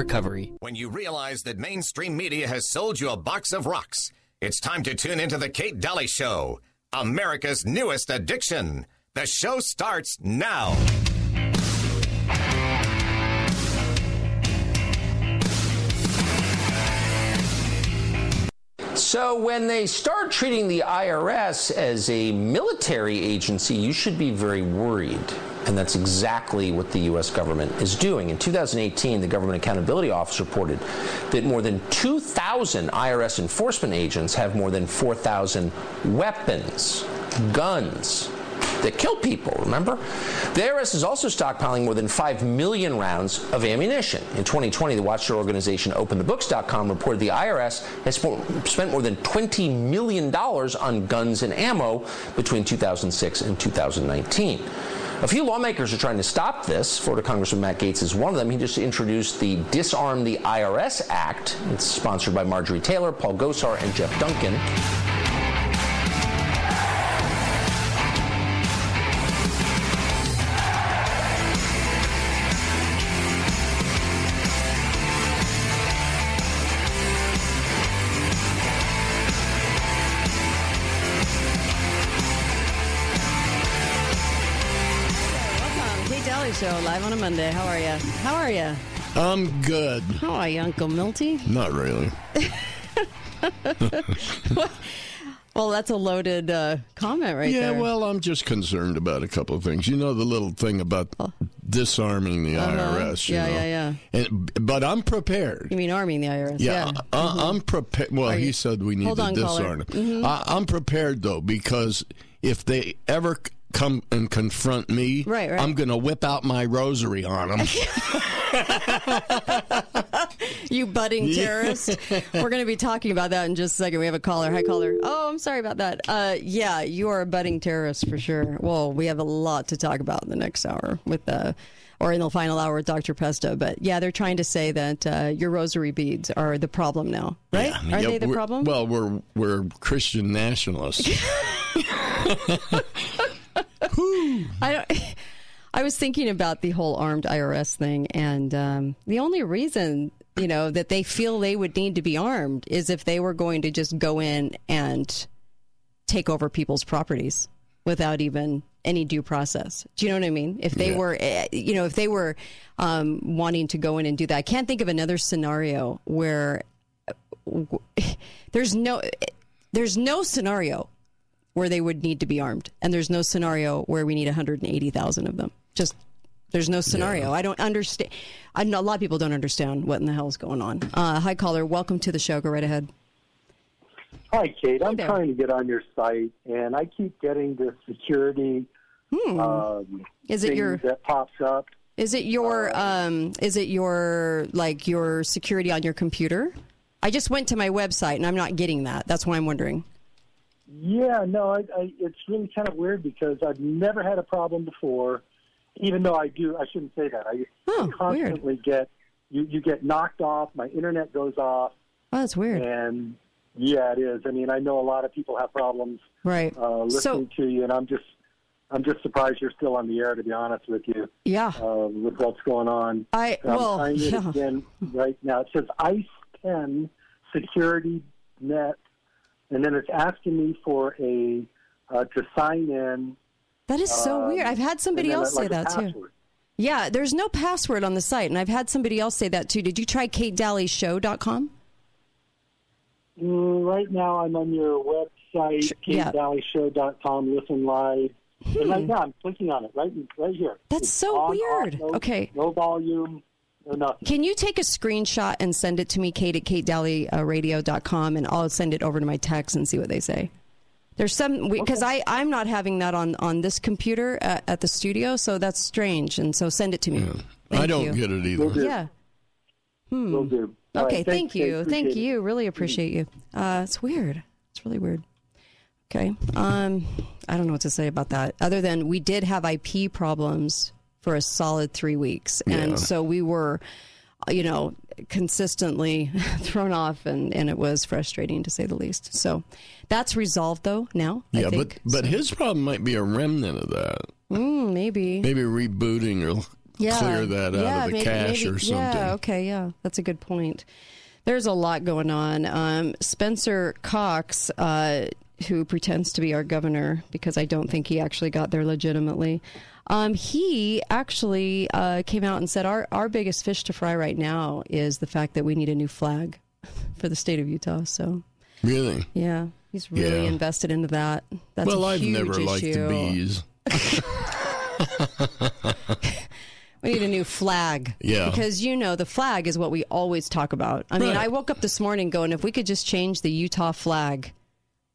recovery. When you realize that mainstream media has sold you a box of rocks, it's time to tune into the Kate Dalley Show, America's newest addiction. The show starts now. So, when they start treating the IRS as a military agency, you should be very worried. And that's exactly what the U.S. government is doing. In 2018, the Government Accountability Office reported that more than 2,000 IRS enforcement agents have more than 4,000 weapons, guns, that kill people, remember? The IRS is also stockpiling more than 5 million rounds of ammunition. In 2020, the watchdog organization OpenTheBooks.com reported the IRS has spent more than $20 million on guns and ammo between 2006 and 2019. A few lawmakers are trying to stop this. Florida Congressman Matt Gaetz is one of them. He just introduced the Disarm the IRS Act. It's sponsored by Marjorie Taylor, Paul Gosar, and Jeff Duncan. On a Monday. How are you? How are you? I'm good. How are you, Uncle Milty? Not really. well, that's a loaded uh, comment right yeah, there. Yeah, well, I'm just concerned about a couple of things. You know, the little thing about oh. disarming the uh-huh. IRS. yeah, know? yeah, yeah. And, but I'm prepared. You mean arming the IRS? Yeah, yeah. I, am mm-hmm. prepared. Well, he said we need to on, disarm. Mm-hmm. I, I'm prepared though because if they ever come and confront me, right, right. I'm going to whip out my rosary on them. you budding terrorist. We're going to be talking about that in just a second. We have a caller. Hi, caller. Oh, I'm sorry about that. Uh, yeah, you are a budding terrorist for sure. Well, we have a lot to talk about in the next hour with uh, or in the final hour with Dr. Pesto. But yeah, they're trying to say that uh, your rosary beads are the problem now, right? Yeah, are yeah, they the problem? Well, we're we're Christian nationalists. I don't. I was thinking about the whole armed IRS thing, and um, the only reason you know that they feel they would need to be armed is if they were going to just go in and take over people's properties without even any due process. Do you know what I mean? If they Yeah. were, eh, you know, if they were um, wanting to go in and do that, I can't think of another scenario where uh, w- there's no there's no scenario where they would need to be armed, and there's no scenario where we need 180,000 of them. Just there's no scenario. I don't understand. I know a lot of people don't understand what in the hell is going on. Uh, hi, caller. Welcome to the show. Go right ahead. Hi, Kate. I'm there. trying to get on your site, and I keep getting this security um, Hmm. Is it thing your that pops up. Is it your um is it your like your security on your computer? I just went to my website and I'm not getting that. That's why I'm wondering. Yeah, no, I, I, it's really kind of weird because I've never had a problem before. Even though I do, I shouldn't say that. I Oh, constantly get you. You get knocked off. My internet goes off, Oh, that's weird. and yeah, it is. I mean, I know a lot of people have problems Right. uh, listening to you, and I'm just, I'm just surprised you're still on the air. To be honest with you. Yeah. uh, with what's going on. I I'm well, trying it yeah. again right now. It says ICE 10 Security Net, and then it's asking me for a uh, to sign in. That is so um, weird. I've had somebody else like say that too. Yeah, there's no password on the site, and I've had somebody else say that too. Did you try katedalleyshow.com? Mm, right now, I'm on your website, Sure, yeah. KateDalleyShow.com. Listen live. And right now, I'm clicking on it right, right here. Hmm. That's It's so on, weird. off, no, Okay. No volume, no nothing. Can you take a screenshot and send it to me, Kate at katedalleyradio.com, and I'll send it over to my text and see what they say. There's some because I I'm not having that on on this computer at, at the studio, so that's strange. And so send it to me. I don't you. get it either. Will do. Yeah. Will do. All Okay. right, thank you. Kate. Thank Appreciate it. you. Really appreciate you. Uh, it's weird. It's really weird. Okay. Um, I don't know what to say about that, other than we did have IP problems for a solid three weeks, and Yeah. so we were, you know, consistently thrown off, and and it was frustrating to say the least. So that's resolved though now. I Yeah, but but his problem might be a remnant of that. Mm, maybe. Maybe rebooting or yeah. clear that out of the maybe, cache maybe- or something. Yeah, okay, yeah, that's a good point. There's a lot going on. Um, Spencer Cox, uh, who pretends to be our governor, because I don't think he actually got there legitimately. Um, he actually uh, came out and said our our biggest fish to fry right now is the fact that we need a new flag for the state of Utah. So Really? yeah, he's really Yeah. invested into that. That's well, a I've huge never liked issue. the bees. We need a new flag. Yeah. Because, you know, the flag is what we always talk about. I mean, I woke up this morning going, if we could just change the Utah flag,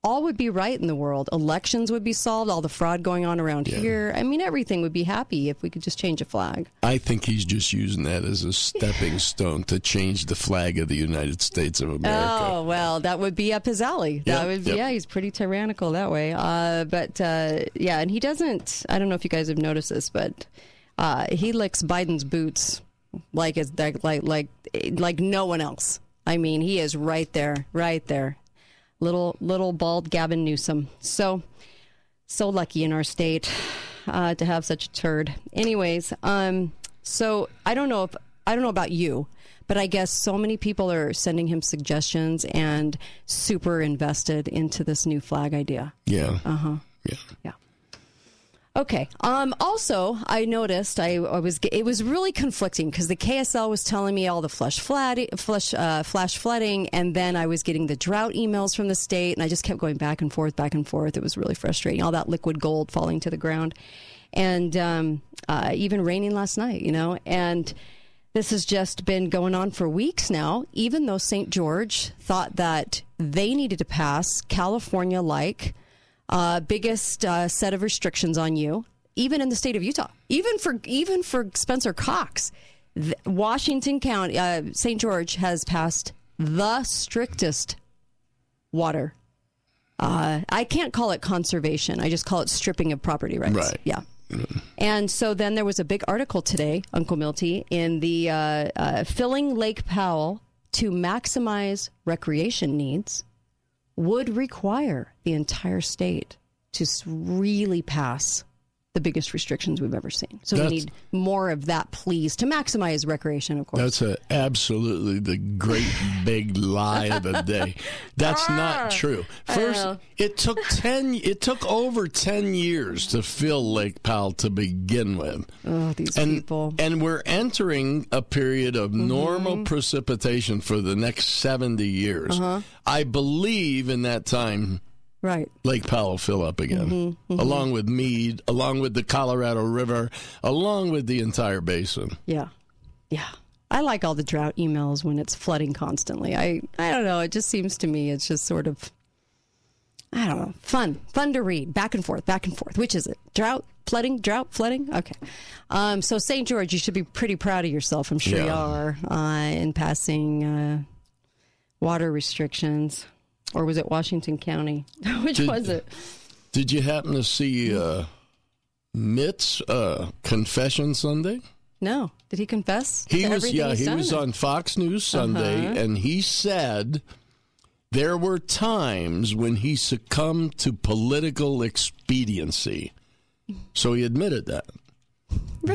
all would be right in the world. Elections would be solved, all the fraud going on around here. I mean, everything would be happy if we could just change a flag. I think he's just using that as a stepping stone to change the flag of the United States of America. Oh, well, that would be up his alley. That Yep, would, yep. Yeah, he's pretty tyrannical that way. Uh, but, uh, yeah, and he doesn't, I don't know if you guys have noticed this, but uh, he licks Biden's boots like, it's, like, like, like, like no one else. I mean, he is right there, right there. Little, little bald Gavin Newsom. So, so lucky in our state uh, to have such a turd. Anyways, um, so I don't know if I don't know about you, but I guess so many people are sending him suggestions and super invested into this new flag idea. Yeah. Uh huh. Yeah. Yeah. Okay. Um, also, I noticed I, I was it was really conflicting because the KSL was telling me all the flash flood, flash, uh, flash flooding, and then I was getting the drought emails from the state, and I just kept going back and forth, back and forth. It was really frustrating. All that liquid gold falling to the ground, and um, uh, even raining last night. You know, and this has just been going on for weeks now. Even though St. George thought that they needed to pass California like uh, biggest uh, set of restrictions on you, even in the state of Utah, even for even for Spencer Cox, th- Washington County, uh, St. George has passed the strictest water. Uh, I can't call it conservation. I just call it stripping of property rights. Right. Yeah. And so then there was a big article today, Uncle Milty, in the uh, uh, filling Lake Powell to maximize recreation needs would require the entire state to really pass the biggest restrictions we've ever seen. So we need more of that, please, to maximize recreation, of course. That's a, absolutely the great big lie of the day. That's not true. First, it took ten. It took over ten years to fill Lake Powell to begin with. oh, these and, people. And we're entering a period of mm-hmm. normal precipitation for the next 70 years. Uh-huh. I believe in that time, right. Lake Powell fill up again, along with Mead, along with the Colorado River, along with the entire basin. Yeah. Yeah. I like all the drought emails when it's flooding constantly. I, I don't know. It just seems to me it's just sort of, I don't know, fun. Fun to read. Back and forth, back and forth. Which is it? Drought, flooding, drought, flooding? Okay. Um, so, St. George, you should be pretty proud of yourself. I'm sure you are uh, in passing uh, water restrictions. Or was it Washington County? Which Did- was it? Did you happen to see uh, Mitt's uh, confession Sunday? No. Did he confess? He was yeah, he was on Fox News Sunday Uh-huh. and he said there were times when he succumbed to political expediency. So he admitted that.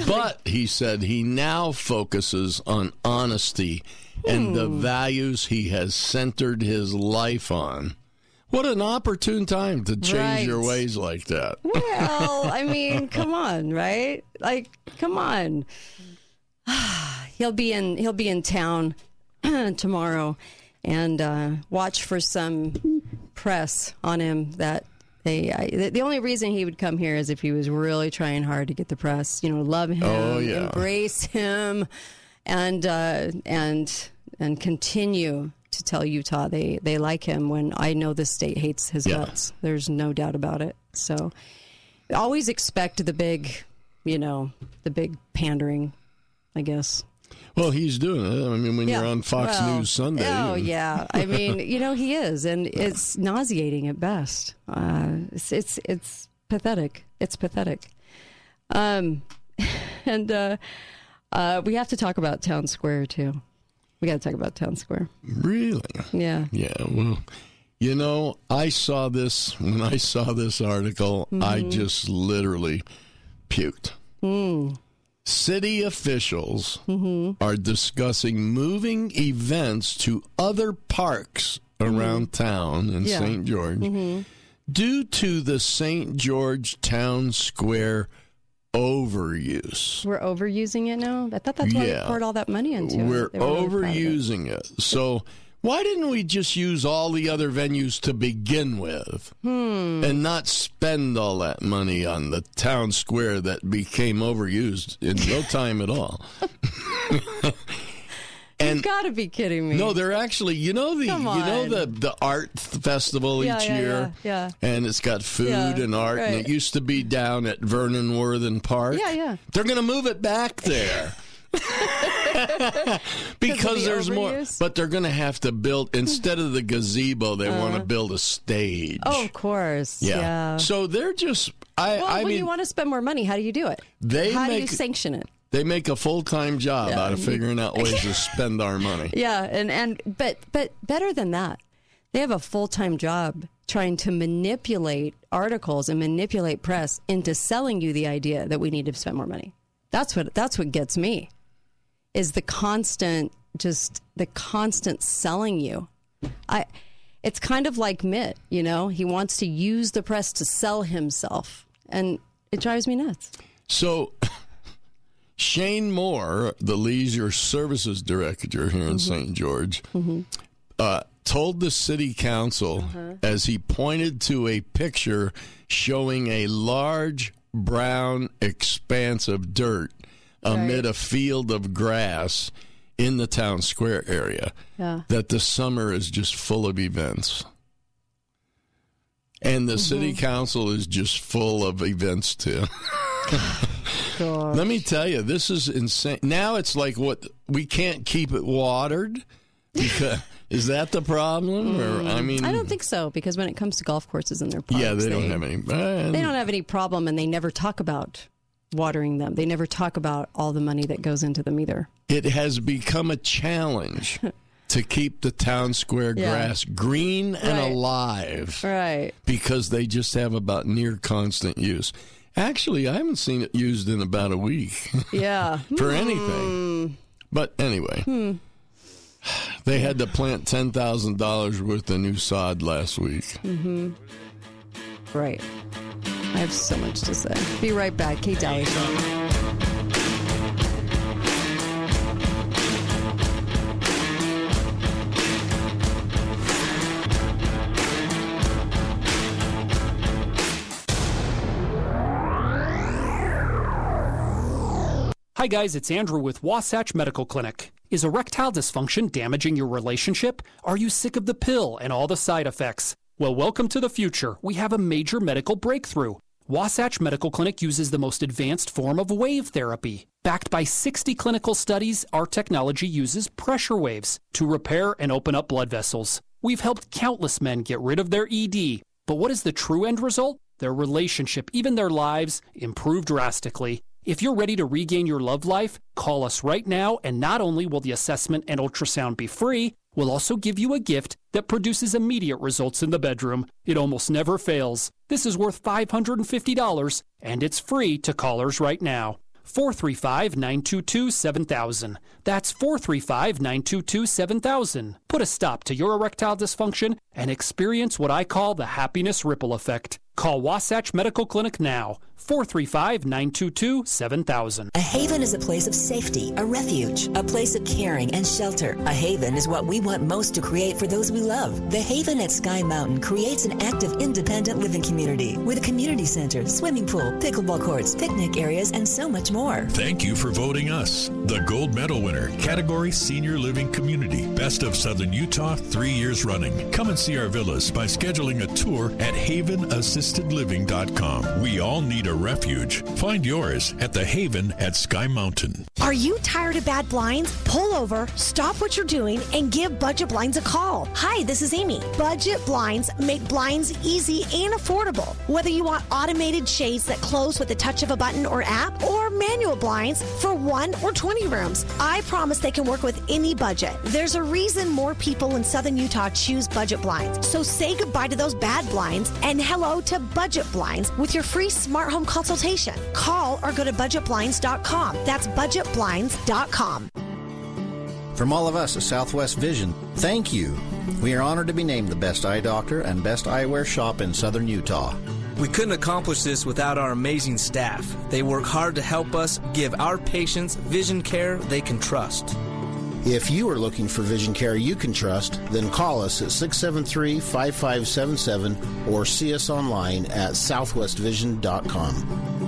But he said he now focuses on honesty and the Hmm. values he has centered his life on. What an opportune time to change your ways like that. Well, I mean, come on, right? Like, come on. he'll be in he'll be in town tomorrow, and uh, watch for some press on him that. They, I, the- the only reason he would come here is if he was really trying hard to get the press, you know, love him, Oh, yeah. embrace him, and uh, and and continue to tell Utah they they like him. When I know the state hates his Yeah. guts, there's no doubt about it. So always expect the big, you know, the big pandering, I guess. Well, he's doing it. I mean, when you're on Fox Well, News Sunday. Oh, you- yeah. I mean, you know, he is, and it's nauseating at best. Uh, it's, it's it's pathetic. It's pathetic. Um, and uh, uh, we have to talk about Town Square too. We got to talk about Town Square. Really? Yeah. Yeah, well, you know, I saw this when I saw this article, I Mm-hmm. just literally puked. City officials Mm-hmm. are discussing moving events to other parks around town in Mm-hmm. Yeah. St. George due to the St. George Town Square overuse. We're overusing it now. I thought that's why Yeah. we poured all that money into it. We're They were it. overusing it. So why didn't we just use all the other venues to begin with Hmm. and not spend all that money on the town square that became overused in no time at all? and You've got to be kidding me. no, they're actually you know the you know the the art festival Yeah, each yeah, year, yeah, yeah, and it's got food and art, and it used to be down at Vernon Worthen Park. Yeah, yeah. They're going to move it back there. because the there's more, but they're going to have to build instead of the gazebo. They want to build a stage. Uh. Oh, of course. yeah. Yeah. So they're just. I. well, I when mean, you want to spend more money, how do you do it? They how do you make- sanction it? they make a full time job out of figuring out ways to spend our money. Yeah, and and but but better than that, they have a full time job trying to manipulate articles and manipulate press into selling you the idea that we need to spend more money. That's what that's what gets me. Is the constant just the constant selling you. I it's kind of like Mitt, you know, he wants to use the press to sell himself and it drives me nuts. So, Shane Moore, the leisure services director here in mm-hmm. St. George, mm-hmm. uh, told the city council uh-huh. as he pointed to a picture showing a large brown expanse of dirt amid a field of grass in the town square area Yeah. that the summer is just full of events. And the city council is just full of events too. Let me tell you, this is insane. Now it's like what we can't keep it watered. Because, is that the problem? Or I mean, I don't think so because when it comes to golf courses and their yeah, they don't have any. uh, they don't have any problem and they never talk about watering them. They never talk about all the money that goes into them either. It has become a challenge to keep the town square Yeah. grass green and Right. alive Right. because they just have about near constant use. Actually, I haven't seen it used in about a week Yeah. for anything. But anyway, Hmm. they had to plant ten thousand dollars worth of new sod last week. Right. I have so much to say. Be right back. Kate Dalley Show. Hi, guys, it's Andrew with Wasatch Medical Clinic. Is erectile dysfunction damaging your relationship? Are you sick of the pill and all the side effects? Well, welcome to the future. We have a major medical breakthrough. Wasatch Medical Clinic uses the most advanced form of wave therapy. Backed by 60 clinical studies, our technology uses pressure waves to repair and open up blood vessels. We've helped countless men get rid of their ED. But what is the true end result? Their relationship, even their lives, improve drastically. If you're ready to regain your love life, call us right now, and not only will the assessment and ultrasound be free, we'll also give you a gift that produces immediate results in the bedroom. It almost never fails. This is worth $550, and it's free to callers right now. 435 922 7000. That's 435 922 7000. Put a stop to your erectile dysfunction and experience what I call the happiness ripple effect. Call Wasatch Medical Clinic now. 435 922 7000. A haven is a place of safety, a refuge, a place of caring and shelter. A haven is what we want most to create for those we love. The Haven at Sky Mountain creates an active, independent living community with a community center, swimming pool, pickleball courts, picnic areas, and so much more. Thank you for voting us the gold medal winner, category Senior Living Community, Best of Southern Utah, three years running. Come and see our villas by scheduling a tour at havenassistedliving.com. We all need a refuge. Find yours at the Haven at Sky Mountain. Are you tired of bad blinds? Pull over, stop what you're doing, and give Budget Blinds a call. Hi, this is Amy. Budget Blinds make blinds easy and affordable. Whether you want automated shades that close with the touch of a button or app, or manual blinds for one or 20 rooms, I promise they can work with any budget. There's a reason more people in Southern Utah choose Budget Blinds. So say goodbye to those bad blinds and hello to Budget Blinds with your free smart home consultation. Call or go to budgetblinds.com. That's budgetblinds.com. From all of us at Southwest Vision, thank you. We are honored to be named the best eye doctor and best eyewear shop in southern Utah. We couldn't accomplish this without our amazing staff. They work hard to help us give our patients vision care they can trust. If you are looking for vision care you can trust, then call us at 673 5577 or see us online at southwestvision.com.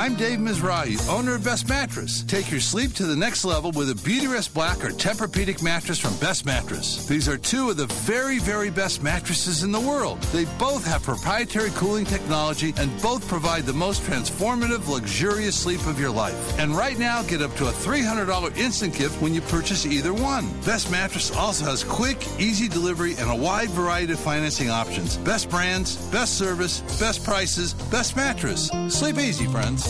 I'm Dave Mizrahi, owner of Best Mattress. Take your sleep to the next level with a Beautyrest Black or Tempur-Pedic mattress from Best Mattress. These are two of the very, very best mattresses in the world. They both have proprietary cooling technology and both provide the most transformative, luxurious sleep of your life. And right now, get up to a $300 instant gift when you purchase either one. Best Mattress also has quick, easy delivery and a wide variety of financing options. Best brands, best service, best prices, best mattress. Sleep easy, friends.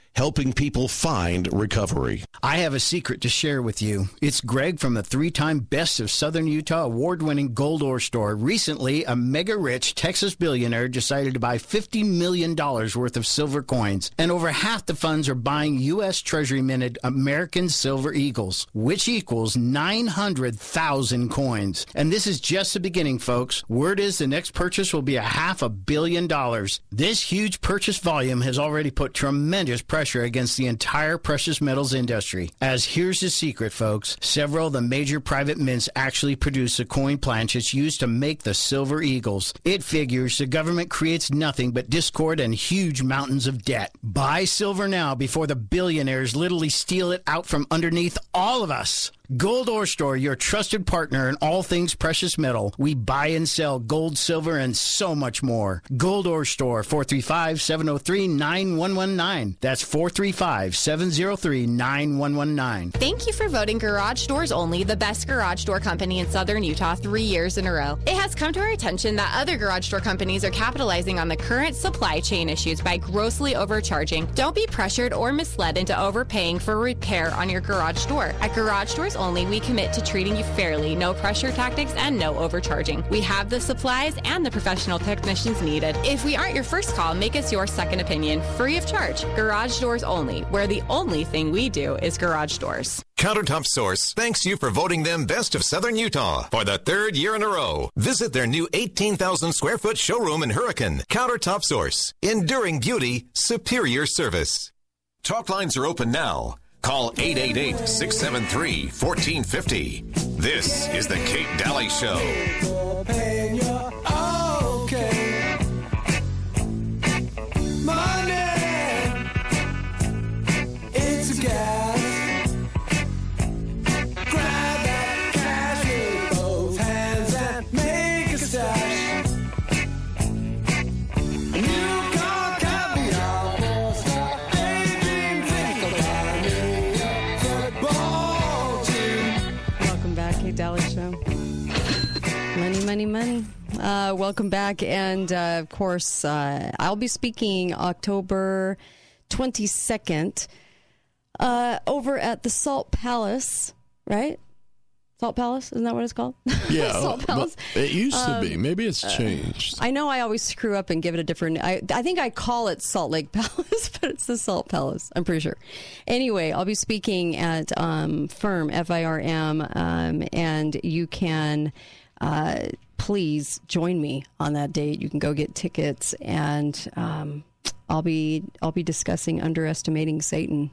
helping people find recovery. I have a secret to share with you. It's Greg from the three time Best of Southern Utah award winning Gold Ore Store. Recently, a mega rich Texas billionaire decided to buy $50 million worth of silver coins, and over half the funds are buying U.S. Treasury minted American Silver Eagles, which equals 900,000 coins. And this is just the beginning, folks. Word is the next purchase will be a half a billion dollars. This huge purchase volume has already put tremendous pressure pressure against the entire precious metals industry. As here's the secret, folks several of the major private mints actually produce the coin planchets used to make the silver eagles. It figures the government creates nothing but discord and huge mountains of debt. Buy silver now before the billionaires literally steal it out from underneath all of us. Gold Ore Store, your trusted partner in all things precious metal. We buy and sell gold, silver, and so much more. Gold Ore Store, 435 703 9119. That's 435 703 9119. Thank you for voting Garage Doors Only the best garage door company in southern Utah three years in a row. It has come to our attention that other garage door companies are capitalizing on the current supply chain issues by grossly overcharging. Don't be pressured or misled into overpaying for repair on your garage door. At Garage Doors Only, we commit to treating you fairly, no pressure tactics, and no overcharging. We have the supplies and the professional technicians needed. If we aren't your first call, make us your second opinion, free of charge. Garage Doors Only, where the only thing we do is garage doors. Countertop Source thanks you for voting them Best of Southern Utah for the third year in a row. Visit their new 18,000 square foot showroom in Hurricane. Countertop Source. Enduring beauty, superior service. Talk lines are open now. Call 888 673 1450. This is The Kate Dalley Show. It's a. Money, money, money. Uh, welcome back. And uh, of course, uh, I'll be speaking October 22nd uh, over at the Salt Palace, right? Salt Palace? Isn't that what it's called? Yeah, Salt Palace. it used to be. Um, Maybe it's changed. I know I always screw up and give it a different. I I think I call it Salt Lake Palace, but it's the Salt Palace. I'm pretty sure. Anyway, I'll be speaking at um, Firm F I R M, um, and you can. Uh, please join me on that date. You can go get tickets, and um, I'll be I'll be discussing underestimating Satan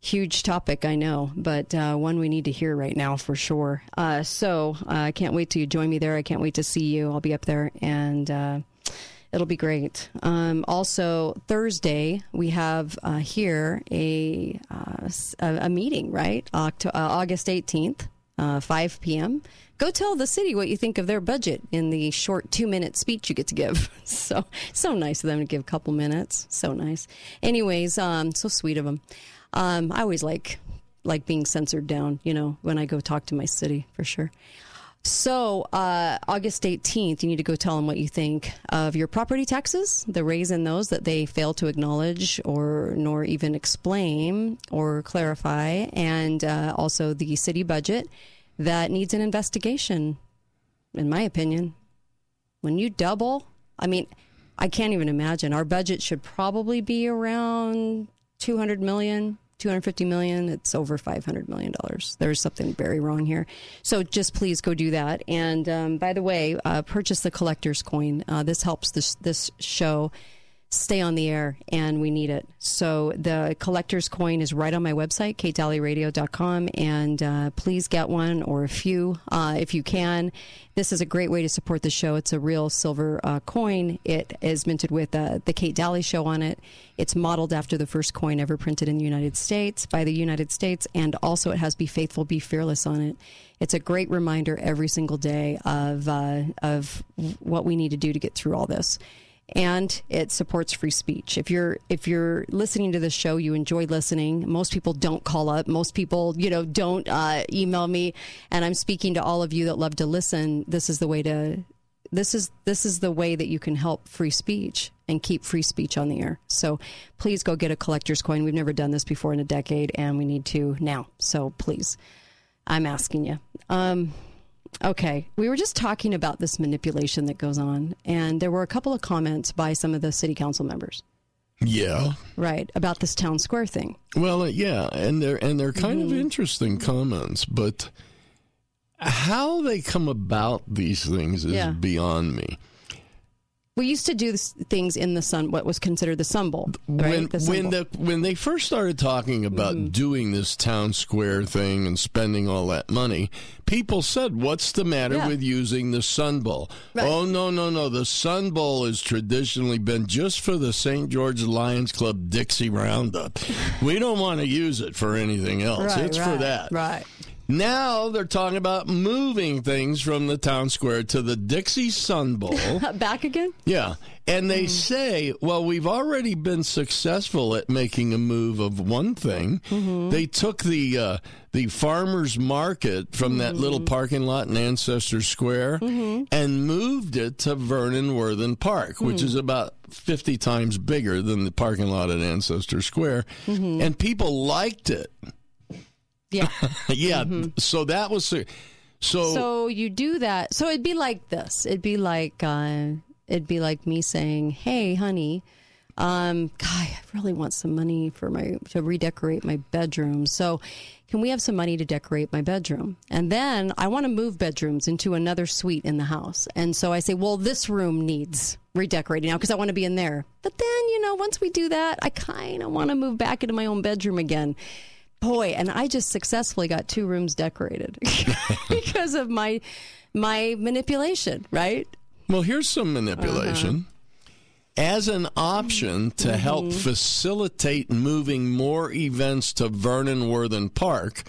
huge topic, I know, but uh, one we need to hear right now for sure. Uh, so uh, I can't wait to join me there. I can't wait to see you. I'll be up there, and uh, It'll be great. Um, also, Thursday we have uh, here a, uh, a a meeting, right? Uh, August eighteenth, uh, five p.m. Go tell the city what you think of their budget in the short two-minute speech you get to give. so so nice of them to give a couple minutes. So nice. Anyways, um, so sweet of them. Um, I always like like being censored down. You know, when I go talk to my city for sure. So, uh, August 18th, you need to go tell them what you think of your property taxes, the raise in those that they fail to acknowledge or nor even explain or clarify, and uh, also the city budget that needs an investigation, in my opinion. When you double, I mean, I can't even imagine. Our budget should probably be around 200 million. 250 million it's over 500 million dollars there's something very wrong here so just please go do that and um, by the way uh, purchase the collector's coin uh, this helps this this show stay on the air and we need it. So the collector's coin is right on my website katedalleyradio.com and uh, please get one or a few uh, if you can. This is a great way to support the show. It's a real silver uh, coin. It is minted with uh, the kate Dalley show on it. It's modeled after the first coin ever printed in the united states by the united states and also it has be faithful be fearless on it. It's a great reminder every single day of uh, of what we need to do to get through all this and it supports free speech. If you're if you're listening to this show, you enjoy listening. Most people don't call up. Most people, you know, don't uh, email me. And I'm speaking to all of you that love to listen. This is the way to. This is this is the way that you can help free speech and keep free speech on the air. So please go get a collector's coin. We've never done this before in a decade, and we need to now. So please, I'm asking you. Um, Okay. We were just talking about this manipulation that goes on, and there were a couple of comments by some of the city council members, Yeah. right, about this town square thing. Well, uh, yeah, and they're and they're kind Mm-hmm. of interesting comments, but how they come about these things is Yeah. beyond me. We used to do this, things in the sun, what was considered the Sun Bowl, right? When The Sun when Bowl. the when they first started talking about Mm-hmm. doing this town square thing and spending all that money, people said, "What's the matter Yeah. with using the Sun Bowl?" Oh no, no, no! The Sun Bowl has traditionally been just for the St. George Lions Club Dixie Roundup. we don't want to use it for anything else. Right, it's for that. Right. Now they're talking about moving things from the town square to the Dixie Sun Bowl. Back again? Yeah. And they hmm. say, well, we've already been successful at making a move of one thing. Mm-hmm. They took the uh, the farmers market from that mm-hmm. little parking lot in Ancestor Square mm-hmm. and moved it to Vernon Worthen Park, which hmm. is about 50 times bigger than the parking lot at Ancestor Square. And people liked it. Yeah. yeah. So that was so. So you do that. So it'd be like this. It'd be like uh, it'd be like me saying, "Hey, honey, um, God, I really want some money for my to redecorate my bedroom. So can we have some money to decorate my bedroom? And then I want to move bedrooms into another suite in the house. And so I say, well, this room needs redecorating now because I want to be in there. But then, you know, once we do that, I kind of want to move back into my own bedroom again. Boy, and I just successfully got two rooms decorated because of my my manipulation, right? Well, here's some manipulation. Uh-huh. As an option to help mm-hmm. facilitate moving more events to Vernon Worthen Park,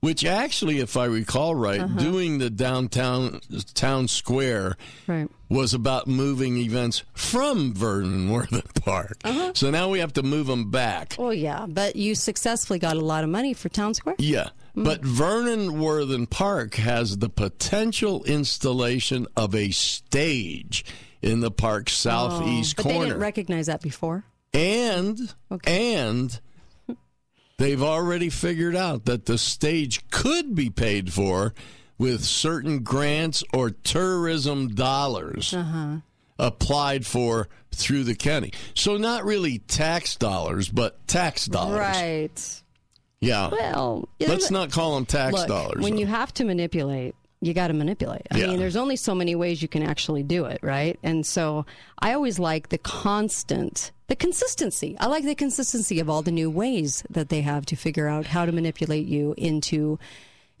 which actually, if I recall right, uh-huh. doing the downtown town square Right. Was about moving events from Vernon Worthen Park. Uh-huh. So now we have to move them back. Oh yeah, but you successfully got a lot of money for Town Square. Yeah. Mm. But Vernon Worthen Park has the potential installation of a stage in the park's oh, southeast Oh, but they didn't recognize that before. and and they've already figured out that the stage could be paid for with certain grants or tourism dollars Uh-huh. applied for through the county. So not really tax dollars, but tax dollars. Right. Yeah. Well, let's not call them tax Look, dollars. When though. you have to manipulate, you got to manipulate. I Yeah. mean, there's only so many ways you can actually do it, right? And so I always like the constant, the consistency. I like the consistency of all the new ways that they have to figure out how to manipulate you into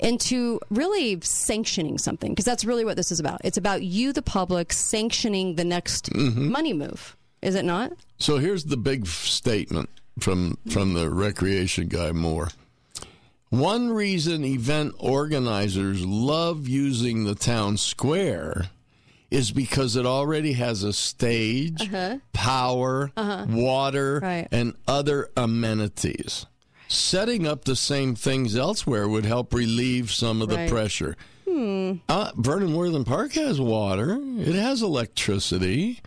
into really sanctioning something because that's really what this is about. It's about you, the public, sanctioning the next money move. Is it not? So here's the big statement from from the recreation guy Moore. One reason event organizers love using the town square is because it already has a stage, Uh-huh. power, Uh-huh. water, Right. and other amenities. Setting up the same things elsewhere would help relieve some of the Right. pressure. Hmm. Uh, Vernon Worthen Park has water. It has electricity.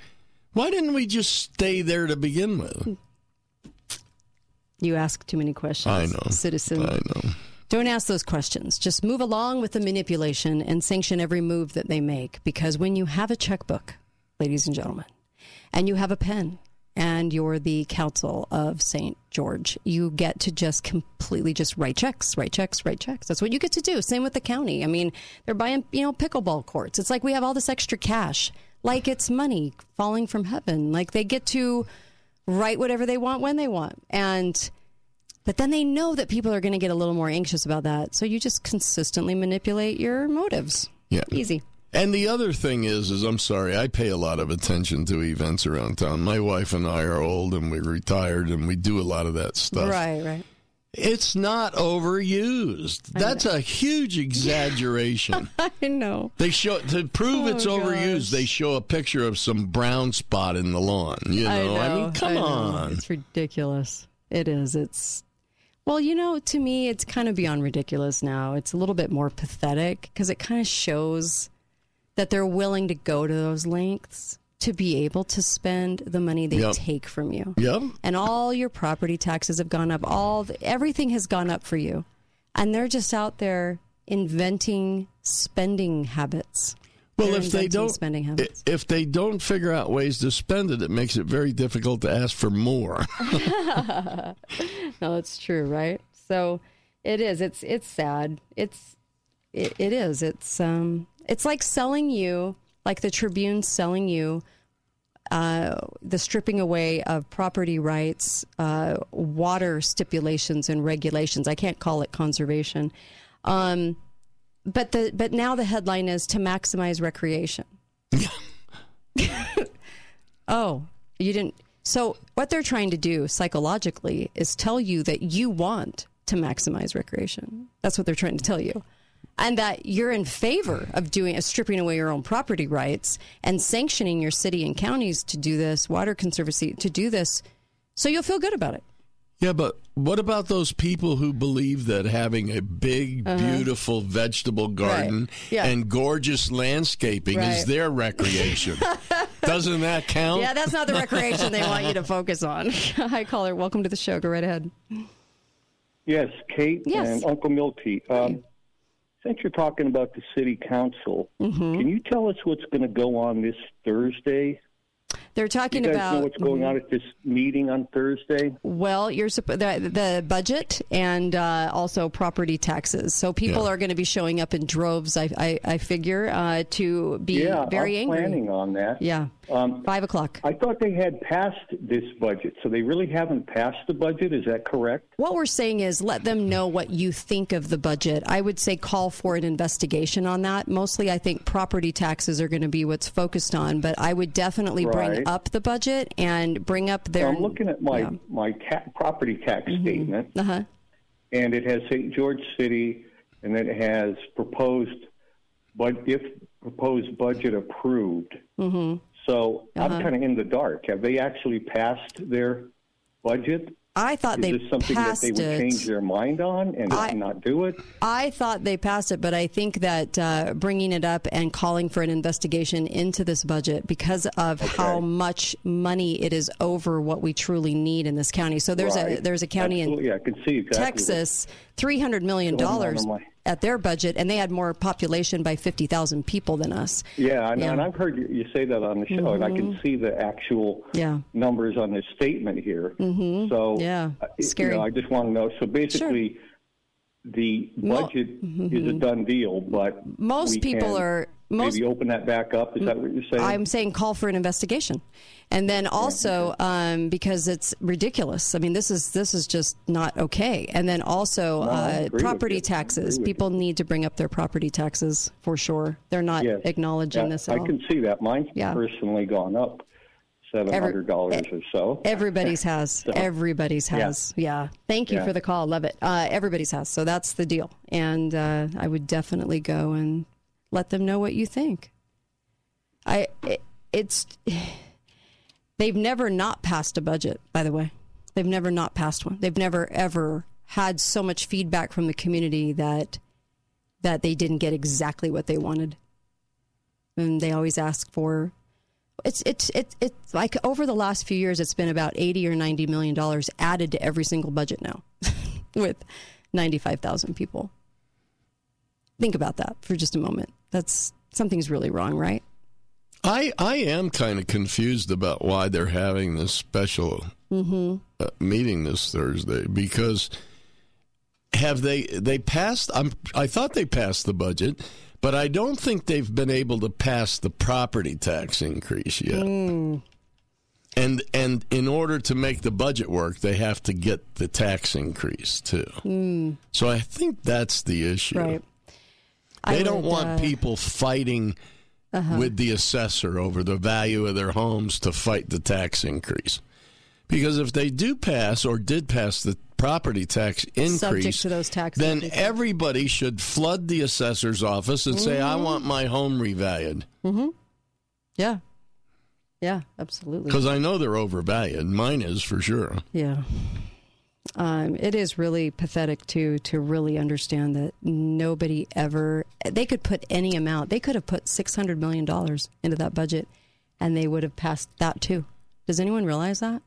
Why didn't we just stay there to begin with? You ask too many questions. I know. citizen. I know. Don't ask those questions. Just move along with the manipulation and sanction every move that they make. Because when you have a checkbook, ladies and gentlemen, and you have a pen, and you're the council of St. George, you get to just completely just write checks, write checks, write checks. That's what you get to do. Same with the county. I mean, they're buying, you know, pickleball courts. It's like we have all this extra cash, like it's money falling from heaven. Like they get to write whatever they want when they want. And but then they know that people are going to get a little more anxious about that. So you just consistently manipulate your motives. Yeah. Easy. And the other thing is, is I'm sorry, I pay a lot of attention to events around town. My wife and I are old and we're retired and we do a lot of that stuff. Right, right. It's not overused. That's a huge exaggeration. I know. They show to prove it's Oh, overused. They show a picture of some brown spot in the lawn. You know, I, mean, come I know. on. It's ridiculous. It is. It's well, you know, to me, it's kind of beyond ridiculous now. It's a little bit more pathetic because it kind of shows that they're willing to go to those lengths to be able to spend the money they Yep. take from you. Yep. And all your property taxes have gone up. All the, everything has gone up for you, and they're just out there inventing spending habits. Well, They're if they don't, spending habits. if they don't figure out ways to spend it, it makes it very difficult to ask for more. no, it's true, right? So it is. It's it's sad. It's it, it is. It's um it's like selling you, like the Tribune selling you uh, the stripping away of property rights, uh, water stipulations and regulations. I can't call it conservation. Um, but the but now the headline is to maximize recreation. oh, you didn't. So what they're trying to do psychologically is tell you that you want to maximize recreation. That's what they're trying to tell you. And that you're in favor of doing stripping away your own property rights and sanctioning your city and counties to do this, water conservancy to do this, so you'll feel good about it. Yeah, but what about those people who believe that having a big, Uh-huh. beautiful vegetable garden Yeah. and gorgeous landscaping is their recreation? Doesn't that count? Yeah, that's not the recreation they want you to focus on. Hi, caller. Welcome to the show. Go right ahead. Yes, Kate Yes. and Uncle Milty. Um, since you're talking about the city council, Mm-hmm. can you tell us what's going to go on this Thursday? They're talking you guys about know what's going on at this meeting on Thursday? Well, you're the, the budget and uh, also property taxes. So people Yeah. are going to be showing up in droves. I I, I figure uh, to be yeah, very I'm angry. planning on that. Yeah, Um, five o'clock. I thought they had passed this budget, so they really haven't passed the budget. Is that correct? What we're saying is let them know what you think of the budget. I would say call for an investigation on that. Mostly, I think property taxes are going to be what's focused on, but I would definitely bring Right. up the budget and bring up their. I'm looking at my my ta- property tax statement, Uh huh. and it has St. George City, and it has proposed, but if proposed budget approved. Mm-hmm. So Uh-huh. I'm kind of in the dark. Have they actually passed their budget? I thought Is they this something that passed they would it. change their mind on and I- not do it? I thought they passed it, but I think that uh, bringing it up and calling for an investigation into this budget because of how much money it is over what we truly need in this county. So there's a there's a county Absolutely, I can see in exactly Texas, three hundred million Going on dollars at their budget, and they had more population by fifty thousand people than us. Yeah, and, Yeah. and I've heard you, you say that on the show, and I can Mhm. see the actual Yeah. numbers on this statement here. Mhm. So, Yeah. uh, you Scary. know, I just want to know. So basically, the Mo- budget is a done deal, but Most people are most maybe open that back up. Is that what you're saying? I'm saying call for an investigation, and then also um, because it's ridiculous. I mean, this is this is just not okay. And then also No, uh, property taxes. People need to bring up their property taxes for sure. They're not Yes. acknowledging Yeah, this at I all. can see that. Mine's Yeah. personally gone up seven hundred dollars or so. Everybody's has. So- Everybody's Yeah. has. Yeah. Thank you Yeah. for the call. Love it. Uh, everybody's has. So that's the deal. And uh, I would definitely go and let them know what you think. I. It, it's. They've never not passed a budget. By the way, they've never not passed one. They've never ever had so much feedback from the community that that they didn't get exactly what they wanted. And they always ask for it's it's it's it's like over the last few years it's been about 80 or 90 million dollars added to every single budget now with 95,000 people. Think about that for just a moment. That's something's really wrong, right? I I am kind of confused about why they're having this special Mhm. uh, meeting this Thursday because have they they passed I'm I thought they passed the budget but I don't think they've been able to pass the property tax increase yet. Mm. And and in order to make the budget work they have to get the tax increase too. Mm. So I think that's the issue. Right. They I don't would, want uh, people fighting Uh-huh. with the assessor over the value of their homes to fight the tax increase. Because if they do pass or did pass the property tax increase, Subject to those tax then increases. everybody should flood the assessor's office and say, "I Mhm. want my home revalued," Mhm. Yeah. Yeah, absolutely. because I know they're overvalued. Mine is for sure. Yeah. Um, it is really pathetic to to really understand that nobody ever they could put any amount. They could have put six hundred million dollars into that budget, and they would have passed that too. Does anyone realize that?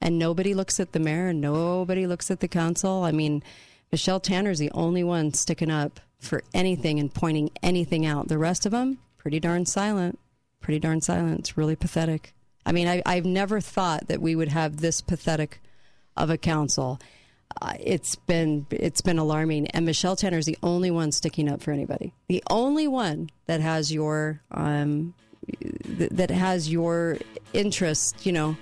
And nobody looks at the mayor. And nobody looks at the council. I mean, Michelle Tanner's the only one sticking up for anything and pointing anything out. The rest of them, pretty darn silent. Pretty darn silent. It's really pathetic. I mean, I, I've never thought that we would have this pathetic of a council. Uh, it's been it's been alarming, and Michelle Tanner is the only one sticking up for anybody. The only one that has your um, th- that has your interest, you know,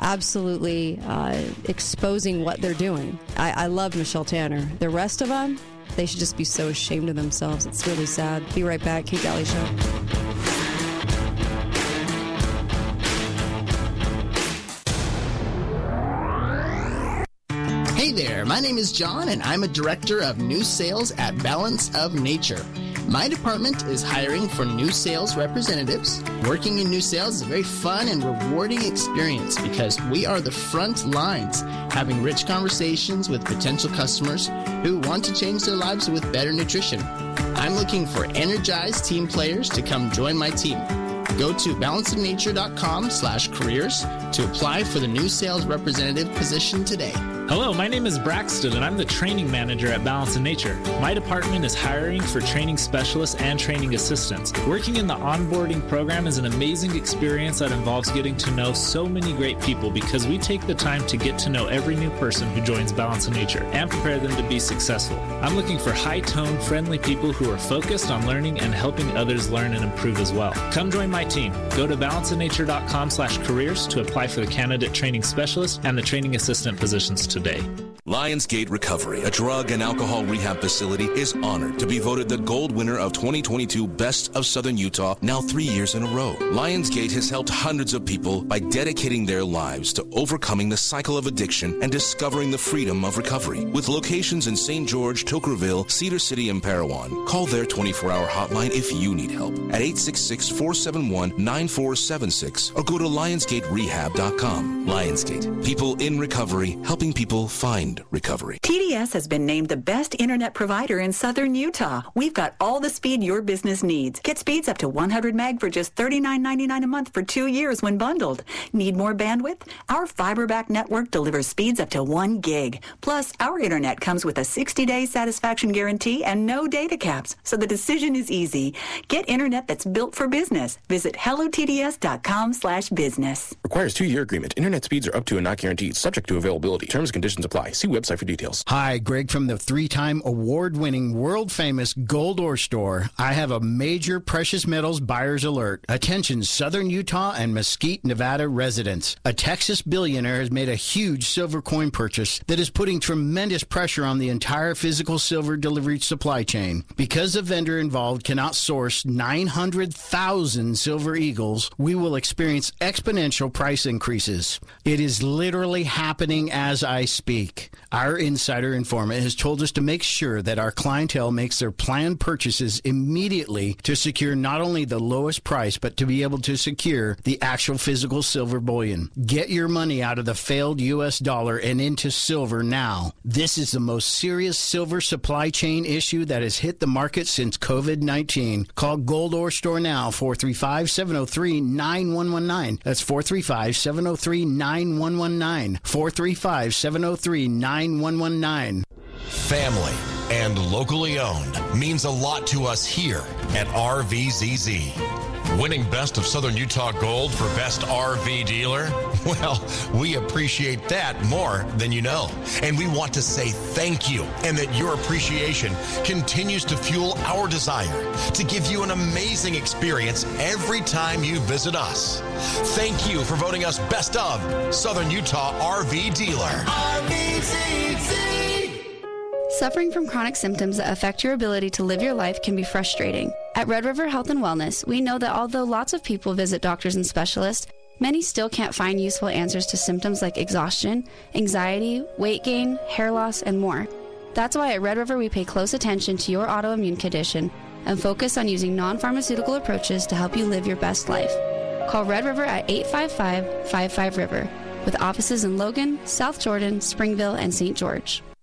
absolutely uh, exposing what they're doing. I, I love Michelle Tanner. The rest of them, they should just be so ashamed of themselves. It's really sad. Be right back. Kate Dalley Show. My name is John, and I'm a director of new sales at Balance of Nature. My department is hiring for new sales representatives. Working in new sales is a very fun and rewarding experience because we are the front lines, having rich conversations with potential customers who want to change their lives with better nutrition. I'm looking for energized team players to come join my team. Go to balanceofnature.com slash careers to apply for the new sales representative position today. Hello, my name is Braxton, and I'm the training manager at Balance in Nature. My department is hiring for training specialists and training assistants. Working in the onboarding program is an amazing experience that involves getting to know so many great people because we take the time to get to know every new person who joins Balance in Nature and prepare them to be successful. I'm looking for high tone, friendly people who are focused on learning and helping others learn and improve as well. Come join my team. Go to balanceofnature.com slash careers to apply for the candidate training specialist and the training assistant positions today. Lionsgate Recovery, a drug and alcohol rehab facility, is honored to be voted the gold winner of 2022 Best of Southern Utah now three years in a row. Lionsgate has helped hundreds of people by dedicating their lives to overcoming the cycle of addiction and discovering the freedom of recovery. With locations in St. George, Toquerville, Cedar City, and Parowan, call their 24-hour hotline if you need help at 866-471-9476 or go to lionsgaterehab.com. Lionsgate, people in recovery, helping people find recovery. TDS has been named the best internet provider in southern Utah. We've got all the speed your business needs. Get speeds up to 100 meg for just $39.99 a month for two years when bundled. Need more bandwidth? Our fiber-backed network delivers speeds up to 1 gig. Plus, our internet comes with a 60-day satisfaction guarantee and no data caps, so the decision is easy. Get internet that's built for business. Visit hellotds.com slash business. Requires two-year agreement. Internet speeds are up to and not guaranteed, subject to availability. Terms and conditions apply. See See website for details. Hi, Greg from the three time award winning, world famous Gold Ore Store. I have a major precious metals buyer's alert. Attention, Southern Utah and Mesquite, Nevada residents. A Texas billionaire has made a huge silver coin purchase that is putting tremendous pressure on the entire physical silver delivery supply chain. Because the vendor involved cannot source 900,000 silver eagles, we will experience exponential price increases. It is literally happening as I speak. Our insider informant has told us to make sure that our clientele makes their planned purchases immediately to secure not only the lowest price, but to be able to secure the actual physical silver bullion. Get your money out of the failed U.S. dollar and into silver now. This is the most serious silver supply chain issue that has hit the market since COVID 19. Call Gold Ore Store now, 435 703 9119. That's 435 703 9119. 435 703 9119. Family and locally owned means a lot to us here at RVZZ. Winning Best of Southern Utah Gold for Best RV Dealer? Well, we appreciate that more than you know. And we want to say thank you and that your appreciation continues to fuel our desire to give you an amazing experience every time you visit us. Thank you for voting us Best of Southern Utah RV Dealer. Suffering from chronic symptoms that affect your ability to live your life can be frustrating. At Red River Health and Wellness, we know that although lots of people visit doctors and specialists, many still can't find useful answers to symptoms like exhaustion, anxiety, weight gain, hair loss, and more. That's why at Red River we pay close attention to your autoimmune condition and focus on using non pharmaceutical approaches to help you live your best life. Call Red River at 855 55 River, with offices in Logan, South Jordan, Springville, and St. George.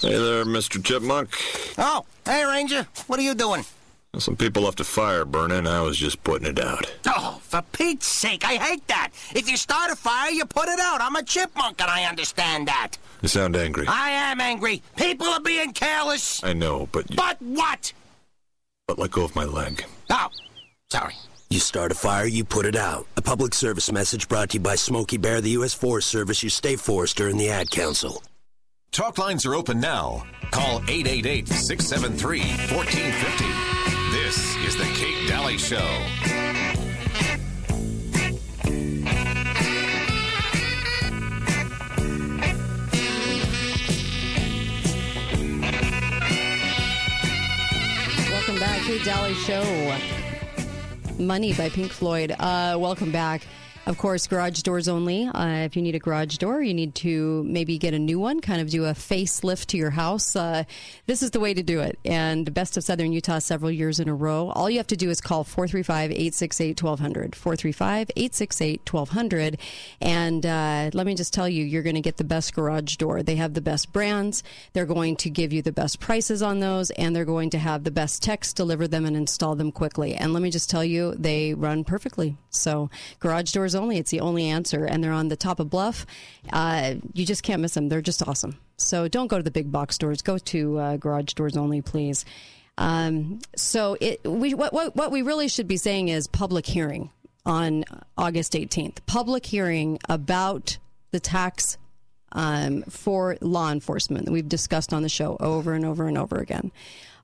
Hey there, Mr. Chipmunk. Oh, hey, Ranger. What are you doing? Some people left a fire burning. I was just putting it out. Oh, for Pete's sake, I hate that. If you start a fire, you put it out. I'm a chipmunk and I understand that. You sound angry. I am angry. People are being careless. I know, but. But what? But let go of my leg. Oh, sorry. You start a fire, you put it out. A public service message brought to you by Smokey Bear, the U.S. Forest Service, you stay forester, and the Ad Council. Talk lines are open now. Call 888 673 1450. This is The Kate Dalley Show. Welcome back, Kate Dalley Show. Money by Pink Floyd. Uh, welcome back. Of course, garage doors only. Uh, if you need a garage door, you need to maybe get a new one, kind of do a facelift to your house. Uh, this is the way to do it. And the Best of Southern Utah several years in a row. All you have to do is call 435 868 1200. 435 868 1200. And uh, let me just tell you, you're going to get the best garage door. They have the best brands. They're going to give you the best prices on those, and they're going to have the best techs deliver them and install them quickly. And let me just tell you, they run perfectly. So, garage doors only. It's the only answer, and they're on the top of Bluff. Uh, you just can't miss them. They're just awesome. So don't go to the big box stores. Go to uh, garage doors only, please. Um, so it we what, what what we really should be saying is public hearing on August 18th. Public hearing about the tax um, for law enforcement that we've discussed on the show over and over and over again.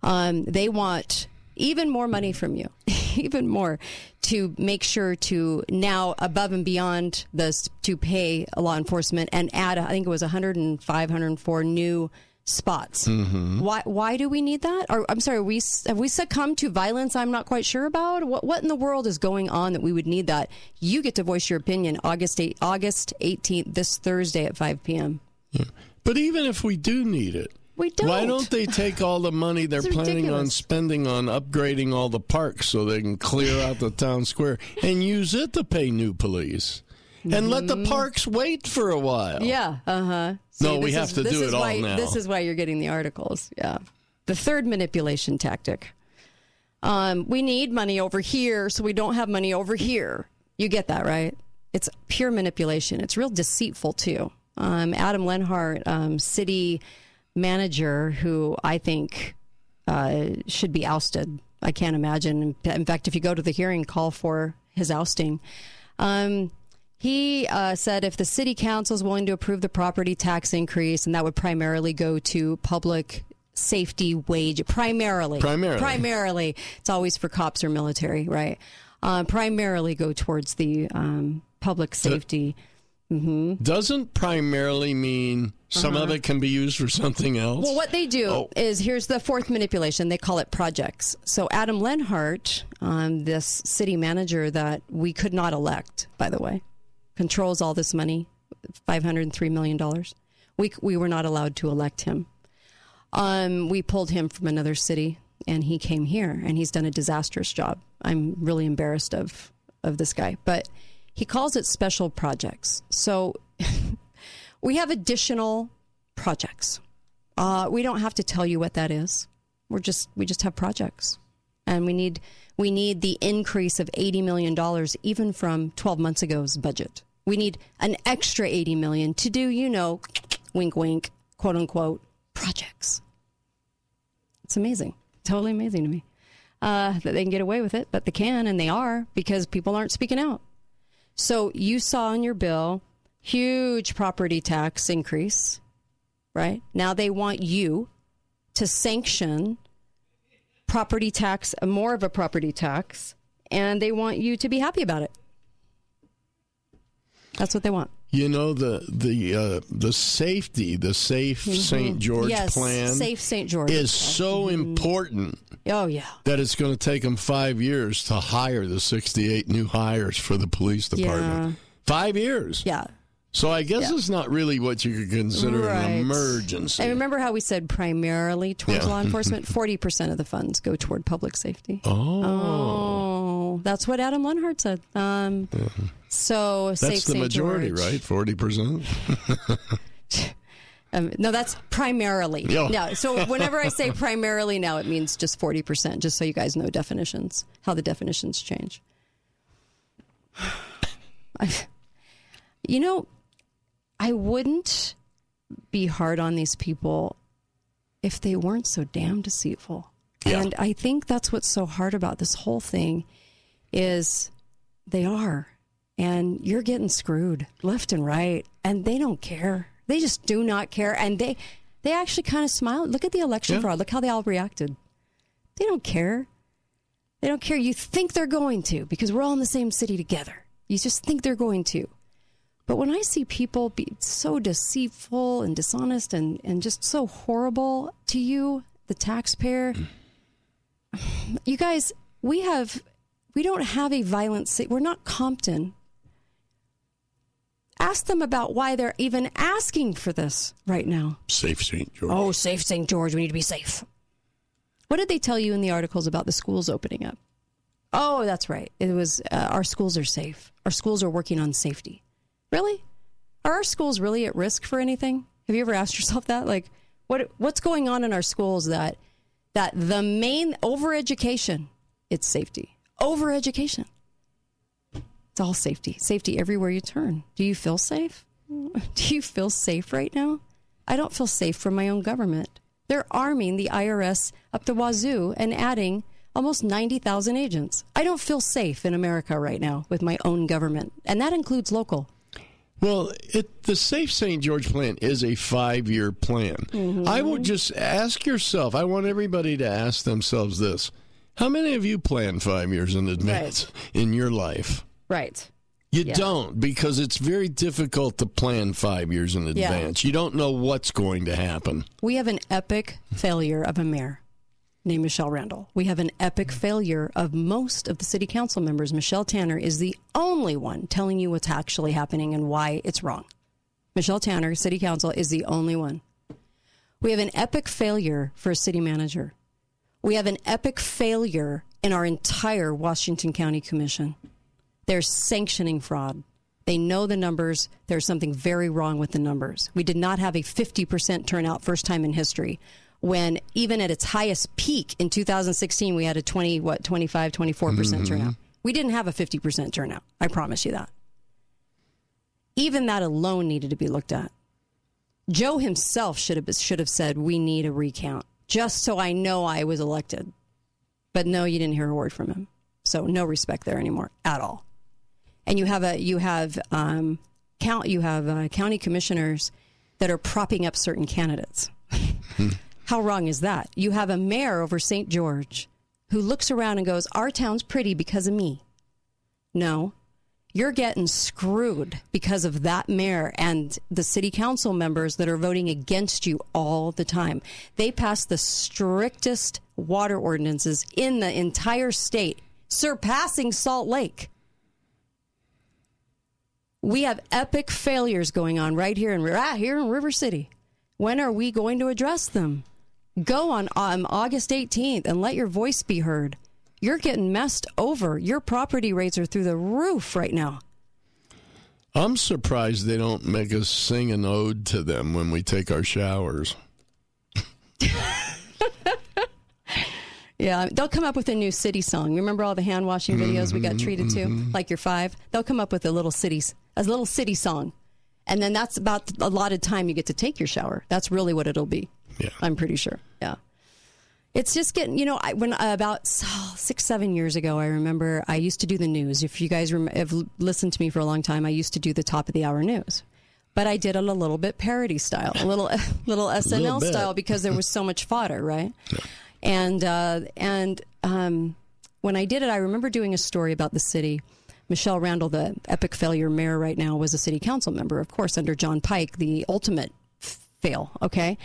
Um, they want even more money from you, even more to make sure to now above and beyond this to pay law enforcement and add, I think it was 105, 104 new spots. Mm-hmm. Why? Why do we need that? Or I'm sorry, we have we succumbed to violence? I'm not quite sure about. What What in the world is going on that we would need that? You get to voice your opinion. August 8, August 18th, this Thursday at 5 p.m. But even if we do need it, we don't. Why don't they take all the money they're planning on spending on upgrading all the parks so they can clear out the town square and use it to pay new police? and let the Mhm. parks wait for a while. Yeah. Uh huh. No, we have to do it all why, now. This is why you're getting the articles. Yeah. The third manipulation tactic. Um, we need money over here, so we don't have money over here. You get that, right? It's pure manipulation. It's real deceitful too. Um, Adam Lenhard, um, city manager, who I think uh, should be ousted. I can't imagine. In fact, if you go to the hearing, call for his ousting. Um, he uh, said if the city council is willing to approve the property tax increase, and that would primarily go to public safety wage, primarily, Primarily. primarily, it's always for cops or military, right? Uh, primarily go towards the um, public safety. Hmm Doesn't primarily mean some of Uh-huh. it can be used for something else. Well, what they do Oh. is here's the fourth manipulation. They call it projects. So Adam Lenhard, um, this city manager that we could not elect, by the way, controls all this money, five hundred and three million dollars. We we were not allowed to elect him. Um, we pulled him from another city, and he came here, and he's done a disastrous job. I'm really embarrassed of of this guy, but he calls it special projects. So we have additional projects. Uh, we don't have to tell you what that is. We're just we just have projects, and we need we need the increase of eighty million dollars even from twelve months ago's budget. We need an extra eighty million to do you know, wink wink, quote unquote projects. It's amazing, totally amazing to me uh, that they can get away with it, but they can and they are because people aren't speaking out. So you saw in your bill huge property tax increase, right? Now they want you to sanction property tax, more of a property tax, and they want you to be happy about it. That's what they want. You know the the uh, the safety, the safe Mhm. St. George Yes, plan Safe St. George. is so important Oh yeah. that it's going to take them five years to hire the 68 new hires for the police department. Five years. Yeah. So I guess Yeah. it's not really what you could consider Right. an emergency. And remember how we said primarily towards Yeah. law enforcement? 40% of the funds go toward public safety. Oh. Oh, that's what Adam Lenhard said. Um, So, That's safe the St. majority, George. right? Forty percent. Um, no, that's primarily. Yeah. No, so whenever I say primarily now, it means just 40%, just so you guys know definitions, how the definitions change. I, you know, I wouldn't be hard on these people if they weren't so damn deceitful. And I think that's what's so hard about this whole thing is they are. And you're getting screwed left and right. And they don't care. They just do not care. And they they actually kind of smile. Look at the election fraud. Look how they all reacted. They don't care. They don't care. You think they're going to because we're all in the same city together. You just think they're going to. But when I see people be so deceitful and dishonest and, and just so horrible to you, the taxpayer, you guys, we have, we don't have a violent city. We're not Compton. Ask them about why they're even asking for this right now. Safe St. George. Oh, safe St. George. We need to be safe. What did they tell you in the articles about the schools opening up? Oh, that's right. It was uh, our schools are safe. Our schools are working on safety. Really? Are our schools really at risk for anything? Have you ever asked yourself that? Like, what what's going on in our schools that that the main overeducation, it's safety. Overeducation. It's all safety. Safety everywhere you turn. Do you feel safe? Do you feel safe right now? I don't feel safe from my own government. They're arming the IRS up the wazoo and adding almost 90,000 agents. I don't feel safe in America right now with my own government, and that includes local. Well, it, the Safe St. George plan is a five year plan. Mhm. I would just ask yourself, I want everybody to ask themselves this How many of you plan five years in advance in your life? Right. You Yeah. don't because it's very difficult to plan five years in advance. Yeah. advance. You don't know what's going to happen. We have an epic failure of a mayor named Michelle Randall. We have an epic mm-hmm. failure of most of the city council members. Michelle Tanner is the only one telling you what's actually happening and why it's wrong. Michelle Tanner, city council, is the only one. We have an epic failure for a city manager. We have an epic failure in our entire Washington County Commission. They're sanctioning fraud. They know the numbers. There's something very wrong with the numbers. We did not have a 50% turnout first time in history when even at its highest peak in 2016 we had a 20 what 25 24% Mhm. turnout. We didn't have a 50% turnout. I promise you that. Even that alone needed to be looked at. Joe himself should have should have said we need a recount just so I know I was elected. But no, you didn't hear a word from him. So no respect there anymore at all. And you have a you have um, count you have uh, county commissioners that are propping up certain candidates. How wrong is that? You have a mayor over St. George who looks around and goes, "Our town's pretty because of me." No, you're getting screwed because of that mayor and the city council members that are voting against you all the time. They pass the strictest water ordinances in the entire state, surpassing Salt Lake. We have epic failures going on right here in right here in River City. When are we going to address them? Go on um, August 18th and let your voice be heard. You're getting messed over. Your property rates are through the roof right now. I'm surprised they don't make us sing an ode to them when we take our showers. Yeah, they'll come up with a new city song. Remember all the hand washing videos we got Mhm, treated to, mhm. like you're five. They'll come up with a little cities, a little city song, and then that's about the allotted time you get to take your shower. That's really what it'll be. Yeah, I'm pretty sure. Yeah, it's just getting. You know, I, when uh, about oh, six, seven years ago, I remember I used to do the news. If you guys rem- have listened to me for a long time, I used to do the top of the hour news. But I did it a little bit parody style, a little little SNL Little style because there was so much fodder, right? And uh, and um, when I did it, I remember doing a story about the city. Michelle Randall, the epic failure mayor right now, was a city council member, of course, under Jon Pike, the ultimate f- fail. Okay,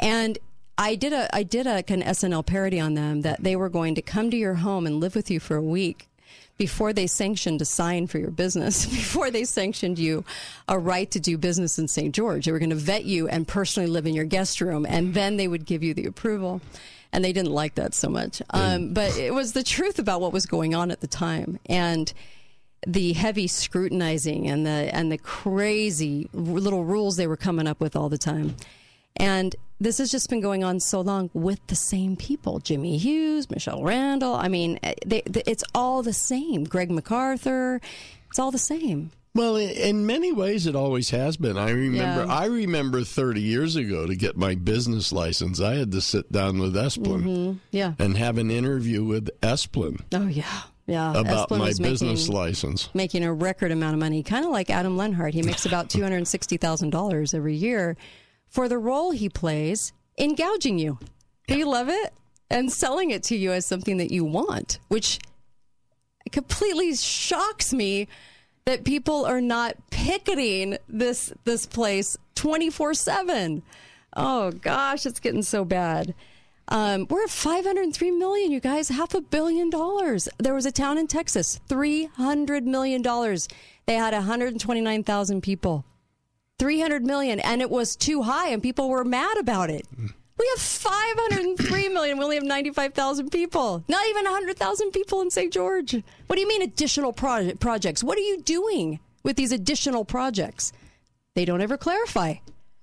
and I did a I did a kind of SNL parody on them that they were going to come to your home and live with you for a week before they sanctioned a sign for your business, before they sanctioned you a right to do business in St. George. They were going to vet you and personally live in your guest room, and then they would give you the approval. And they didn't like that so much. Um, but it was the truth about what was going on at the time. And the heavy scrutinizing and the and the crazy little rules they were coming up with all the time. And this has just been going on so long with the same people: Jimmy Hughes, Michelle Randall. I mean, eh, they, they, it's all the same. Greg McArthur. It's all the same. Well, in many ways, it always has been. I remember. Yeah. I remember 30 years ago to get my business license, I had to sit down with Esplin hmm Yeah. and have an interview with Esplin Oh yeah. Yeah. about Esplin my business making, license. making a record amount of money, kind of like Adam Lenhard. He makes about two hundred sixty thousand dollars every year for the role he plays in gouging you. Do you love it? And selling it to you as something that you want, which completely shocks me that people are not picketing this this place 24/7. Oh gosh, it's getting so bad. Um, we're at 503 million, you guys, half a billion dollars. There was a town in Texas, 300 million dollars. They had 129,000 people. 300 million and it was too high and people were mad about it. We have 503 million. We only have 95,000 people. Not even 100,000 people in St. George. What do you mean additional project projects? What are you doing with these additional projects? They don't ever clarify.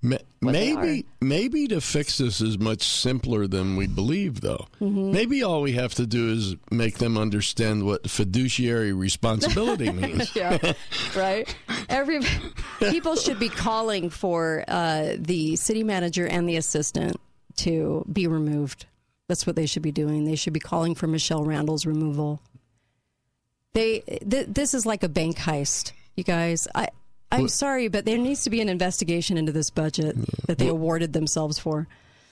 Ma- Maybe, maybe to fix this is much simpler than we believe, though. Mhm. Maybe all we have to do is make them understand what fiduciary responsibility means. yeah, right. Every people should be calling for uh, the city manager and the assistant to be removed. That's what they should be doing. They should be calling for Michelle Randall's removal. They th- this is like a bank heist, you guys. I I'm What- sorry, but there needs to be an investigation into this budget that they awarded themselves for.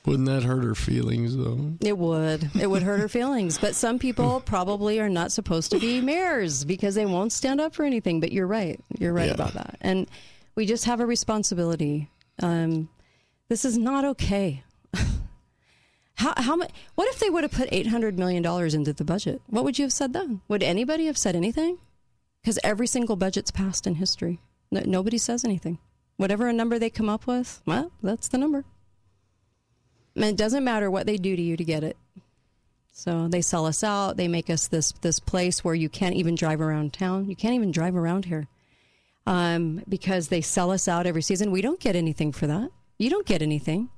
Wouldn't that hurt her feelings, though? It would. It would hurt her feelings. But some people probably are not supposed to be mayors because they won't stand up for anything. But you're right. You're right Yeah. about that. And we just have a responsibility. Um, this is not okay. how how much? What if they would have put eight hundred million dollars into the budget? What would you have said then? Would anybody have said anything? Because every single budget's passed in history. No, nobody says anything. Whatever a number they come up with, well, that's the number. And it doesn't matter what they do to you to get it. So they sell us out. They make us this this place where you can't even drive around town. You can't even drive around here. um, because they sell us out every season. We don't get anything for that. You don't get anything.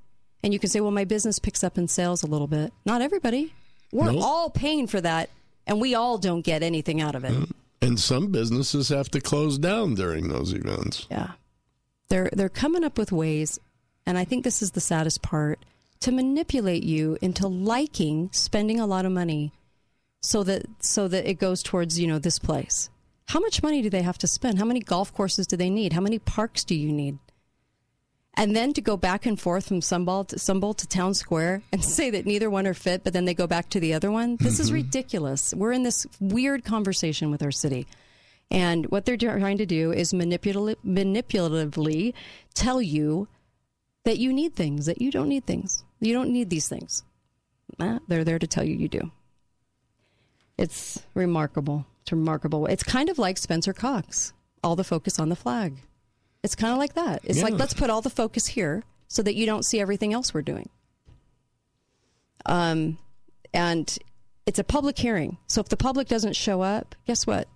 And you can say, well, my business picks up in sales a little bit. Not everybody. We're Nope. all paying for that, and we all don't get anything out of it. And some businesses have to close down during those events. Yeah. They're they're coming up with ways, and I think this is the saddest part, to manipulate you into liking spending a lot of money so that so that it goes towards, you know, this place. How much money do they have to spend? How many golf courses do they need? How many parks do you need? And then to go back and forth from Sun Bowl to, to Town Square and say that neither one are fit, but then they go back to the other one. This is ridiculous. We're in this weird conversation with our city. And what they're trying to do is manipula- manipulatively tell you that you need things, that you don't need things. You don't need these things. Eh, they're there to tell you you do. It's remarkable. It's remarkable. It's kind of like Spencer Cox, all the focus on the flag. It's kind of like that. It's like, let's put all the focus here so that you don't see everything else we're doing. Um, and it's a public hearing. So if the public doesn't show up, guess what?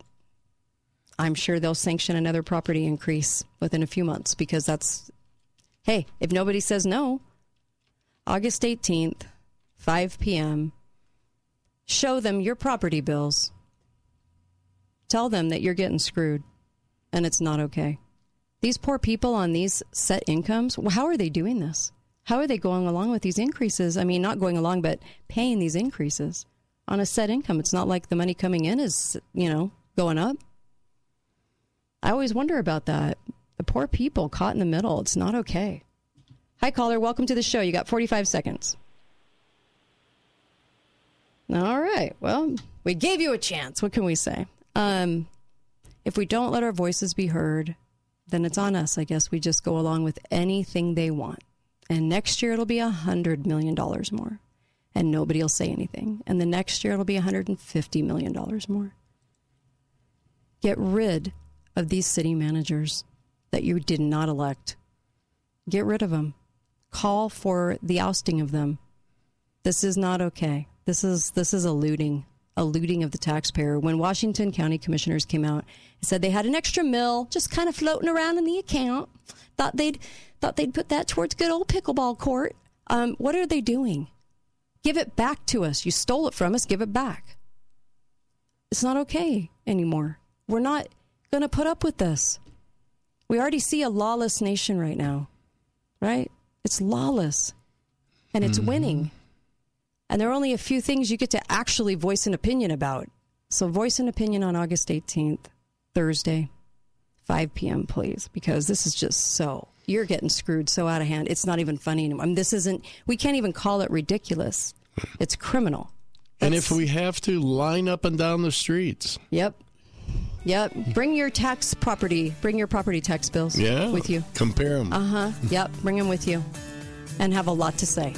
I'm sure they'll sanction another property increase within a few months because that's, hey, if nobody says no, August 18th, 5 p.m., show them your property bills. Tell them that you're getting screwed and it's not okay. These poor people on these set incomes, how are they doing this? How are they going along with these increases? I mean, not going along, but paying these increases on a set income. It's not like the money coming in is, you know, going up. I always wonder about that. The poor people caught in the middle. It's not okay. Hi, caller. Welcome to the show. You got 45 seconds. All right. Well, we gave you a chance. What can we say? Um, if we don't let our voices be heard, then it's on us. I guess we just go along with anything they want. And next year it'll be a $100 million more. And nobody will say anything. And the next year it'll be $150 million more. Get rid of these city managers that you did not elect. Get rid of them. Call for the ousting of them. This is not okay. This is this is a looting, a looting of the taxpayer. When Washington County commissioners came out and said they had an extra mill just kind of floating around in the account, thought they'd thought they'd put that towards good old pickleball court. Um, what are they doing? Give it back to us. You stole it from us. Give it back. It's not okay anymore. We're not going to put up with this. We already see a lawless nation right now, right? It's lawless and it's winning. And there are only a few things you get to actually voice an opinion about. So voice an opinion on August 18th, Thursday, 5 p.m., please, because this is just so, you're getting screwed so out of hand. It's not even funny anymore. I mean, this isn't, we can't even call it ridiculous. It's criminal. And if we have to, line up and down the streets. Yep. Yep. Bring your tax property, bring your property tax bills Yeah. with you. Compare them. Uh huh. Yep. Bring them with you and have a lot to say.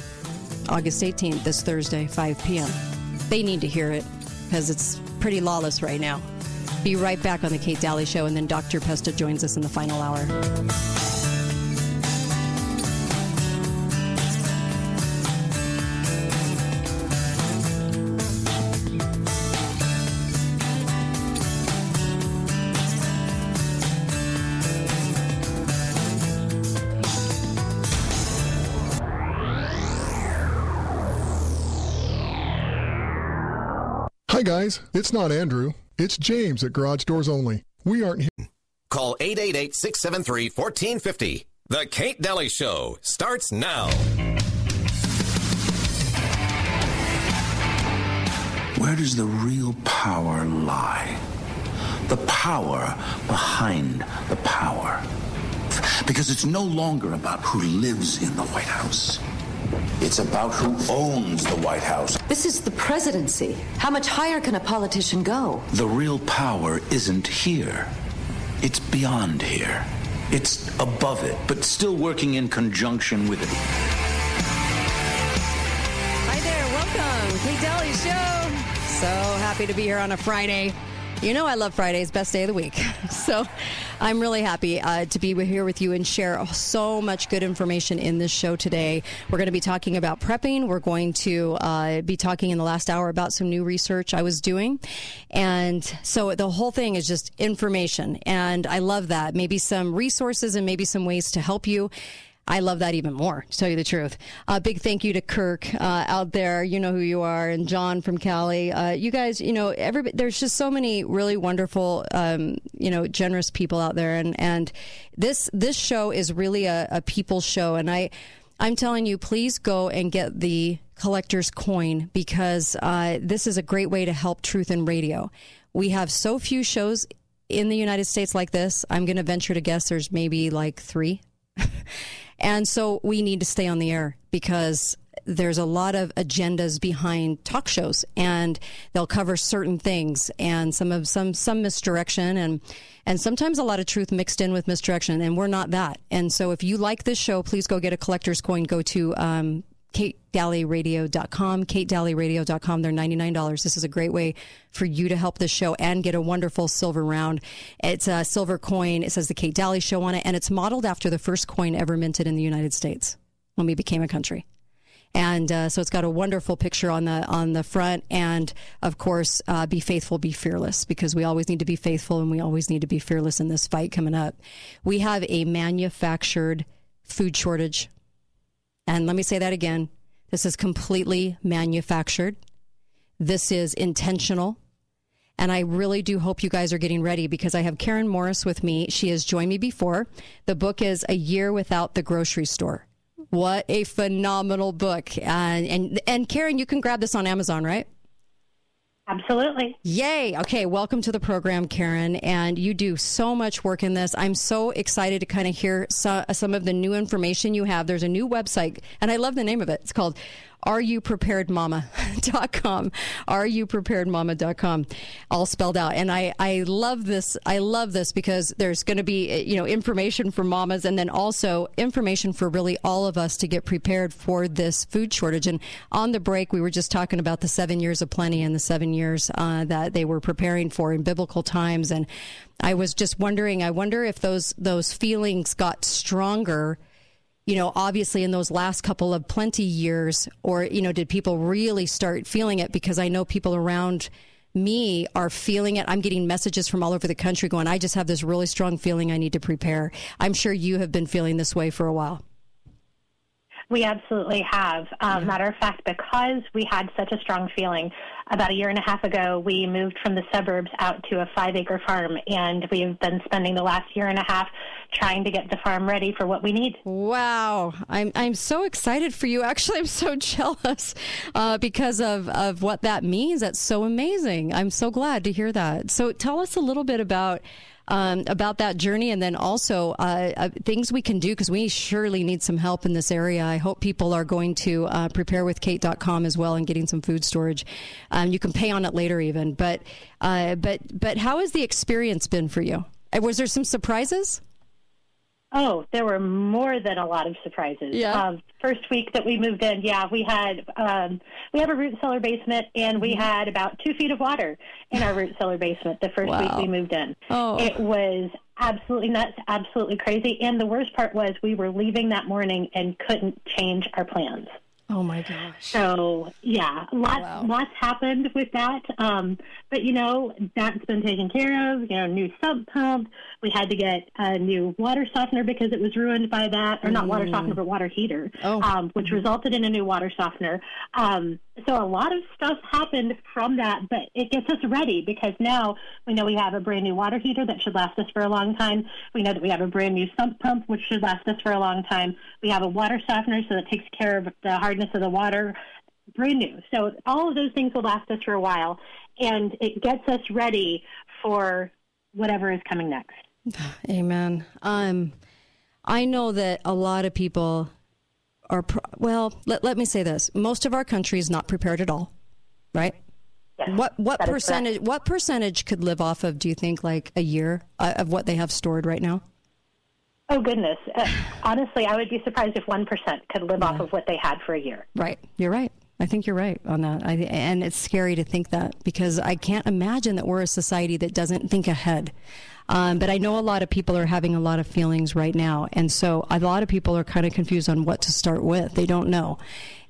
August 18th, this Thursday, 5 p.m. They need to hear it because it's pretty lawless right now. Be right back on the Kate Dalley Show, and then Dr. Pesta joins us in the final hour. Guys. It's not Andrew. It's James at Garage Doors Only. We aren't here. Call 888 673 1450. The Kate Dalley Show starts now. Where does the real power lie? The power behind the power. Because it's no longer about who lives in the White House. It's about who owns the White House. This is the presidency. How much higher can a politician go? The real power isn't here. It's beyond here. It's above it, but still working in conjunction with it. Hi there. Welcome. Kate Dalley Show. So happy to be here on a Friday. You know, I love Fridays, best day of the week. So I'm really happy uh, to be here with you and share so much good information in this show today. We're going to be talking about prepping. We're going to uh, be talking in the last hour about some new research I was doing. And so the whole thing is just information. And I love that. Maybe some resources and maybe some ways to help you. I love that even more, to tell you the truth. A big thank you to Kirk uh, out there. You know who you are, and John from Cali. Uh, you guys, you know, there's just so many really wonderful, um, you know, generous people out there, and and this this show is really a, a people's show, and I. I'm telling you, please go and get the collector's coin because uh, this is a great way to help truth in radio. We have so few shows in the United States like this. I'm going to venture to guess there's maybe like three. And so we need to stay on the air because there's a lot of agendas behind talk shows and they'll cover certain things and some of some some misdirection and and sometimes a lot of truth mixed in with misdirection and we're not that. And so if you like this show please go get a collector's coin go to um, katedalleyradio.com, katedalleyradio.com. They're $99. This is a great way for you to help the show and get a wonderful silver round. It's a silver coin. It says the Kate Dalley Show on it, and it's modeled after the first coin ever minted in the United States when we became a country. And uh, so it's got a wonderful picture on the on the front, and of course, uh, be faithful, be fearless, because we always need to be faithful and we always need to be fearless in this fight coming up. We have a manufactured food shortage and let me say that again this is completely manufactured, this is intentional. And I really do hope you guys are getting ready because I have Karen Morris with me. She has joined me before. The book is A Year Without the Grocery Store. What a phenomenal book. And, and, and Karen, you can grab this on Amazon, right? Absolutely. Yay. Okay. Welcome to the program, Karen. And you do so much work in this. I'm so excited to kind of hear so, some of the new information you have. There's a new website, and I love the name of it. It's called areyoupreparedmama.com areyoupreparedmama.com all spelled out. And I, I love this i love this because there's going to be you know information for mamas and then also information for really all of us to get prepared for this food shortage. And on the break we were just talking about the seven years of plenty and the seven years uh, that they were preparing for in biblical times. And i was just wondering i wonder if those those feelings got stronger you know, obviously in those last couple of plenty years, or, you know, did people really start feeling it? Because I know people around me are feeling it. I'm getting messages from all over the country going, I just have this really strong feeling I need to prepare. I'm sure you have been feeling this way for a while. We absolutely have. Um, matter of fact, because we had such a strong feeling, about a year and a half ago, we moved from the suburbs out to a five acre farm, and we've been spending the last year and a half trying to get the farm ready for what we need. Wow, I'm I'm so excited for you. Actually, I'm so jealous uh, because of of what that means. That's so amazing. I'm so glad to hear that. So, tell us a little bit about um, about that journey and then also uh, uh, things we can do because we surely need some help in this area. I hope people are going to uh, preparewithkate.com as well and getting some food storage. Um, you can pay on it later even. But, uh, but, but how has the experience been for you? Uh, Was there some surprises? Oh, there were more than a lot of surprises. Yeah. Um, first week that we moved in, yeah, we had um, we have a root cellar basement, and we had about two feet of water in our root cellar basement the first week we moved in. Oh. It was absolutely nuts, absolutely crazy. And the worst part was we were leaving that morning and couldn't change our plans. Oh my gosh. So yeah, lots lots happened with that. Um, but you know that's been taken care of. You know, new sump pump. We had to get a new water softener because it was ruined by that, or not water Mm. softener, but water heater, Oh. um, which resulted in a new water softener. Um, so a lot of stuff happened from that, but it gets us ready because now we know we have a brand new water heater that should last us for a long time. We know that we have a brand new sump pump which should last us for a long time. We have a water softener so that takes care of the hardness of the water. Brand new. So all of those things will last us for a while, and it gets us ready for whatever is coming next. Amen. Um, I know that a lot of people are, pro- well, let, let me say this. Most of our country is not prepared at all, right? Yes, what what percentage what percentage could live off of do you think like a year uh, of what they have stored right now Oh goodness! Uh, honestly, I would be surprised if one percent could live off of what they had for a year. right you're right I think you're right on that. I, and it's scary to think that because I can't imagine that we're a society that doesn't think ahead. Um, but I know a lot of people are having a lot of feelings right now. And so a lot of people are kind of confused on what to start with. They don't know.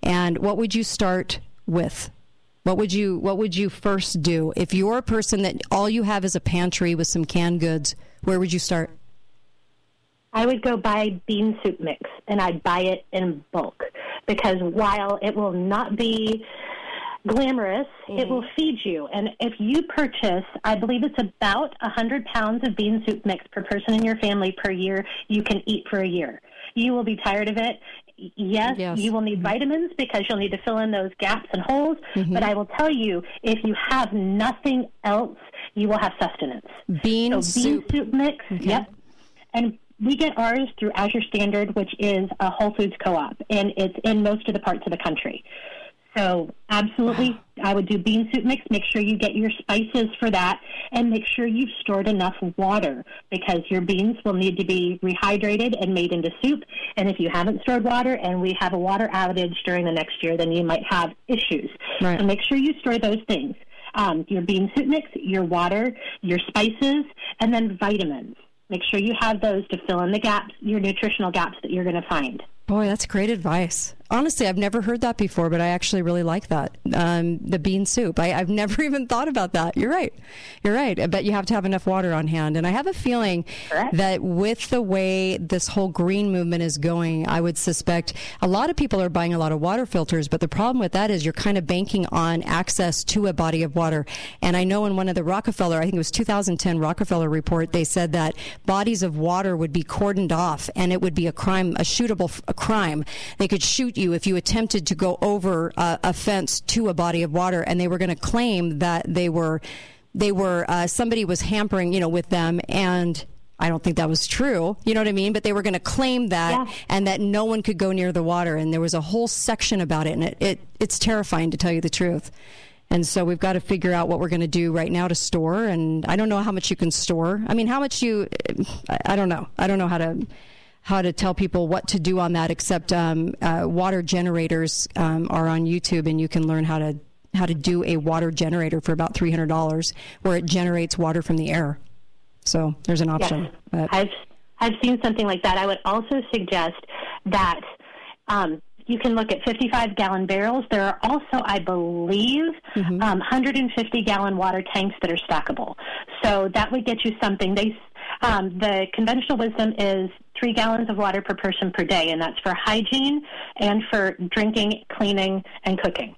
And what would you start with? What would you What would you first do if you're a person that all you have is a pantry with some canned goods? Where would you start? I would go buy bean soup mix and I'd buy it in bulk because while it will not be glamorous, it will feed you. And if you purchase, I believe it's about 100 pounds of bean soup mix per person in your family per year, you can eat for a year. You will be tired of it. Yes, Yes. you will need vitamins because you'll need to fill in those gaps and holes. Mhm. But I will tell you, if you have nothing else, you will have sustenance. Bean so bean soup mix. Yep. And we get ours through Azure Standard, which is a Whole Foods co-op, and it's in most of the parts of the country. So absolutely, I would do bean soup mix. Make sure you get your spices for that, and make sure you've stored enough water because your beans will need to be rehydrated and made into soup. And if you haven't stored water, and we have a water outage during the next year, then you might have issues. Right. So make sure you store those things: um, your bean soup mix, your water, your spices, and then vitamins. Make sure you have those to fill in the gaps, your nutritional gaps that you're going to find. Boy, that's great advice. Honestly, I've never heard that before, but I actually really like that. Um, the bean soup. I, I've never even thought about that. You're right. You're right. But you have to have enough water on hand. And I have a feeling that with the way this whole green movement is going, I would suspect a lot of people are buying a lot of water filters. But the problem with that is you're kind of banking on access to a body of water. And I know in one of the Rockefeller, I think it was 2010 Rockefeller report, they said that bodies of water would be cordoned off and it would be a crime, a shootable a crime. They could shoot you if you attempted to go over a, a fence to a body of water, and they were going to claim that they were they were uh, somebody was hampering, you know, with them and. I don't think that was true. You know what I mean? But they were going to claim that and that no one could go near the water. And there was a whole section about it. And it, it, it's terrifying to tell you the truth. And so we've got to figure out what we're going to do right now to store. And I don't know how much you can store. I mean, how much you, I, I don't know. I don't know how to, how to tell people what to do on that, except um, uh, water generators um, are on YouTube and you can learn how to, how to do a water generator for about $300 where it generates water from the air. So there's an option. Yes. I've I've seen something like that. I would also suggest that um, you can look at 55 gallon barrels. There are also, I believe, um, 150 gallon water tanks that are stackable. So that would get you something. They um, the conventional wisdom is three gallons of water per person per day, and that's for hygiene and for drinking, cleaning, and cooking.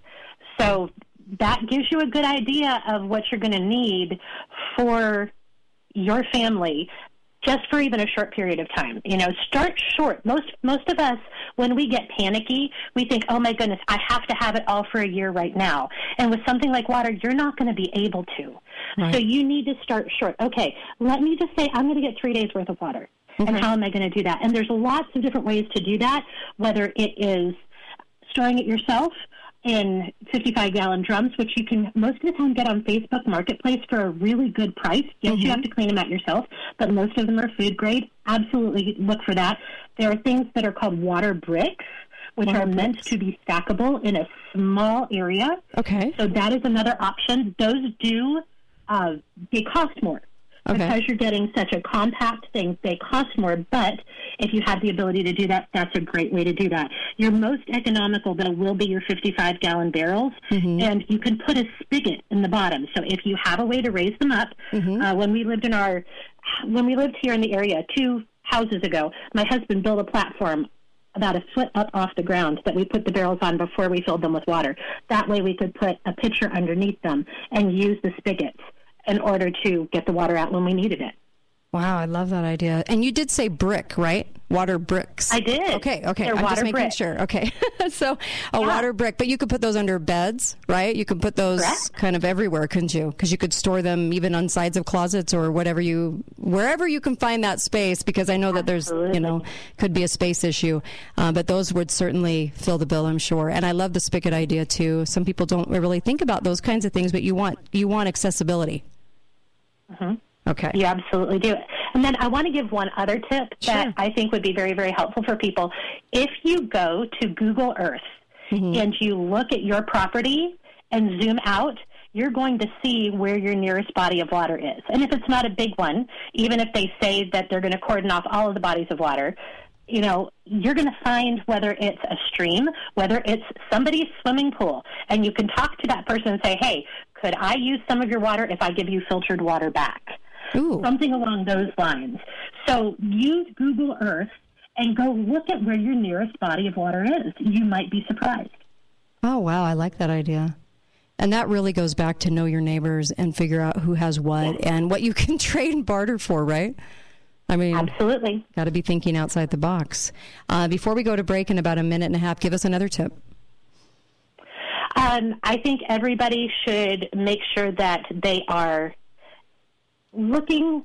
So that gives you a good idea of what you're going to need for your family just for even a short period of time. You know, start short. Most most of us when we get panicky, we think, "Oh my goodness, I have to have it all for a year right now." And with something like water, you're not going to be able to. Right. So you need to start short. Okay, let me just say I'm going to get 3 days worth of water. And how am I going to do that? And there's lots of different ways to do that, whether it is storing it yourself in 55 gallon drums, which you can most of the time get on Facebook Marketplace for a really good price. Yes, you have to clean them out yourself, but most of them are food grade. Absolutely look for that. There are things that are called water bricks, which Water are meant to be stackable in a small area. Okay. So that is another option. Those do, uh, they cost more. Okay. Because you're getting such a compact thing, they cost more. But if you have the ability to do that, that's a great way to do that. Your most economical, though, will be your 55 gallon barrels, and you can put a spigot in the bottom. So if you have a way to raise them up, uh, when we lived in our, when we lived here in the area two houses ago, my husband built a platform about a foot up off the ground that we put the barrels on before we filled them with water. That way we could put a pitcher underneath them and use the spigots in order to get the water out when we needed it. Wow, I love that idea. And you did say brick, right? Water bricks. I did. Okay, okay. They're I'm just making brick. sure. Okay. so a water brick, but you could put those under beds, right? You could put those kind of everywhere, couldn't you? Because you could store them even on sides of closets or whatever you, wherever you can find that space. Because I know that there's, you know, could be a space issue, uh, but those would certainly fill the bill, I'm sure. And I love the spigot idea too. Some people don't really think about those kinds of things, but you want you want accessibility. Mhm. Okay. You absolutely do. And then I want to give one other tip that I think would be very, very helpful for people. If you go to Google Earth and you look at your property and zoom out, you're going to see where your nearest body of water is. And if it's not a big one, even if they say that they're going to cordon off all of the bodies of water, you know, you're going to find whether it's a stream, whether it's somebody's swimming pool, and you can talk to that person and say, hey, could I use some of your water if I give you filtered water back? Something along those lines. So use Google Earth and go look at where your nearest body of water is. You might be surprised. Oh, wow. I like that idea. And that really goes back to know your neighbors and figure out who has what and what you can trade and barter for, right? I mean, absolutely. Got to be thinking outside the box. Uh, before we go to break in about a minute and a half, give us another tip. Um, I think everybody should make sure that they are looking,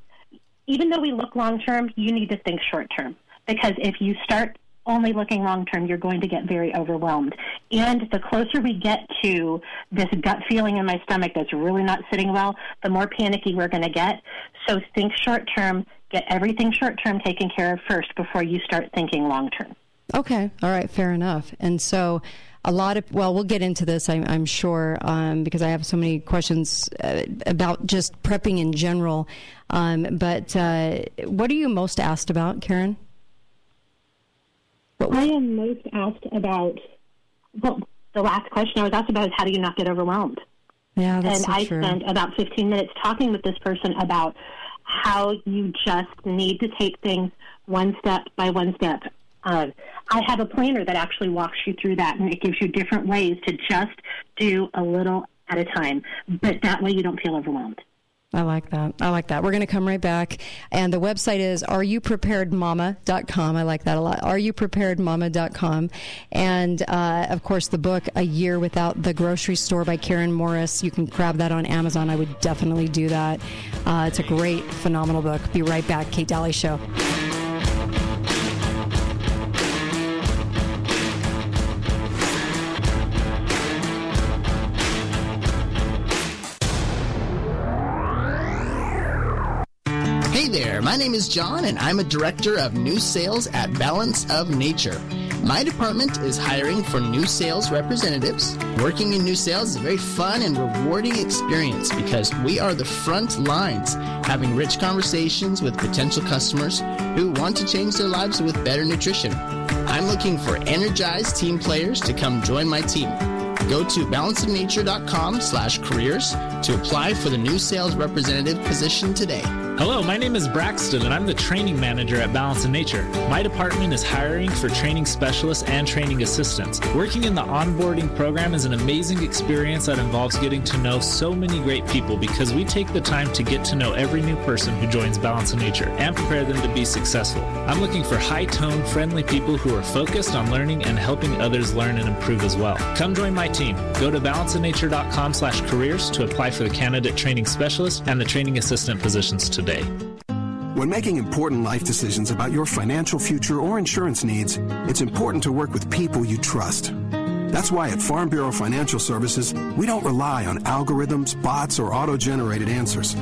even though we look long term, you need to think short term. Because if you start only looking long term, you're going to get very overwhelmed. And the closer we get to this gut feeling in my stomach that's really not sitting well, the more panicky we're going to get. So think short term, get everything short term taken care of first before you start thinking long term. Okay. All right. Fair enough. And so, a lot of well, we'll get into this, I'm, I'm sure, um, because I have so many questions uh, about just prepping in general. Um, but uh, what are you most asked about, Karen? What I am most asked about, well, the last question I was asked about is how do you not get overwhelmed? Yeah, that's true. and so I true. spent about 15 minutes talking with this person about how you just need to take things one step by one step. Uh, I have a planner that actually walks you through that, and it gives you different ways to just do a little at a time. But that way, you don't feel overwhelmed. I like that. I like that. We're going to come right back. And the website is areyoupreparedmama.com. I like that a lot. Areyoupreparedmama.com. And, uh, of course, the book, A Year Without the Grocery Store by Karen Morris. You can grab that on Amazon. I would definitely do that. Uh, it's a great, phenomenal book. Be right back. Kate Dalley Show. My name is John, and I'm a director of new sales at Balance of Nature. My department is hiring for new sales representatives. Working in new sales is a very fun and rewarding experience because we are the front lines, having rich conversations with potential customers who want to change their lives with better nutrition. I'm looking for energized team players to come join my team. Go to balanceofnature.com slash careers to apply for the new sales representative position today. Hello, my name is Braxton, and I'm the training manager at Balance of Nature. My department is hiring for training specialists and training assistants. Working in the onboarding program is an amazing experience that involves getting to know so many great people because we take the time to get to know every new person who joins Balance of Nature and prepare them to be successful. I'm looking for high tone, friendly people who are focused on learning and helping others learn and improve as well. Come join my team. Go to balanceofnature.com slash careers to apply for the candidate training specialist and the training assistant positions today. When making important life decisions about your financial future or insurance needs, it's important to work with people you trust. That's why at Farm Bureau Financial Services, we don't rely on algorithms, bots, or auto generated answers.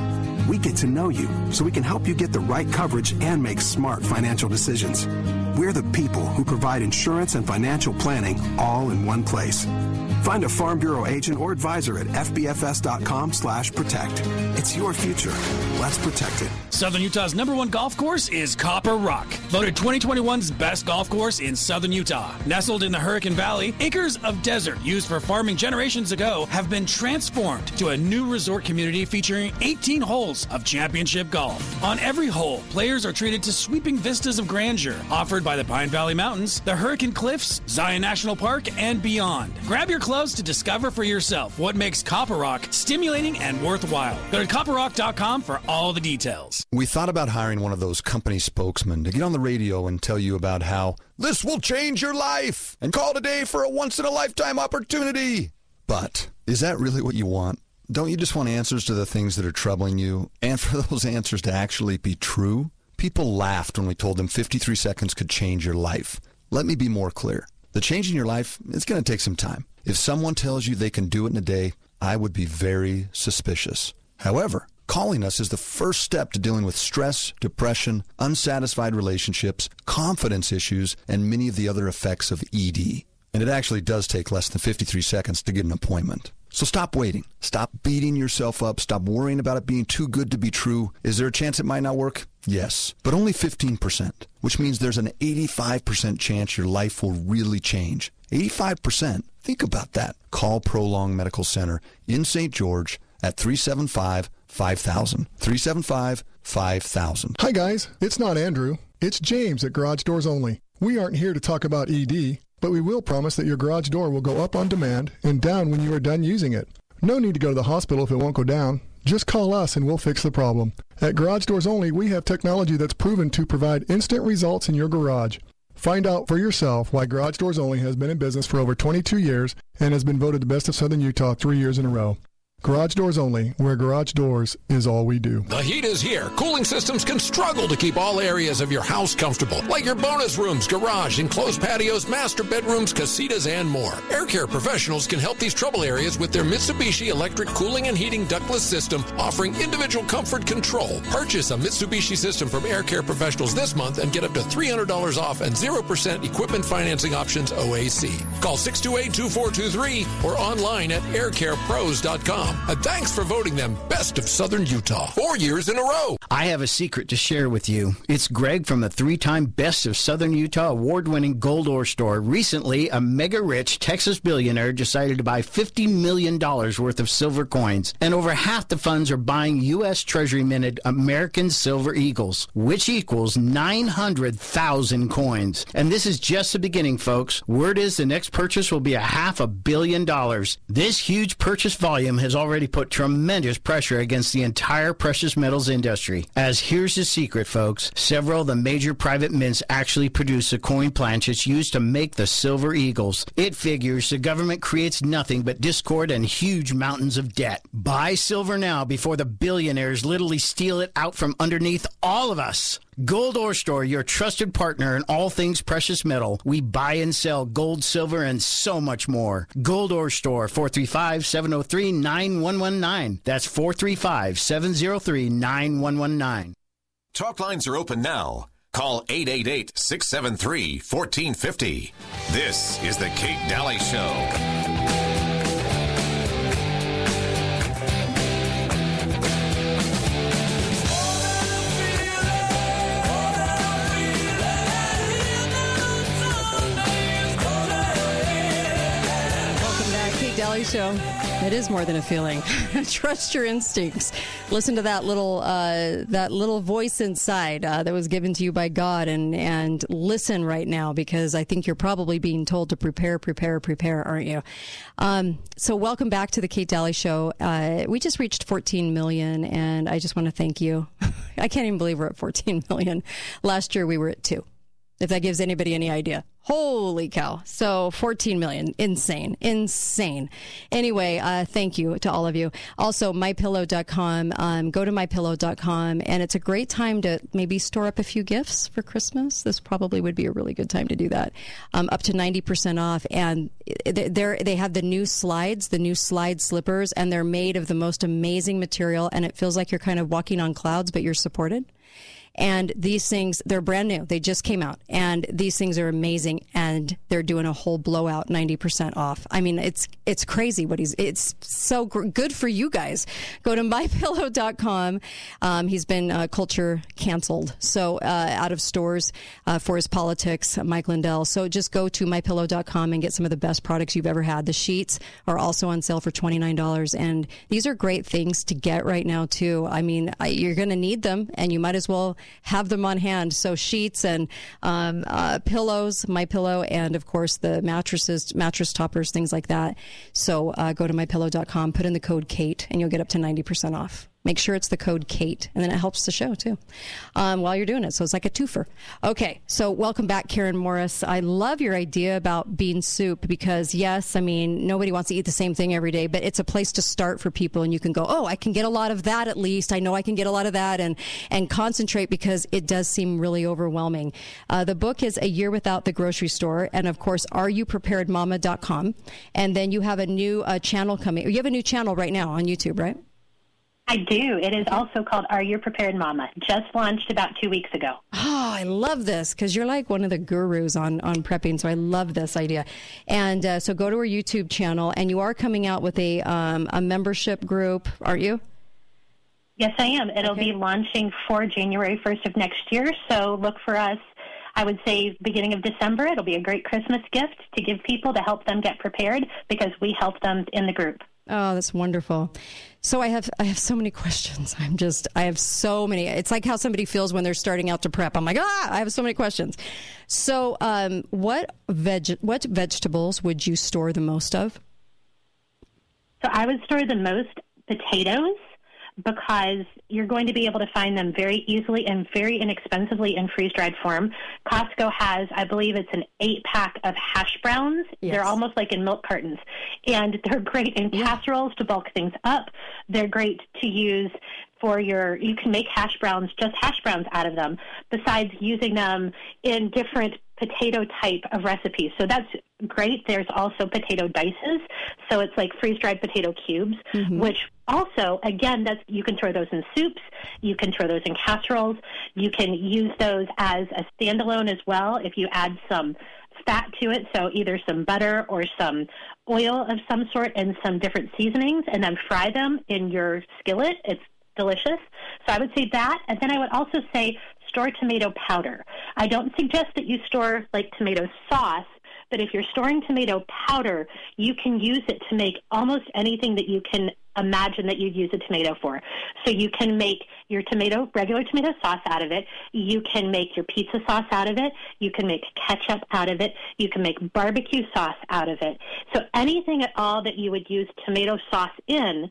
We get to know you so we can help you get the right coverage and make smart financial decisions. We're the people who provide insurance and financial planning all in one place. Find a Farm Bureau agent or advisor at fbfs.com slash protect. It's your future. Let's protect it. Southern Utah's number one golf course is Copper Rock, voted 2021's best golf course in Southern Utah. Nestled in the Hurricane Valley, acres of desert used for farming generations ago have been transformed to a new resort community featuring 18 holes of championship golf. On every hole, players are treated to sweeping vistas of grandeur offered by the Pine Valley Mountains, the Hurricane Cliffs, Zion National Park, and beyond. Grab your clubs to discover for yourself what makes Copper Rock stimulating and worthwhile. Go to copperrock.com for all the details. We thought about hiring one of those company spokesmen to get on the radio and tell you about how this will change your life and call today for a once in a lifetime opportunity. But is that really what you want? Don't you just want answers to the things that are troubling you and for those answers to actually be true? People laughed when we told them 53 seconds could change your life. Let me be more clear. The change in your life, it's going to take some time. If someone tells you they can do it in a day, I would be very suspicious. However, calling us is the first step to dealing with stress, depression, unsatisfied relationships, confidence issues, and many of the other effects of ED. And it actually does take less than 53 seconds to get an appointment. So stop waiting. Stop beating yourself up. Stop worrying about it being too good to be true. Is there a chance it might not work? Yes, but only 15%, which means there's an 85% chance your life will really change. 85%. Think about that. Call Prolong Medical Center in St. George at 375 5000. 375 5000. Hi, guys. It's not Andrew. It's James at Garage Doors Only. We aren't here to talk about ED, but we will promise that your garage door will go up on demand and down when you are done using it. No need to go to the hospital if it won't go down. Just call us and we'll fix the problem. At Garage Doors Only, we have technology that's proven to provide instant results in your garage. Find out for yourself why Garage Doors Only has been in business for over 22 years and has been voted the best of Southern Utah three years in a row. Garage Doors Only, where garage doors is all we do. The heat is here. Cooling systems can struggle to keep all areas of your house comfortable, like your bonus rooms, garage, enclosed patios, master bedrooms, casitas, and more. Air Care professionals can help these trouble areas with their Mitsubishi electric cooling and heating ductless system, offering individual comfort control. Purchase a Mitsubishi system from Air Care professionals this month and get up to $300 off and 0% equipment financing options OAC. Call 628-2423 or online at aircarepros.com. And thanks for voting them Best of Southern Utah four years in a row. I have a secret to share with you. It's Greg from the three time Best of Southern Utah award winning Gold Ore Store. Recently, a mega rich Texas billionaire decided to buy $50 million worth of silver coins, and over half the funds are buying U.S. Treasury minted American Silver Eagles, which equals 900,000 coins. And this is just the beginning, folks. Word is the next purchase will be a half a billion dollars. This huge purchase volume has already put tremendous pressure against the entire precious metals industry. As here's the secret, folks several of the major private mints actually produce the coin planchets used to make the silver eagles. It figures the government creates nothing but discord and huge mountains of debt. Buy silver now before the billionaires literally steal it out from underneath all of us. Gold Ore Store, your trusted partner in all things precious metal. We buy and sell gold, silver, and so much more. Gold Ore Store, 435 703 9119. That's 435 703 9119. Talk lines are open now. Call 888 673 1450. This is The Kate Dalley Show. Dalley Show. It is more than a feeling. Trust your instincts. Listen to that little uh, that little voice inside uh, that was given to you by God, and and listen right now because I think you're probably being told to prepare, prepare, prepare, aren't you? Um, so welcome back to the Kate Dalley Show. Uh, we just reached 14 million, and I just want to thank you. I can't even believe we're at 14 million. Last year we were at two if that gives anybody any idea. Holy cow. So 14 million. Insane. Insane. Anyway, uh, thank you to all of you. Also, mypillow.com. Um, go to mypillow.com and it's a great time to maybe store up a few gifts for Christmas. This probably would be a really good time to do that. Um, up to 90% off. And they're, they have the new slides, the new slide slippers, and they're made of the most amazing material. And it feels like you're kind of walking on clouds, but you're supported. And these things, they're brand new. They just came out. And these things are amazing. And they're doing a whole blowout 90% off. I mean, it's, it's crazy what he's, it's so gr- good for you guys. Go to mypillow.com. Um, he's been uh, culture canceled. So, uh, out of stores uh, for his politics, Mike Lindell. So just go to mypillow.com and get some of the best products you've ever had. The sheets are also on sale for $29. And these are great things to get right now, too. I mean, I, you're going to need them and you might as well have them on hand. So sheets and um, uh, pillows, my pillow, and of course the mattresses, mattress toppers, things like that. So uh, go to mypillow.com, put in the code Kate, and you'll get up to 90% off. Make sure it's the code Kate, and then it helps the show too um, while you're doing it. So it's like a twofer. Okay, so welcome back, Karen Morris. I love your idea about bean soup because, yes, I mean, nobody wants to eat the same thing every day, but it's a place to start for people, and you can go, oh, I can get a lot of that at least. I know I can get a lot of that, and and concentrate because it does seem really overwhelming. Uh, the book is A Year Without the Grocery Store, and of course, AreYouPreparedMama.com, and then you have a new uh, channel coming. You have a new channel right now on YouTube, right? I do. It is also called Are You Prepared Mama? Just launched about two weeks ago. Oh, I love this because you're like one of the gurus on, on prepping. So I love this idea. And uh, so go to our YouTube channel, and you are coming out with a, um, a membership group, aren't you? Yes, I am. It'll be launching for January 1st of next year. So look for us. I would say beginning of December. It'll be a great Christmas gift to give people to help them get prepared because we help them in the group. Oh, that's wonderful. So I have I have so many questions. I'm just I have so many. It's like how somebody feels when they're starting out to prep. I'm like, ah, I have so many questions. So, um, what veg what vegetables would you store the most of? So I would store the most potatoes because you're going to be able to find them very easily and very inexpensively in freeze dried form. Costco has, I believe it's an eight pack of hash browns. Yes. They're almost like in milk cartons. And they're great in casseroles to bulk things up. They're great to use for your you can make hash browns just hash browns out of them besides using them in different potato type of recipes so that's great there's also potato dices so it's like freeze dried potato cubes mm-hmm. which also again that's you can throw those in soups you can throw those in casseroles you can use those as a standalone as well if you add some fat to it, so either some butter or some oil of some sort and some different seasonings, and then fry them in your skillet. It's delicious. So I would say that, and then I would also say store tomato powder. I don't suggest that you store like tomato sauce. But if you're storing tomato powder, you can use it to make almost anything that you can imagine that you'd use a tomato for. So you can make your tomato, regular tomato sauce out of it. You can make your pizza sauce out of it. You can make ketchup out of it. You can make barbecue sauce out of it. So anything at all that you would use tomato sauce in,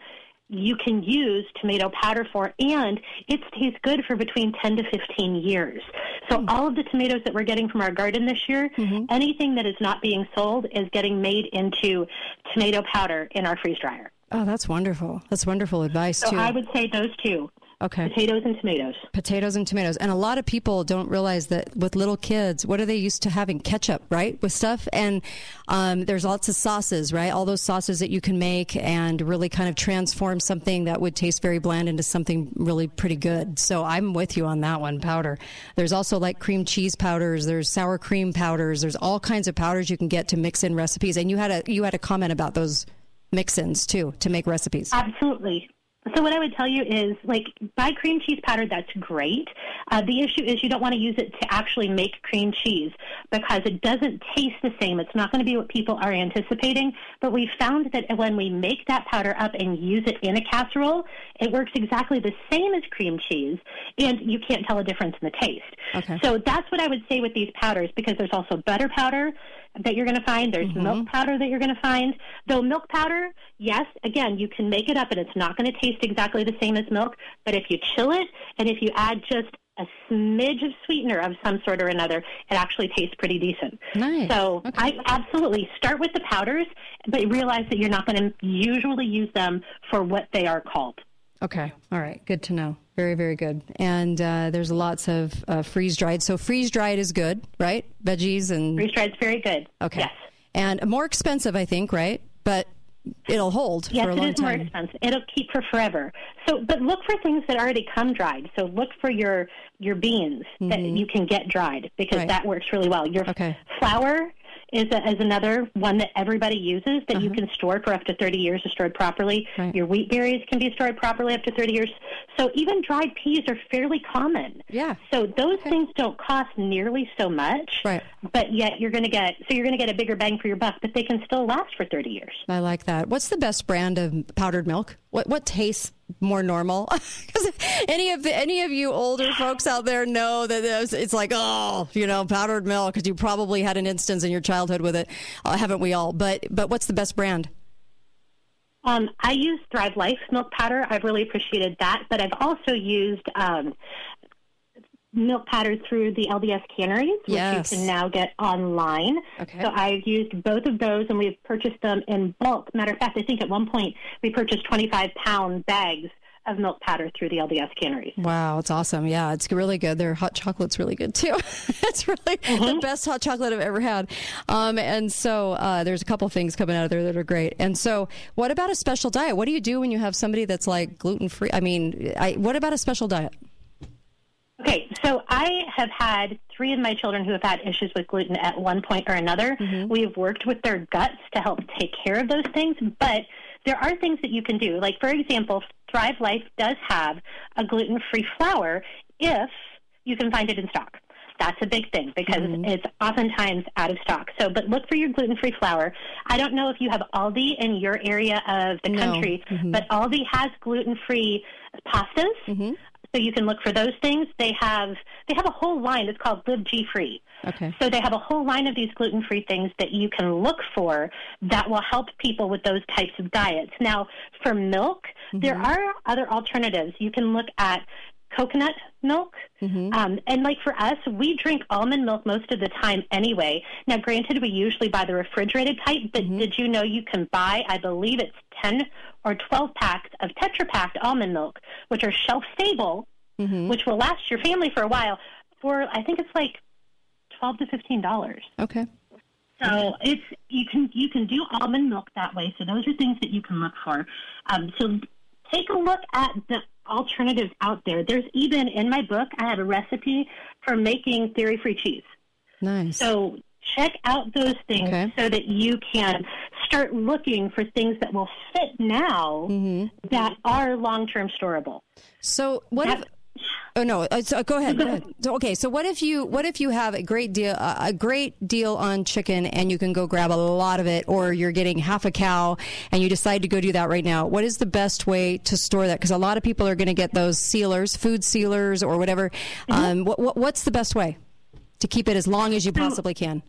you can use tomato powder for, and it stays good for between 10 to 15 years. So hmm. all of the tomatoes that we're getting from our garden this year, mm-hmm. anything that is not being sold is getting made into tomato powder in our freeze dryer. Oh, that's wonderful. That's wonderful advice So too. I would say those two. Okay. Potatoes and tomatoes. Potatoes and tomatoes. And a lot of people don't realize that with little kids, what are they used to having? Ketchup, right? With stuff. And um, there's lots of sauces, right? All those sauces that you can make and really kind of transform something that would taste very bland into something really pretty good. So I'm with you on that one, powder. There's also like cream cheese powders, there's sour cream powders, there's all kinds of powders you can get to mix in recipes. And you had a you had a comment about those mix-ins too to make recipes. Absolutely. So what I would tell you is, like, buy cream cheese powder. That's great. Uh, the issue is you don't want to use it to actually make cream cheese because it doesn't taste the same. It's not going to be what people are anticipating. But we found that when we make that powder up and use it in a casserole, it works exactly the same as cream cheese, and you can't tell a difference in the taste. Okay. So that's what I would say with these powders because there's also butter powder that you're going to find. There's milk mm-hmm. powder that you're going to find. Though milk powder, yes, again, you can make it up and it's not going to taste exactly the same as milk. But if you chill it and if you add just a smidge of sweetener of some sort or another, it actually tastes pretty decent. Nice. So I absolutely start with the powders, but realize that you're not going to usually use them for what they are called. Okay. All right. Good to know. Very, very good. And uh, there's lots of uh, freeze dried. So freeze dried is good, right? Veggies and freeze dried is very good. Okay. Yes. And more expensive, I think, right? But it'll hold Yes, for a it long is more expensive. It'll keep for forever. So, but look for things that already come dried. So look for your your beans that you can get dried because Mm-hmm. Right. that works really well. Your flour is a, is another one that everybody uses that Uh-huh. you can store for up to 30 years if stored properly. Your wheat berries can be stored properly up to 30 years. So even dried peas are fairly common. Yeah. So those things don't cost nearly so much. Right. But yet you're going to get so you're going to get a bigger bang for your buck, but they can still last for 30 years. I like that. What's the best brand of powdered milk? What what tastes more normal? Because any of any of you older folks out there know that it's, it's like oh, you know, powdered milk because you probably had an instance in your childhood with it, uh, haven't we all? But but what's the best brand? Um, I use Thrive Life milk powder. I've really appreciated that, but I've also used um, milk powder through the LDS canneries, which Yes. you can now get online. Okay. So I've used both of those, and we've purchased them in bulk. Matter of fact, I think at one point we purchased 25 pound bags of milk powder through the LDS canneries. Wow, it's awesome. Yeah, it's really good. Their hot chocolate's really good too. it's really the best hot chocolate I've ever had. Um, and so uh, there's a couple things coming out of there that are great. And so, what about a special diet? What do you do when you have somebody that's like gluten free? I mean, I, what about a special diet? Okay, so I have had three of my children who have had issues with gluten at one point or another. Mm-hmm. We have worked with their guts to help take care of those things, but there are things that you can do. Like, for example, Thrive Life does have a gluten free flour if you can find it in stock. That's a big thing because mm-hmm. it's oftentimes out of stock. So, but look for your gluten free flour. I don't know if you have Aldi in your area of the No. country, Mhm. but Aldi has gluten free pastas. Mm-hmm. Mm-hmm. So you can look for those things. They have they have a whole line. It's called Live G Free. Okay. So they have a whole line of these gluten free things that you can look for that will help people with those types of diets. Now, for milk, there are other alternatives. You can look at coconut milk. Um, and like for us, we drink almond milk most of the time anyway. Now, granted, we usually buy the refrigerated type, but did you know you can buy, I believe it's 10 or 12 packs of Tetra Pak almond milk, which are shelf stable, which will last your family for a while for, I think it's like 12 to $15. Okay. So it's you can you can do almond milk that way. So those are things that you can look for. Um, so take a look at the alternatives out there. There's even in my book I have a recipe for making dairy free cheese. Nice. So check out those things Okay. so that you can start looking for things that will fit now that are long term storable. So what if? Oh no! uh, So go ahead. Go ahead. So, okay. So what if you what if you have a great deal uh, a great deal on chicken and you can go grab a lot of it, or you're getting half a cow and you decide to go do that right now? What is the best way to store that? Because a lot of people are going to get those sealers, food sealers, or whatever. Um, what, what what's the best way to keep it as long as you possibly can?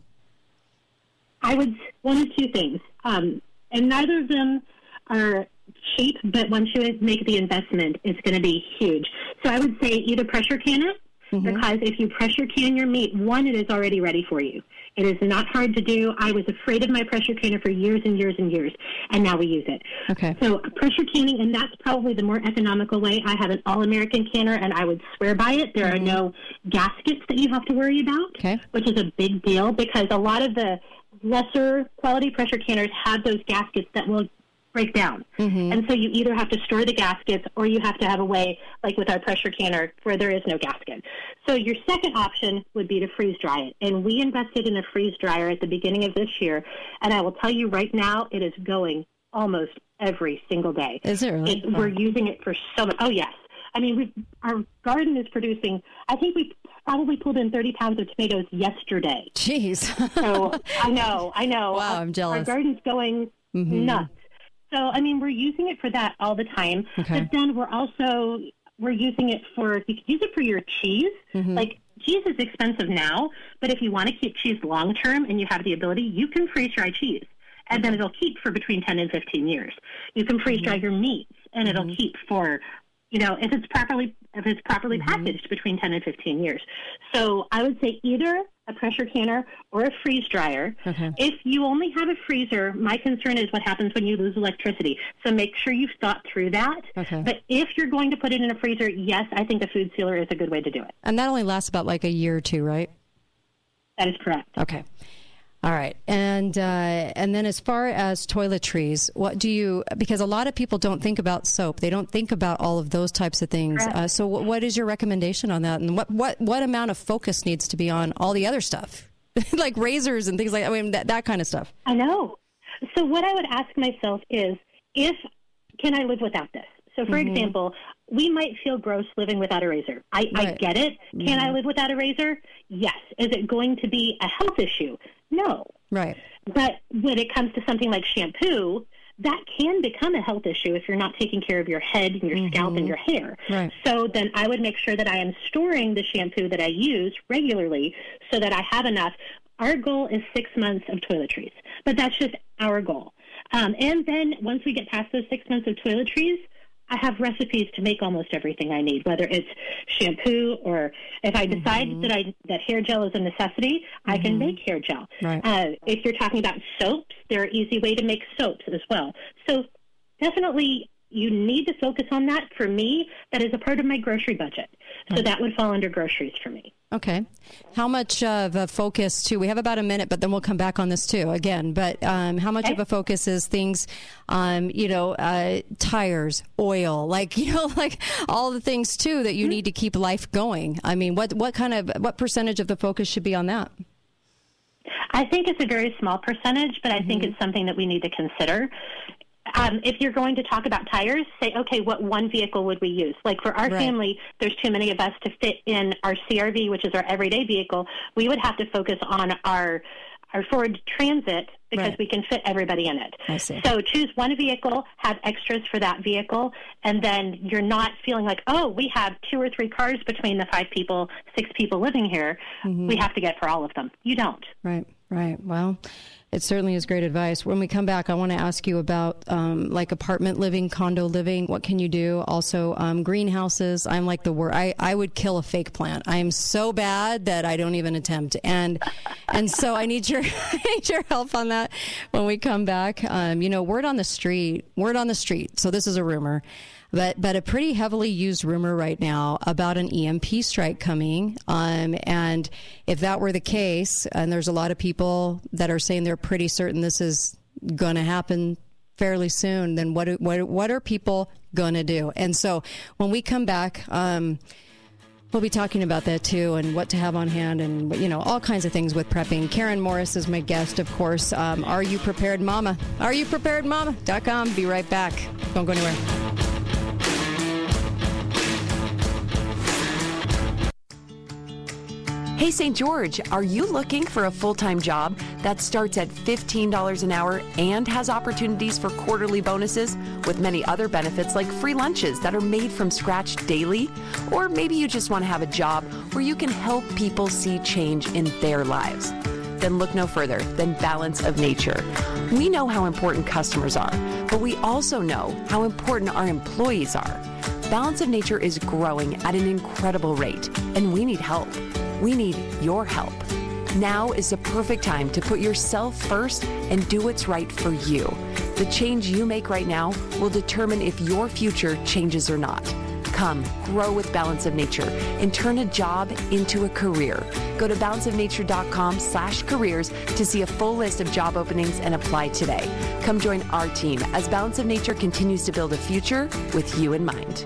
I would one of two things, um, and neither of them are cheap. But once you make the investment, it's going to be huge. So I would say either pressure can it, because if you pressure can your meat, one, it is already ready for you. It is not hard to do. I was afraid of my pressure canner for years and years and years, and now we use it. Okay. So pressure canning, and that's probably the more economical way. I have an all-American canner, and I would swear by it. There are mm-hmm. no gaskets that you have to worry about, Okay. which is a big deal because a lot of the lesser quality pressure canners have those gaskets that will break down. And so you either have to store the gaskets or you have to have a way, like with our pressure canner, where there is no gasket. So your second option would be to freeze dry it. And we invested in a freeze dryer at the beginning of this year. And I will tell you right now, it is going almost every single day. Is it really? It, we're using it for so much. Oh, yes. I mean, we our garden is producing, I think we probably pulled in 30 pounds of tomatoes yesterday. Jeez. so I know, I know. Wow, Our- I'm jealous. Our garden's going Mhm. nuts. So, I mean, we're using it for that all the time. Okay. But then we're also, we're using it for, you can use it for your cheese. Mm-hmm. Like, cheese is expensive now, but if you want to keep cheese long term and you have the ability, you can freeze dry cheese. And then it'll keep for between 10 and 15 years. You can freeze dry mm-hmm. your meats and it'll mm-hmm. keep for, you know, if it's properly if it's properly mm-hmm. packaged between 10 and 15 years. So I would say either a pressure canner or a freeze dryer. Okay. If you only have a freezer, my concern is what happens when you lose electricity. So make sure you've thought through that. Okay. But if you're going to put it in a freezer, yes, I think a food sealer is a good way to do it. And that only lasts about like a year or two, right? That is correct. Okay. All right, and uh, and then as far as toiletries, what do you? Because a lot of people don't think about soap. They don't think about all of those types of things. Uh, so, wh- what is your recommendation on that? And what what what amount of focus needs to be on all the other stuff, like razors and things like I mean that that kind of stuff. I know. So what I would ask myself is, if can I live without this? So, for Mhm. example, we might feel gross living without a razor. I, I get it. Can I Mhm. live without a razor? Yes. Is it going to be a health issue? No. Right. But when it comes to something like shampoo, that can become a health issue if you're not taking care of your head and your scalp and your hair. Right. So then I would make sure that I am storing the shampoo that I use regularly so that I have enough. Our goal is six months of toiletries, but that's just our goal. Um, and then once we get past those six months of toiletries, I have recipes to make almost everything I need, whether it's shampoo or if I decide that I that hair gel is a necessity, I can make hair gel. Right. Uh, if you're talking about soaps, there are easy way to make soaps as well. So definitely you need to focus on that. For me, that is a part of my grocery budget. So that would fall under groceries for me. Okay. How much of a focus, too? We have about a minute, but then we'll come back on this, too, again. But um, how much of a focus is things, um, you know, uh, tires, oil, like, you know, like all the things, too, that you need to keep life going? I mean, what, what kind of, what percentage of the focus should be on that? I think it's a very small percentage, but I think it's something that we need to consider. Um, if you're going to talk about tires, say, okay, what one vehicle would we use? Like for our Right. family, there's too many of us to fit in our CRV, which is our everyday vehicle. We would have to focus on our our Ford Transit because Right. we can fit everybody in it. I see. So choose one vehicle, have extras for that vehicle, and then you're not feeling like, oh, we have two or three cars between the five people, six people living here. We have to get for all of them. You don't. Right, right. Well, it certainly is great advice. When we come back, I want to ask you about um, like apartment living, condo living. What can you do? Also, um, greenhouses. I'm like the word. I, I would kill a fake plant. I am so bad that I don't even attempt. And and so I need your I need your help on that when we come back. Um, you know, word on the street. Word on the street. So this is a rumor but but a pretty heavily used rumor right now about an EMP strike coming. Um, and if that were the case, and there's a lot of people that are saying they're pretty certain this is going to happen fairly soon, then what what what are people going to do? And so when we come back. Um, We'll be talking about that too, and what to have on hand, and you know all kinds of things with prepping. Karen Morris is my guest, of course. Um, Are you prepared, Mama? Are you prepared, Mama.com. Be right back. Don't go anywhere. Hey, St. George, are you looking for a full time job that starts at $15 an hour and has opportunities for quarterly bonuses with many other benefits like free lunches that are made from scratch daily? Or maybe you just want to have a job where you can help people see change in their lives? Then look no further than Balance of Nature. We know how important customers are, but we also know how important our employees are. Balance of Nature is growing at an incredible rate, and we need help. We need your help. Now is the perfect time to put yourself first and do what's right for you. The change you make right now will determine if your future changes or not. Come, grow with Balance of Nature and turn a job into a career. Go to balanceofnature.com slash careers to see a full list of job openings and apply today. Come join our team as Balance of Nature continues to build a future with you in mind.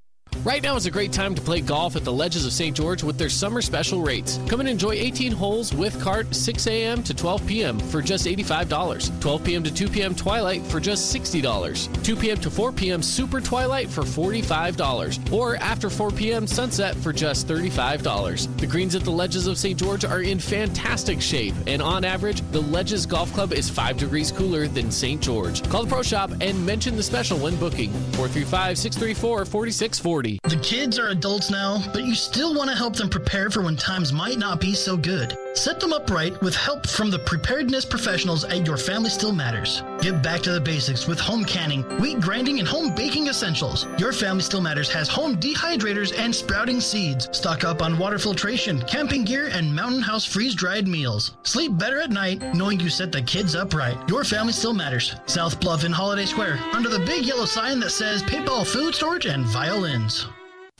Right now is a great time to play golf at the Ledges of St. George with their summer special rates. Come and enjoy 18 holes with cart 6 a.m. to 12 p.m. for just $85. 12 p.m. to 2 p.m. Twilight for just $60. 2 p.m. to 4 p.m. Super Twilight for $45. Or after 4 p.m. Sunset for just $35. The greens at the Ledges of St. George are in fantastic shape, and on average, the Ledges Golf Club is 5 degrees cooler than St. George. Call the Pro Shop and mention the special when booking. 435 634 4640. The kids are adults now, but you still want to help them prepare for when times might not be so good. Set them up right with help from the preparedness professionals at Your Family Still Matters. Get back to the basics with home canning, wheat grinding, and home baking essentials. Your Family Still Matters has home dehydrators and sprouting seeds. Stock up on water filtration, camping gear, and Mountain House freeze dried meals. Sleep better at night knowing you set the kids up right. Your Family Still Matters. South Bluff in Holiday Square, under the big yellow sign that says Paintball Food Storage and Violins.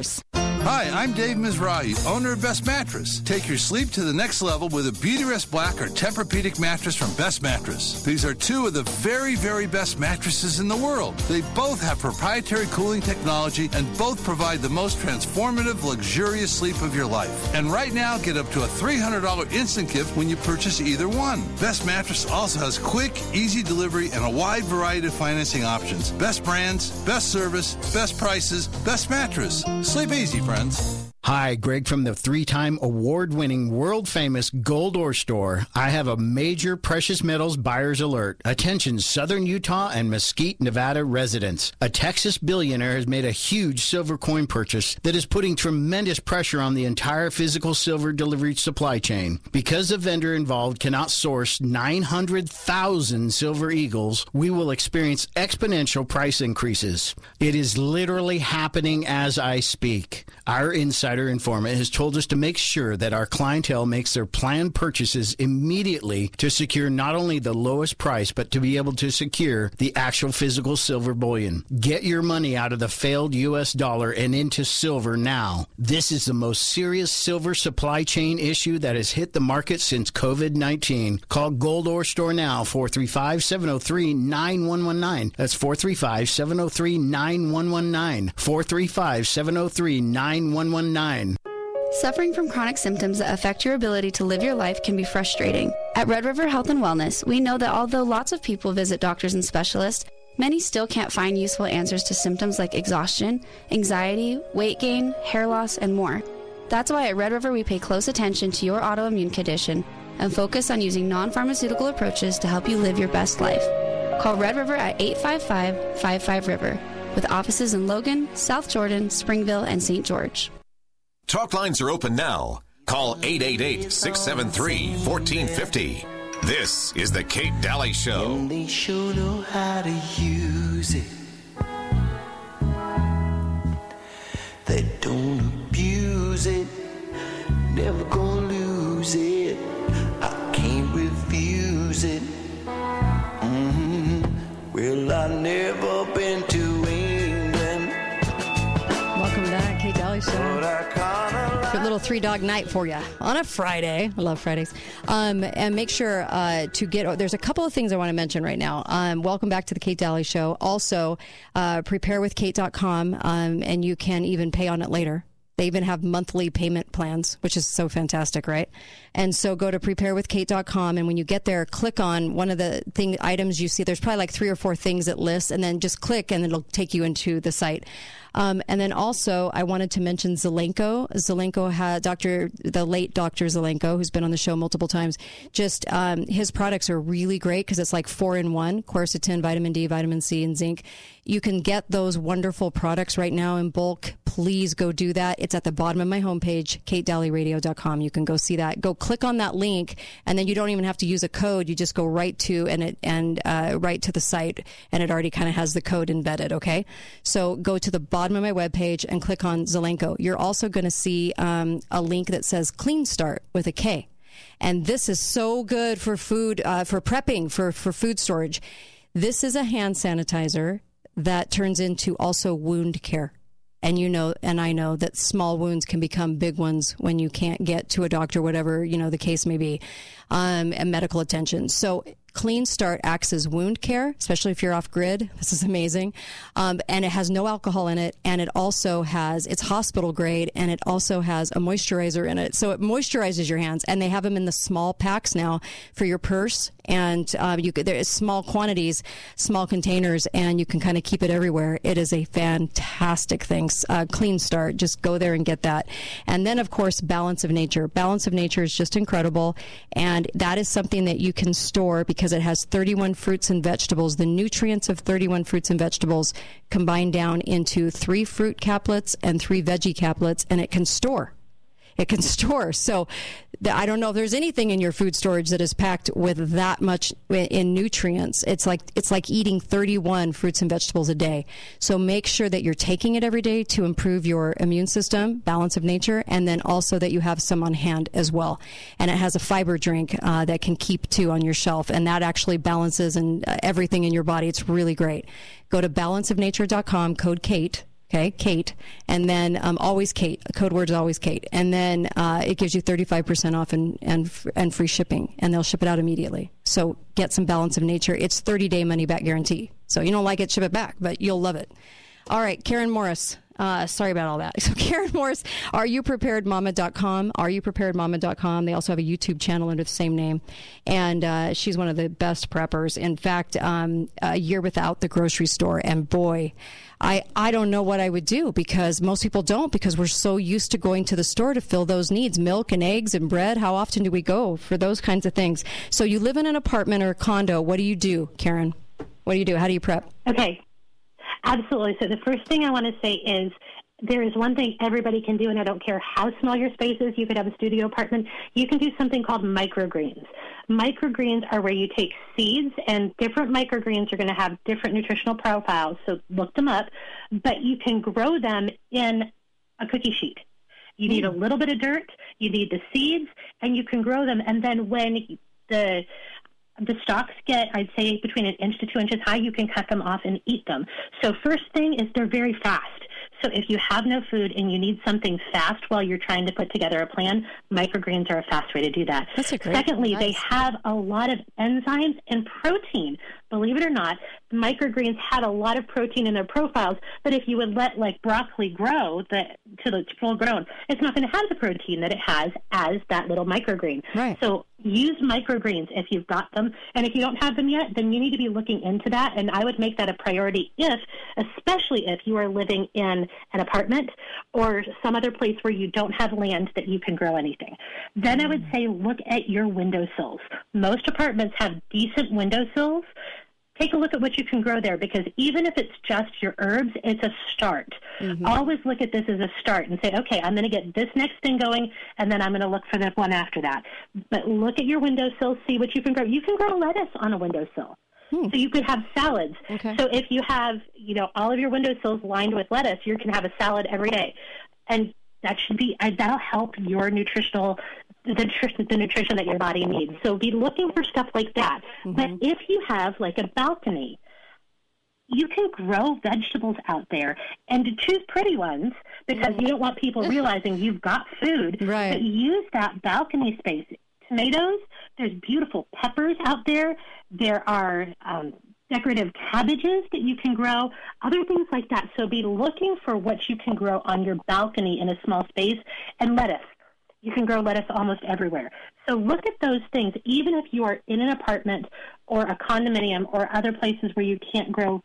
cars. Hi, I'm Dave Mizrahi, owner of Best Mattress. Take your sleep to the next level with a Beautyrest Black or Tempur-Pedic mattress from Best Mattress. These are two of the very, very best mattresses in the world. They both have proprietary cooling technology and both provide the most transformative, luxurious sleep of your life. And right now, get up to a $300 instant gift when you purchase either one. Best Mattress also has quick, easy delivery and a wide variety of financing options. Best brands, best service, best prices, best mattress. Sleep easy, friends. Hi, Greg from the three time award winning world famous Gold Ore Store. I have a major precious metals buyer's alert. Attention, Southern Utah and Mesquite, Nevada residents. A Texas billionaire has made a huge silver coin purchase that is putting tremendous pressure on the entire physical silver delivery supply chain. Because the vendor involved cannot source 900,000 silver eagles, we will experience exponential price increases. It is literally happening as I speak. Our insider informant has told us to make sure that our clientele makes their planned purchases immediately to secure not only the lowest price, but to be able to secure the actual physical silver bullion. Get your money out of the failed U.S. dollar and into silver now. This is the most serious silver supply chain issue that has hit the market since COVID 19. Call Gold Ore Store now, 435 703 9119. That's 435 703 9119. 435 703 9119. Suffering from chronic symptoms that affect your ability to live your life can be frustrating. At Red River Health and Wellness, we know that although lots of people visit doctors and specialists, many still can't find useful answers to symptoms like exhaustion, anxiety, weight gain, hair loss, and more. That's why at Red River we pay close attention to your autoimmune condition and focus on using non pharmaceutical approaches to help you live your best life. Call Red River at 855 55 River, with offices in Logan, South Jordan, Springville, and St. George. Talk lines are open now. Call 888 673 1450. This is The Kate Dalley Show. And they sure know how to use it. They don't abuse it. Never gonna lose it. I can't refuse it. hmm Well, I never been to England. Welcome back, Kate Dalley Show. Little three dog night for you on a Friday. I love Fridays. Um, and make sure uh, to get. There's a couple of things I want to mention right now. Um, welcome back to the Kate Dalley Show. Also, uh, preparewithkate.com, um, and you can even pay on it later. They even have monthly payment plans, which is so fantastic, right? And so go to preparewithkate.com and when you get there, click on one of the thing items you see. There's probably like three or four things it lists and then just click and it'll take you into the site. Um, and then also, I wanted to mention Zelenko. Zelenko had Dr. the late Dr. Zelenko, who's been on the show multiple times. Just um, his products are really great because it's like four in one: quercetin, vitamin D, vitamin C, and zinc. You can get those wonderful products right now in bulk. Please go do that. It's at the bottom of my homepage, katedalleyradio.com. You can go see that. Go click on that link, and then you don't even have to use a code. You just go right to and it and uh, right to the site, and it already kind of has the code embedded. Okay, so go to the bottom of my webpage and click on Zelenko. You're also going to see um, a link that says Clean Start with a K, and this is so good for food uh, for prepping for for food storage. This is a hand sanitizer that turns into also wound care. And you know, and I know that small wounds can become big ones when you can't get to a doctor, whatever, you know, the case may be, um, and medical attention. So Clean Start acts as wound care, especially if you're off grid. This is amazing. Um, and it has no alcohol in it. And it also has, it's hospital grade and it also has a moisturizer in it. So it moisturizes your hands. And they have them in the small packs now for your purse. And um, you could, there's small quantities, small containers, and you can kind of keep it everywhere. It is a fantastic thing. Uh, Clean Start, just go there and get that. And then, of course, Balance of Nature. Balance of Nature is just incredible. And that is something that you can store because it has 31 fruits and vegetables, the nutrients of 31 fruits and vegetables combined down into three fruit caplets and three veggie caplets, and it can store. It can store. So I don't know if there's anything in your food storage that is packed with that much in nutrients. It's like it's like eating 31 fruits and vegetables a day. So make sure that you're taking it every day to improve your immune system, balance of nature, and then also that you have some on hand as well. And it has a fiber drink uh, that can keep two on your shelf, and that actually balances and uh, everything in your body. It's really great. Go to balanceofnature.com, code Kate Okay, Kate, and then um, always Kate. Code word is always Kate, and then uh, it gives you thirty five percent off and and and free shipping, and they'll ship it out immediately. So get some balance of nature. It's thirty day money back guarantee. So you don't like it, ship it back, but you'll love it. All right, Karen Morris. Uh, sorry about all that. So Karen Morris, are you preparedmama.com? Are you preparedmama.com? They also have a YouTube channel under the same name. And uh, she's one of the best preppers. In fact, um, a year without the grocery store. And boy, I, I don't know what I would do because most people don't because we're so used to going to the store to fill those needs milk and eggs and bread. How often do we go for those kinds of things? So you live in an apartment or a condo. What do you do, Karen? What do you do? How do you prep? Okay. Absolutely. So the first thing I want to say is there is one thing everybody can do, and I don't care how small your space is. You could have a studio apartment. You can do something called microgreens. Microgreens are where you take seeds, and different microgreens are going to have different nutritional profiles. So look them up, but you can grow them in a cookie sheet. You need a hmm. little bit of dirt, you need the seeds, and you can grow them. And then when the the stalks get, I'd say, between an inch to two inches high, you can cut them off and eat them. So first thing is they're very fast. So if you have no food and you need something fast while you're trying to put together a plan, microgreens are a fast way to do that. That's a great Secondly, they have a lot of enzymes and protein. Believe it or not, microgreens had a lot of protein in their profiles, but if you would let like broccoli grow the, to the full grown, it's not going to have the protein that it has as that little microgreen. Right. So use microgreens if you've got them. And if you don't have them yet, then you need to be looking into that. And I would make that a priority if, especially if you are living in an apartment or some other place where you don't have land that you can grow anything. Then I would mm. say look at your windowsills. Most apartments have decent windowsills. Take a look at what you can grow there because even if it's just your herbs, it's a start. Mm-hmm. Always look at this as a start and say, okay, I'm going to get this next thing going, and then I'm going to look for the one after that. But look at your windowsill, see what you can grow. You can grow lettuce on a windowsill. Hmm. So you could have salads. So if you have, you know, all of your windowsills lined with lettuce, you can have a salad every day, and that should be that'll help your nutritional the nutrition, the nutrition that your body needs. So be looking for stuff like that. But if you have like a balcony, you can grow vegetables out there and to choose pretty ones because you don't want people realizing you've got food. Right. But use that balcony space. Tomatoes, there's beautiful peppers out there. There are um, decorative cabbages that you can grow, other things like that. So be looking for what you can grow on your balcony in a small space and lettuce. You can grow lettuce almost everywhere. So look at those things, even if you are in an apartment or a condominium or other places where you can't grow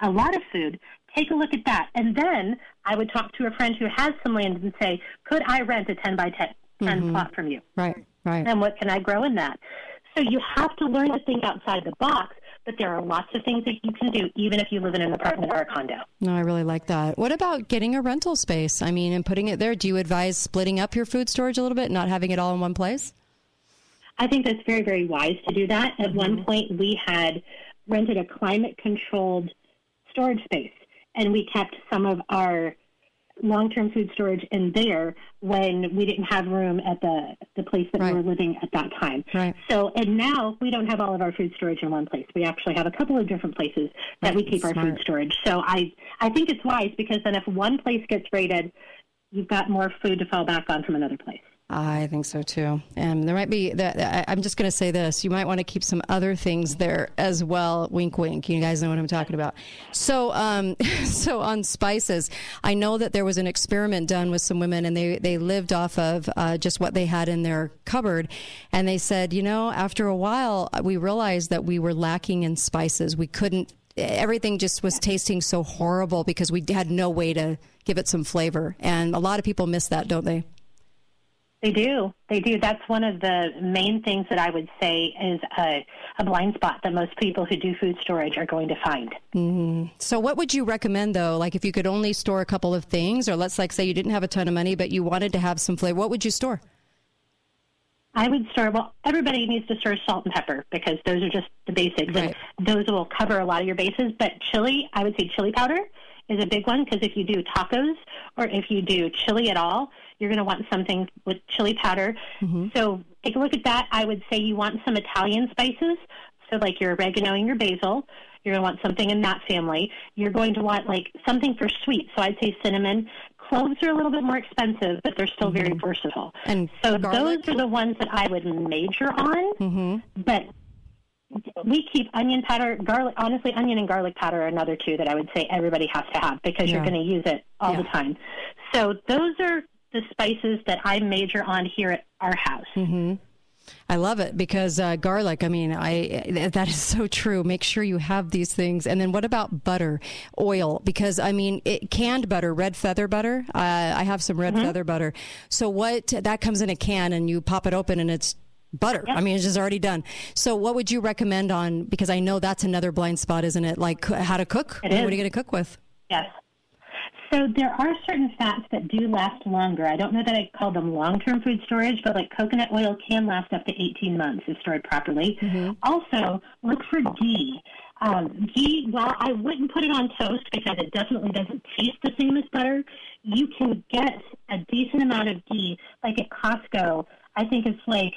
a lot of food. Take a look at that. And then I would talk to a friend who has some land and say, could I rent a 10 by 10, 10 Mhm. plot from you? Right, right. And what can I grow in that? So you have to learn to think outside the box, but there are lots of things that you can do even if you live in an apartment or a condo. No, I really like that. What about getting a rental space? I mean, and putting it there. Do you advise splitting up your food storage a little bit, not having it all in one place? I think that's very, very wise to do that. At one mm-hmm. point, we had rented a climate controlled storage space, and we kept some of our long term food storage in there when we didn't have room at the, the place that we were living at that time. Right. So, and now we don't have all of our food storage in one place. We actually have a couple of different places that we keep our food storage. So I, I think it's wise because then if one place gets raided, you've got more food to fall back on from another place. I think so too. And there might be that. I'm just going to say this: you might want to keep some other things there as well. Wink, wink. You guys know what I'm talking about. So, um, so on spices, I know that there was an experiment done with some women, and they they lived off of uh, just what they had in their cupboard, and they said, you know, after a while, we realized that we were lacking in spices. We couldn't. Everything just was tasting so horrible because we had no way to give it some flavor, and a lot of people miss that, don't they? They do. They do. That's one of the main things that I would say is a, a blind spot that most people who do food storage are going to find. Mm. So, what would you recommend though? Like, if you could only store a couple of things, or let's like say you didn't have a ton of money, but you wanted to have some flavor, what would you store? I would store, well, everybody needs to store salt and pepper because those are just the basics. And those will cover a lot of your bases. But chili, I would say chili powder is a big one because if you do tacos or if you do chili at all, you're going to want something with chili powder. So take a look at that. I would say you want some Italian spices. So, like your oregano and your basil, you're going to want something in that family. You're going to want like something for sweet. So, I'd say cinnamon. Cloves are a little bit more expensive, but they're still very versatile. And so, garlic? those are the ones that I would major on. Mm-hmm. But we keep onion powder, garlic. Honestly, onion and garlic powder are another two that I would say everybody has to have because you're going to use it all Yeah. the time. So those are the spices that I major on here at our house. Mm-hmm. I love it because uh, garlic. I mean, I that is so true. Make sure you have these things. And then what about butter, oil? Because I mean, it, canned butter, red feather butter. Uh, I have some red feather butter. So what that comes in a can and you pop it open and it's butter. I mean, it's just already done. So what would you recommend on? Because I know that's another blind spot, isn't it? Like how to cook. It what is. are you going to cook with? Yes. So there are certain fats that do last longer. I don't know that I call them long-term food storage, but like coconut oil can last up to 18 months if stored properly. Also, look for ghee. Um, ghee, while I wouldn't put it on toast because it definitely doesn't taste the same as butter, you can get a decent amount of ghee. Like at Costco, I think it's like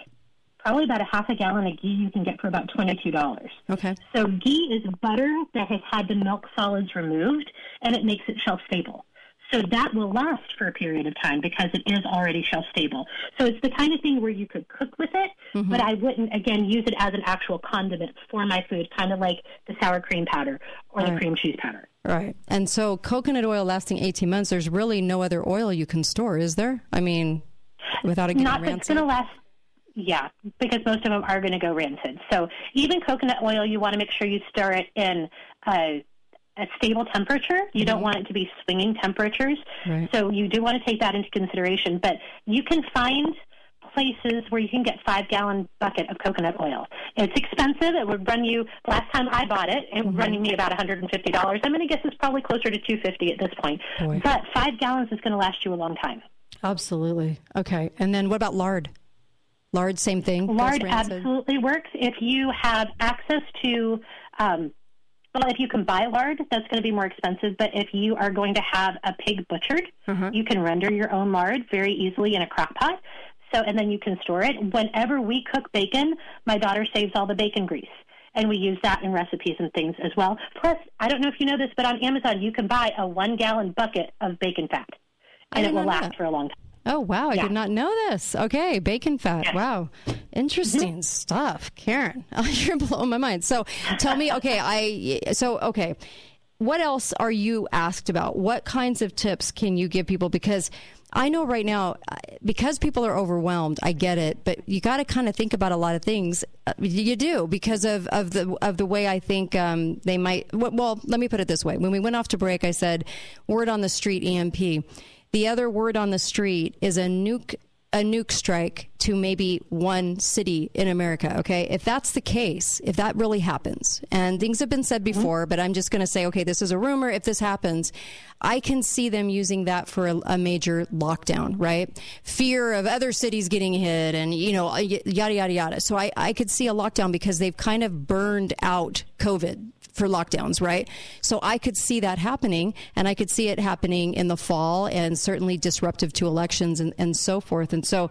probably about a half a gallon of ghee you can get for about $22. Okay. So ghee is butter that has had the milk solids removed, and it makes it shelf stable. So that will last for a period of time because it is already shelf stable. So it's the kind of thing where you could cook with it, Mm-hmm. but I wouldn't again use it as an actual condiment for my food, kind of like the sour cream powder or the cream cheese powder. Right. And so coconut oil lasting 18 months, there's really no other oil you can store, is there? I mean, without it getting Not that's going to last. Yeah, because most of them are going to go rancid. So even coconut oil, you want to make sure you store it in a, a stable temperature. You don't mm-hmm. want it to be swinging temperatures. Right. So you do want to take that into consideration. But you can find places where you can get five gallon bucket of coconut oil. It's expensive. It would run you. Last time I bought it, it would run mm-hmm. me about one hundred and fifty dollars. I'm going to guess it's probably closer to two fifty at this point. Boy. But five gallons is going to last you a long time. Absolutely. Okay. And then what about lard? Lard, same thing. Lard absolutely works if you have access to. Um, well, if you can buy lard, that's going to be more expensive. But if you are going to have a pig butchered, Uh-huh. you can render your own lard very easily in a crock pot. So, and then you can store it. Whenever we cook bacon, my daughter saves all the bacon grease. And we use that in recipes and things as well. Plus, I don't know if you know this, but on Amazon you can buy a one gallon bucket of bacon fat. And it will last that. for a long time. Oh, wow. I Yeah. did not know this. Okay. Bacon fat. Wow. Interesting Mm-hmm. stuff. Karen, you're blowing my mind. So tell me, okay, I, so, okay. What else are you asked about? What kinds of tips can you give people? Because I know right now, uh, because people are overwhelmed, I get it, but you got to kind of think about a lot of things. Uh, You do because of, of the of the way I think um, they might. Well, let me put it this way: when we went off to break, I said, "Word on the street, EMP." The other word on the street is a nuke a nuke strike to maybe one city in America. Okay. If that's the case, if that really happens, and things have been said mm-hmm. before, but I'm just going to say, okay, this is a rumor. If this happens, I can see them using that for a, a major lockdown, right? Fear of other cities getting hit and, you know, yada, yada, yada. So I, I could see a lockdown because they've kind of burned out COVID for lockdowns, right? So I could see that happening, and I could see it happening in the fall, and certainly disruptive to elections and, and so forth. And so,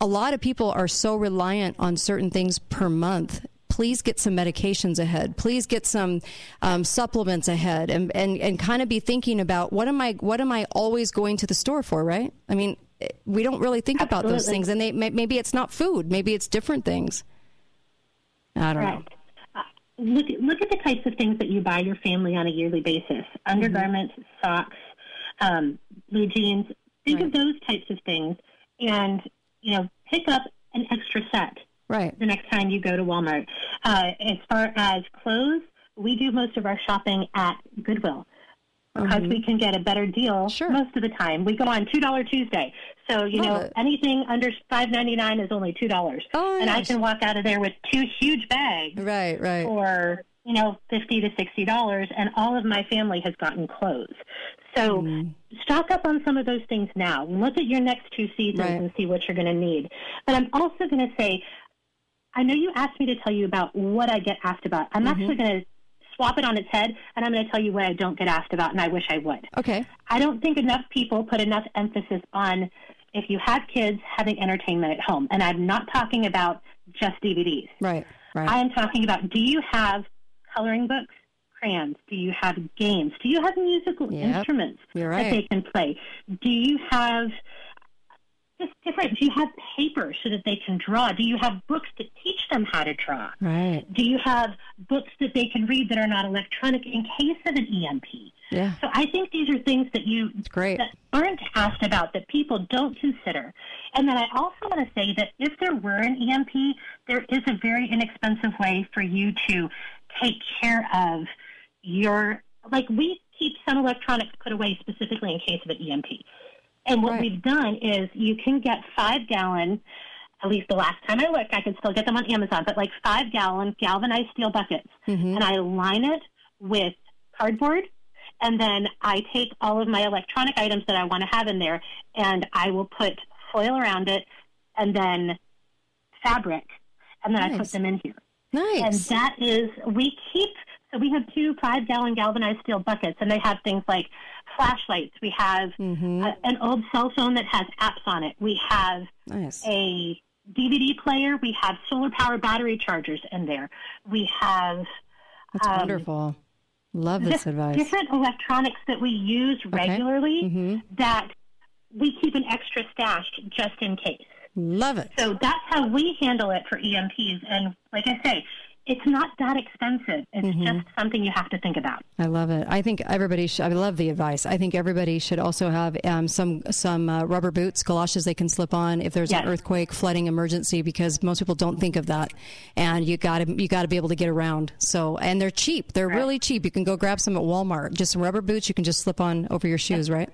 a lot of people are so reliant on certain things per month. Please get some medications ahead. Please get some um, supplements ahead, and, and and kind of be thinking about what am I what am I always going to the store for, right? I mean, we don't really think about those things, and they may- maybe it's not food, maybe it's different things. I don't know. Right. Uh, Look, look at the types of things that you buy your family on a yearly basis undergarments, socks, um, blue jeans. Think of those types of things and, you know, pick up an extra set right. the next time you go to Walmart. Uh, as far as clothes, we do most of our shopping at Goodwill because Mhm. we can get a better deal most of the time. We go on two dollar Tuesday, so you Love know it. anything under five ninety nine is only two dollars, Oh, and I can walk out of there with two huge bags, right, right, for you know fifty to sixty dollars, and all of my family has gotten clothes. So Mm-hmm. stock up on some of those things now. Look at your next two seasons Right. and see what you're going to need. But I'm also going to say, I know you asked me to tell you about what I get asked about. I'm Mm-hmm. actually going to swap it on its head, and I'm going to tell you what I don't get asked about, and I wish I would. Okay. I don't think enough people put enough emphasis on if you have kids having entertainment at home, and I'm not talking about just DVDs. Right. Right. I am talking about do you have coloring books, crayons? Do you have games? Do you have musical Yep. instruments You're that they can play? Do you have just different? Do you have paper so that they can draw? Do you have books to teach them how to draw? Right. Do you have books that they can read that are not electronic in case of an EMP? Yeah. So I think these are things that you great. that aren't asked about that people don't consider. And then I also want to say that if there were an EMP, there is a very inexpensive way for you to take care of your like we keep some electronics put away specifically in case of an EMP. And what we've done is you can get five gallon at least the last time I looked, I could still get them on Amazon, but like five gallon galvanized steel buckets. Mm-hmm. And I line it with cardboard. And then I take all of my electronic items that I want to have in there and I will put foil around it and then fabric. And then I put them in here. Nice. And that is, we keep, so we have two five gallon galvanized steel buckets, and they have things like flashlights. We have Mm-hmm. a, an old cell phone that has apps on it. We have Nice. a DVD player. We have solar power battery chargers in there. We have That's um, wonderful. Love this advice. different electronics that we use regularly Mm-hmm. that we keep an extra stash just in case. Love it. So that's how we handle it for EMPs. And like I say, it's not that expensive. It's Mm-hmm. just something you have to think about. I love it. I think everybody should. I love the advice. I think everybody should also have um, some some uh, rubber boots, galoshes they can slip on if there's Yes. an earthquake, flooding emergency, because most people don't think of that. And you got to you got to be able to get around. So and they're cheap. They're really cheap. You can go grab some at Walmart. Just some rubber boots you can just slip on over your shoes, right?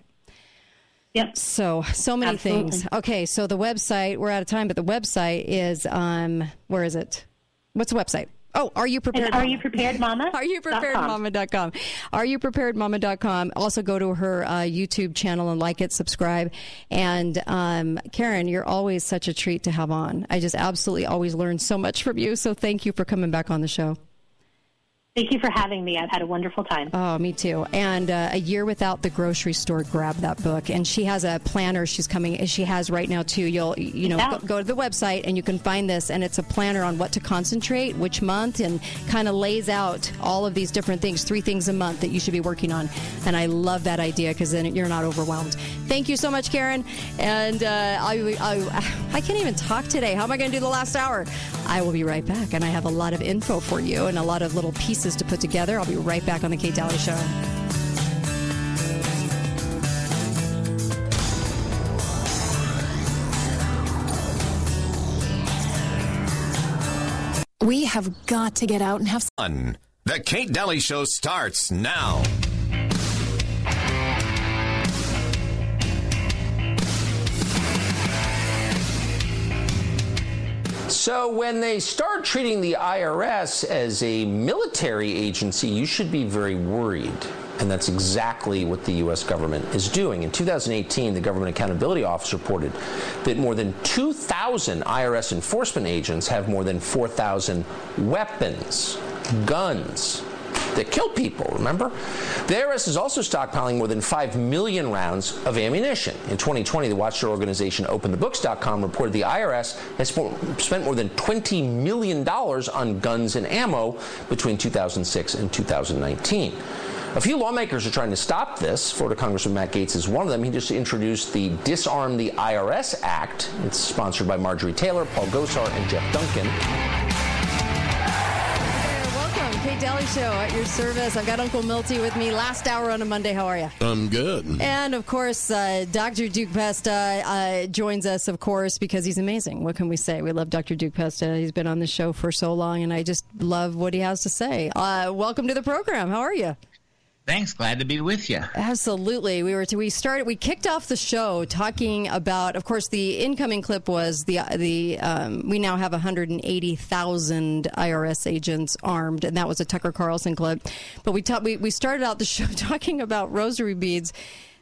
Yep. So so many Absolutely. things. Okay, so the website. We're out of time, but the website is um where is it? What's the website? Oh, are you prepared? Are you prepared, Mama? Are you prepared, mama.com? Are you prepared, mama.com? Also go to her uh, YouTube channel and like it, subscribe. And um, Karen, you're always such a treat to have on. I just absolutely always learn so much from you. So thank you for coming back on the show. Thank you for having me. I've had a wonderful time. Oh, me too. And uh, a year without the grocery store. Grab that book. And she has a planner. She's coming. She has right now too. You'll you know Yeah. go, go to the website and you can find this. And it's a planner on what to concentrate, which month, and kind of lays out all of these different things. Three things a month that you should be working on. And I love that idea because then you're not overwhelmed. Thank you so much, Karen. And uh, I, I I can't even talk today. How am I going to do the last hour? I will be right back. And I have a lot of info for you and a lot of little pieces to put together. I'll be right back on the Kate Dalley Show. We have got to get out and have Fun. The Kate Dalley Show starts now. So, when they start treating the IRS as a military agency, you should be very worried. And that's exactly what the U.S. government is doing. In 2018, the Government Accountability Office reported that more than 2,000 IRS enforcement agents have more than 4,000 weapons, guns, that kill people, remember? The IRS is also stockpiling more than 5 million rounds of ammunition. In 2020, the watchdog organization OpenTheBooks.com reported the IRS has spent more than $20 million on guns and ammo between 2006 and 2019. A few lawmakers are trying to stop this. Florida Congressman Matt Gaetz is one of them. He just introduced the Disarm the IRS Act. It's sponsored by Marjorie Taylor, Paul Gosar, and Jeff Duncan. Welcome, Kate Dalley Show at your service. I've got Uncle Milty with me. Last hour on a Monday. How are you? I'm good. And of course, uh, Dr. Duke Pesta uh, joins us, of course, because he's amazing. What can we say? We love Dr. Duke Pesta. He's been on the show for so long, and I just love what he has to say. Uh, welcome to the program. How are you? Thanks. Glad to be with you. Absolutely. We were to, we started we kicked off the show talking about of course the incoming clip was the the um, we now have 180,000 IRS agents armed and that was a Tucker Carlson clip. But we ta- we we started out the show talking about rosary beads.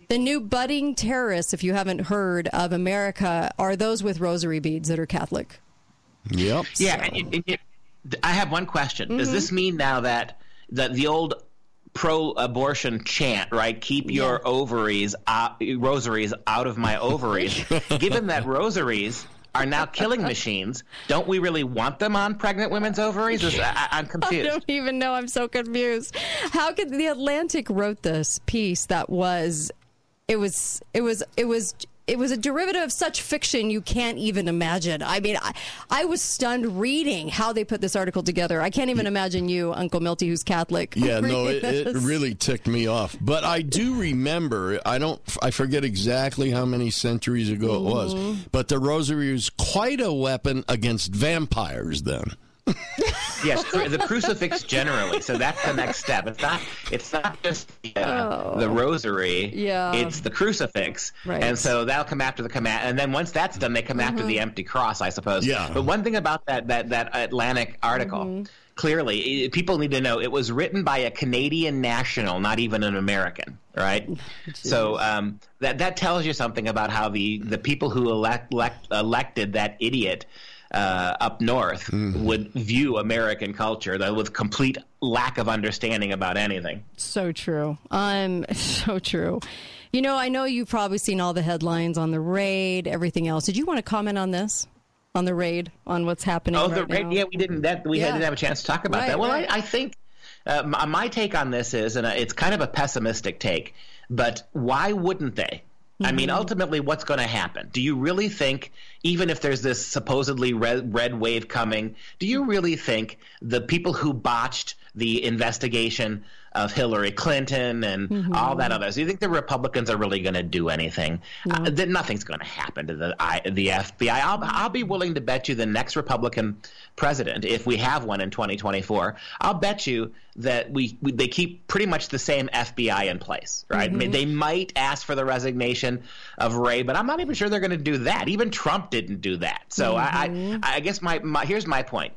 The new budding terrorists if you haven't heard of America are those with rosary beads that are Catholic. Yep. Yeah. And, and- and- I have one question. Does Mhm. this mean now that that the old pro-abortion chant, right? Keep your ovaries, out, rosaries out of my ovaries. given that rosaries are now killing machines. Don't we really want them on pregnant women's ovaries? I, I'm I don't even know. I'm so confused. How could the Atlantic wrote this piece that was it was it was it was it was a derivative of such fiction you can't even imagine. I mean, I, I was stunned reading how they put this article together. I can't even imagine you, Uncle Milty, who's Catholic. Yeah, no, it, it really ticked me off. But I do remember, I don't, I forget exactly how many centuries ago it was, Mm-hmm. but the rosary was quite a weapon against vampires then. yes, cru- the crucifix generally. So that's the next step. It's not. It's not just the, uh, the rosary. Yeah. It's the crucifix. Right. And so that'll come after the command. And then once that's done, they come after Mm-hmm. the empty cross, I suppose. Yeah. But one thing about that that that Atlantic article. Mm-hmm. Clearly, people need to know it was written by a Canadian national, not even an American, right? so um, that that tells you something about how the, the people who elect, elect elected that idiot uh, up north would view American culture that with complete lack of understanding about anything. So true. Um, so true. You know, I know you've probably seen all the headlines on the raid, everything else. Did you want to comment on this? On the raid, on what's happening? Oh, right the raid, now? yeah, we didn't that we Yeah. didn't have a chance to talk about Right, that. Well, right. I, I think uh, my, my take on this is, and uh, it's kind of a pessimistic take, but why wouldn't they? I mean, Mm-hmm. ultimately, what's going to happen? Do you really think, even if there's this supposedly red, red wave coming, do you really think the people who botched the investigation of Hillary Clinton and Mm-hmm. all that others, do you think the Republicans are really going to do anything? Uh, that nothing's going to happen to the I, the FBI. I'll, I'll be willing to bet you the next Republican president, if we have one in 2024, I'll bet you that we, we they keep pretty much the same FBI in place, right? I mean, they might ask for the resignation of Wray, but I'm not even sure they're going to do that. Even Trump didn't do that. So I, I, I guess my, my here's my point.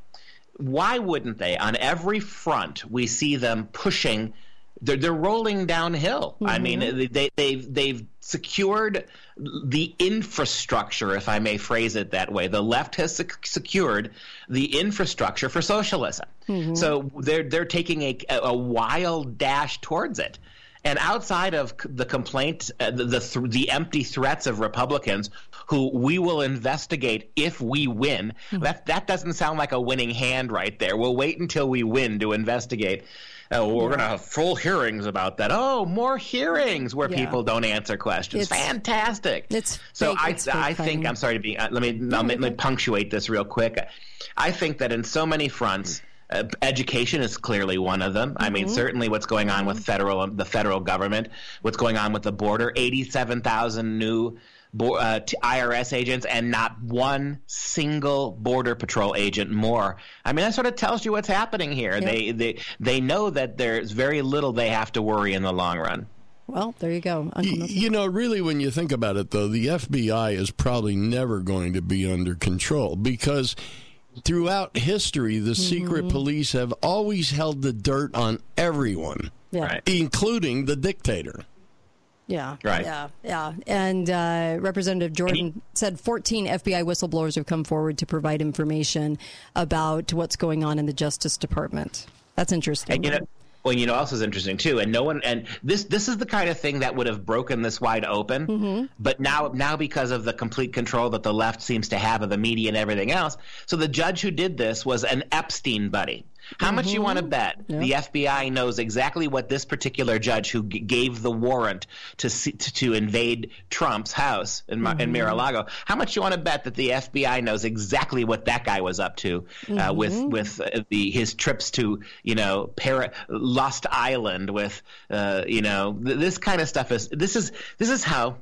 Why wouldn't they? On every front, we see them pushing. They're, they're rolling downhill. I mean, they, they've they've secured the infrastructure, if I may phrase it that way. The left has sec- secured the infrastructure for socialism. So they're they're taking a, a wild dash towards it. And outside of the complaint, uh, the the, th- the empty threats of Republicans, who we will investigate if we win, that that doesn't sound like a winning hand right there. We'll wait until we win to investigate. Uh, we're going to have full hearings about that. Oh, more hearings where Yeah. people don't answer questions. It's- Fantastic. It's so fake- I, it's fake I think. I'm sorry to be. Uh, let me let me, let me punctuate this real quick. I think that in so many fronts. Uh, education is clearly one of them. I mean, Mm-hmm. certainly what's going on with federal the federal government, what's going on with the border, eighty-seven thousand new bo- uh, t- IRS agents, and not one single border patrol agent more. I mean, that sort of tells you what's happening here. They they they know that there's very little they have to worry in the long run. Well, there you go. Uncle You know, really, when you think about it, though, the FBI is probably never going to be under control because throughout history, the secret police have always held the dirt on everyone, Yeah. Right. including the dictator. Yeah. Right. Yeah. Yeah. And uh, Representative Jordan said 14 FBI whistleblowers have come forward to provide information about what's going on in the Justice Department. That's interesting. And you know, well, you know, else is interesting too. And no one, and this this is the kind of thing that would have broken this wide open. Mm-hmm. But now, now because of the complete control that the left seems to have of the media and everything else, so the judge who did this was an Epstein buddy. How much you want to bet? The FBI knows exactly what this particular judge who g- gave the warrant to, see, to to invade Trump's house in, Mar- in Mar-a-Lago? How much you want to bet that the FBI knows exactly what that guy was up to uh, with with uh, the his trips to you know Para- Lost Island with uh, you know th- this kind of stuff is this is this is how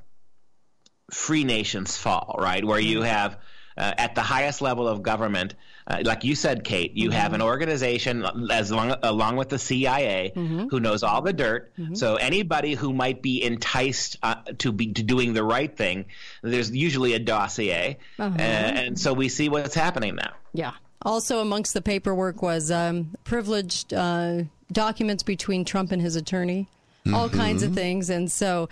free nations fall, right? Where you have uh, at the highest level of government, uh, like you said, Kate, you have an organization as long along with the CIA who knows all the dirt. So anybody who might be enticed uh, to be to doing the right thing, there's usually a dossier, Uh-huh. Uh, and so we see what's happening now. Yeah. Also, amongst the paperwork was um, privileged uh, documents between Trump and his attorney, all kinds of things. And so,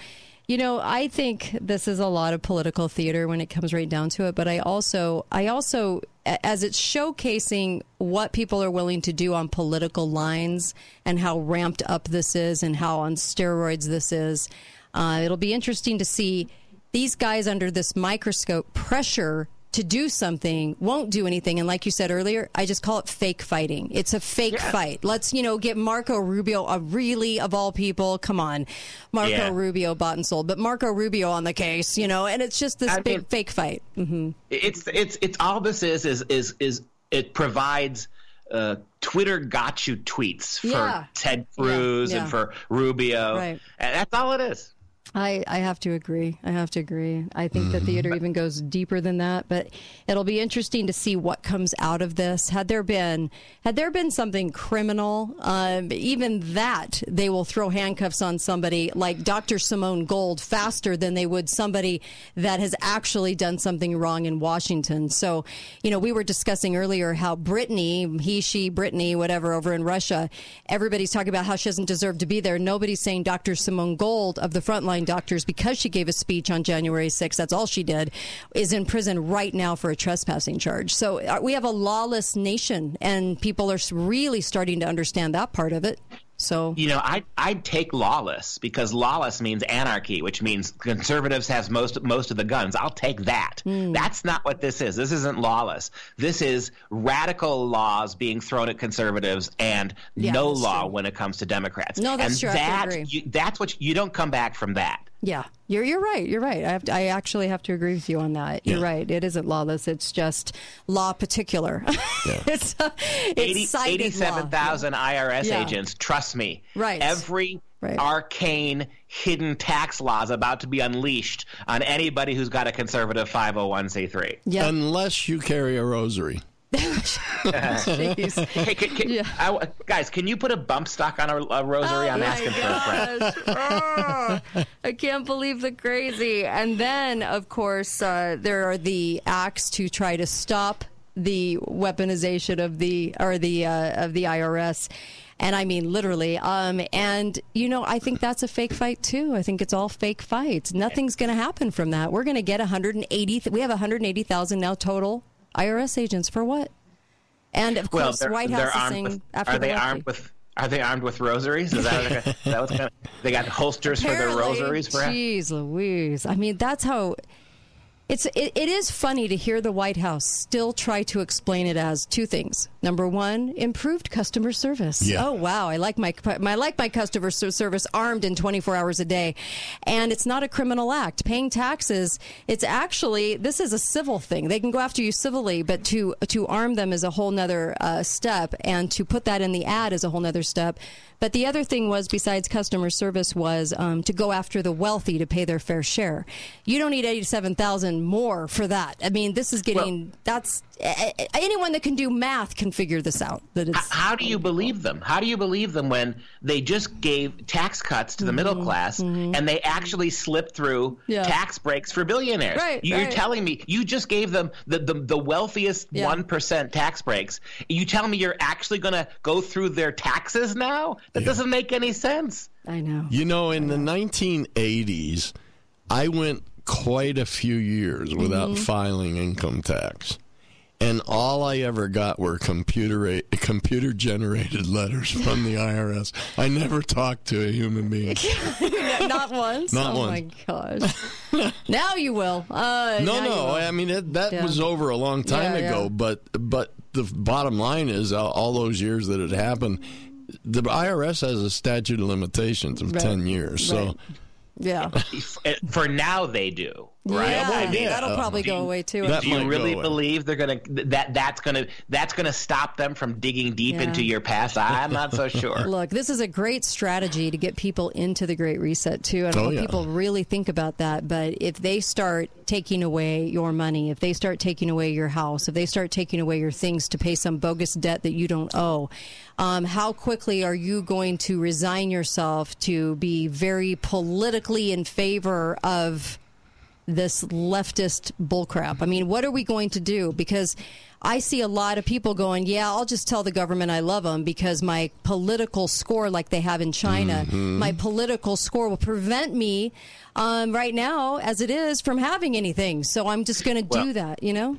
you know, I think this is a lot of political theater when it comes right down to it. But I also, I also, a- as it's showcasing what people are willing to do on political lines and how ramped up this is and how on steroids this is, uh, it'll be interesting to see these guys under this microscope pressure to do something won't do anything. And like you said earlier, I just call it fake fighting. It's a fake fight. Let's, you know, get Marco Rubio, a really, of all people, come on, Marco Yeah. Rubio bought and sold, but Marco Rubio on the case, you know, and it's just this I big mean- fake fight. hmm It's it's it's all this is is is is it provides uh, Twitter got you tweets for Yeah. Ted Cruz Yeah, and for Rubio. Right. And that's all it is. I, I have to agree. I have to agree. I think the theater even goes deeper than that, but it'll be interesting to see what comes out of this. Had there been had there been something criminal, um, even that they will throw handcuffs on somebody like Dr. Simone Gold faster than they would somebody that has actually done something wrong in Washington. So, you know, we were discussing earlier how Brittney, he, she, Brittney, whatever, over in Russia, everybody's talking about how she doesn't deserve to be there. Nobody's saying Dr. Simone Gold of the frontline doctors, because she gave a speech on January 6th, that's all she did, is in prison right now for a trespassing charge. So uh, we have a lawless nation, and people are really starting to understand that part of it. So You know, I I'd take lawless because lawless means anarchy, which means conservatives has most most of the guns. I'll take that. Hmm. That's not what this is. This isn't lawless. This is radical laws being thrown at conservatives and Yeah, no law true. when it comes to Democrats. No, that's and true. That. You, that's what you don't come back from that. Yeah, you're you're right. You're right. I have to, I actually have to agree with you on that. You're right. It isn't lawless. It's just law particular. it's uh, it's 80 cited law. 87,000 IRS Yeah. agents. Trust me. Right. Every Right. arcane hidden tax law is about to be unleashed on anybody who's got a conservative 501c3. Yeah. Unless you carry a rosary. Jeez. Hey, can, can, I- guys, can you put a bump stock on a, a rosary? Oh I'm asking for a friend. Oh, I can't believe the crazy. And then, of course, uh, there are the acts to try to stop the weaponization of the or the uh, of the IRS. And I mean literally. Um, and you know, I think that's a fake fight too. I think it's all fake fights. Nothing's going to happen from that. We're going to get 180. We have 180,000 now total IRS agents for what? And of Well, course, White House is saying with, after are the they lefty. armed with? Are they armed with rosaries? Is that, is that what's going They got holsters for their rosaries, perhaps? Jeez Louise. I mean, that's how. It's it, it is funny to hear the White House still try to explain it as two things. Number one, improved customer service. Yeah. Oh wow, I like my I like my customer service armed in 24 hours a day, and it's not a criminal act. Paying taxes, it's actually this is a civil thing. They can go after you civilly, but to to arm them is a whole nother uh, step, and to put that in the ad is a whole nother step. But the other thing was, besides customer service, was um, to go after the wealthy to pay their fair share. You don't need eighty-seven thousand more for that. I mean, this is getting that's a- a- anyone that can do math can figure this out. That it's How do you believe them? How do you believe them when they just gave tax cuts to the middle class and they actually slipped through Mm-hmm. Yeah. tax breaks for billionaires? Right, You're right. telling me you just gave them the, the, the wealthiest Yeah. one tax breaks. You tell me you're actually going to go through their taxes now? That doesn't make any sense. I know. You know, in the 1980s, I went quite a few years without Mhm. filing income tax. And all I ever got were computer computer generated letters from the IRS. I never talked to a human being. not once. Not oh once. my gosh! now you will. Uh, No, no. will. I mean it, that Yeah. was over a long time Yeah, ago. yeah. But but the bottom line is, all, all those years that it happened, the IRS has a statute of limitations of Right. ten years. So Right. Yeah. For now, they do. Right? Yeah, I mean, that'll uh, probably do go you- away too. Do you really believe they're gonna that that's gonna that's gonna stop them from digging deep Yeah. into your past? I'm not so sure. Look, this is a great strategy to get people into the Great Reset too. I don't Oh, know if yeah. people really think about that, but if they start taking away your money, if they start taking away your house, if they start taking away your things to pay some bogus debt that you don't owe, um, how quickly are you going to resign yourself to be very politically in favor of? this leftist bullcrap. I mean, what are we going to do? Because I see a lot of people going, yeah, I'll just tell the government I love them because my political score, like they have in China, Mhm. my political score will prevent me um, right now, as it is, from having anything. So I'm just going to do that, you know?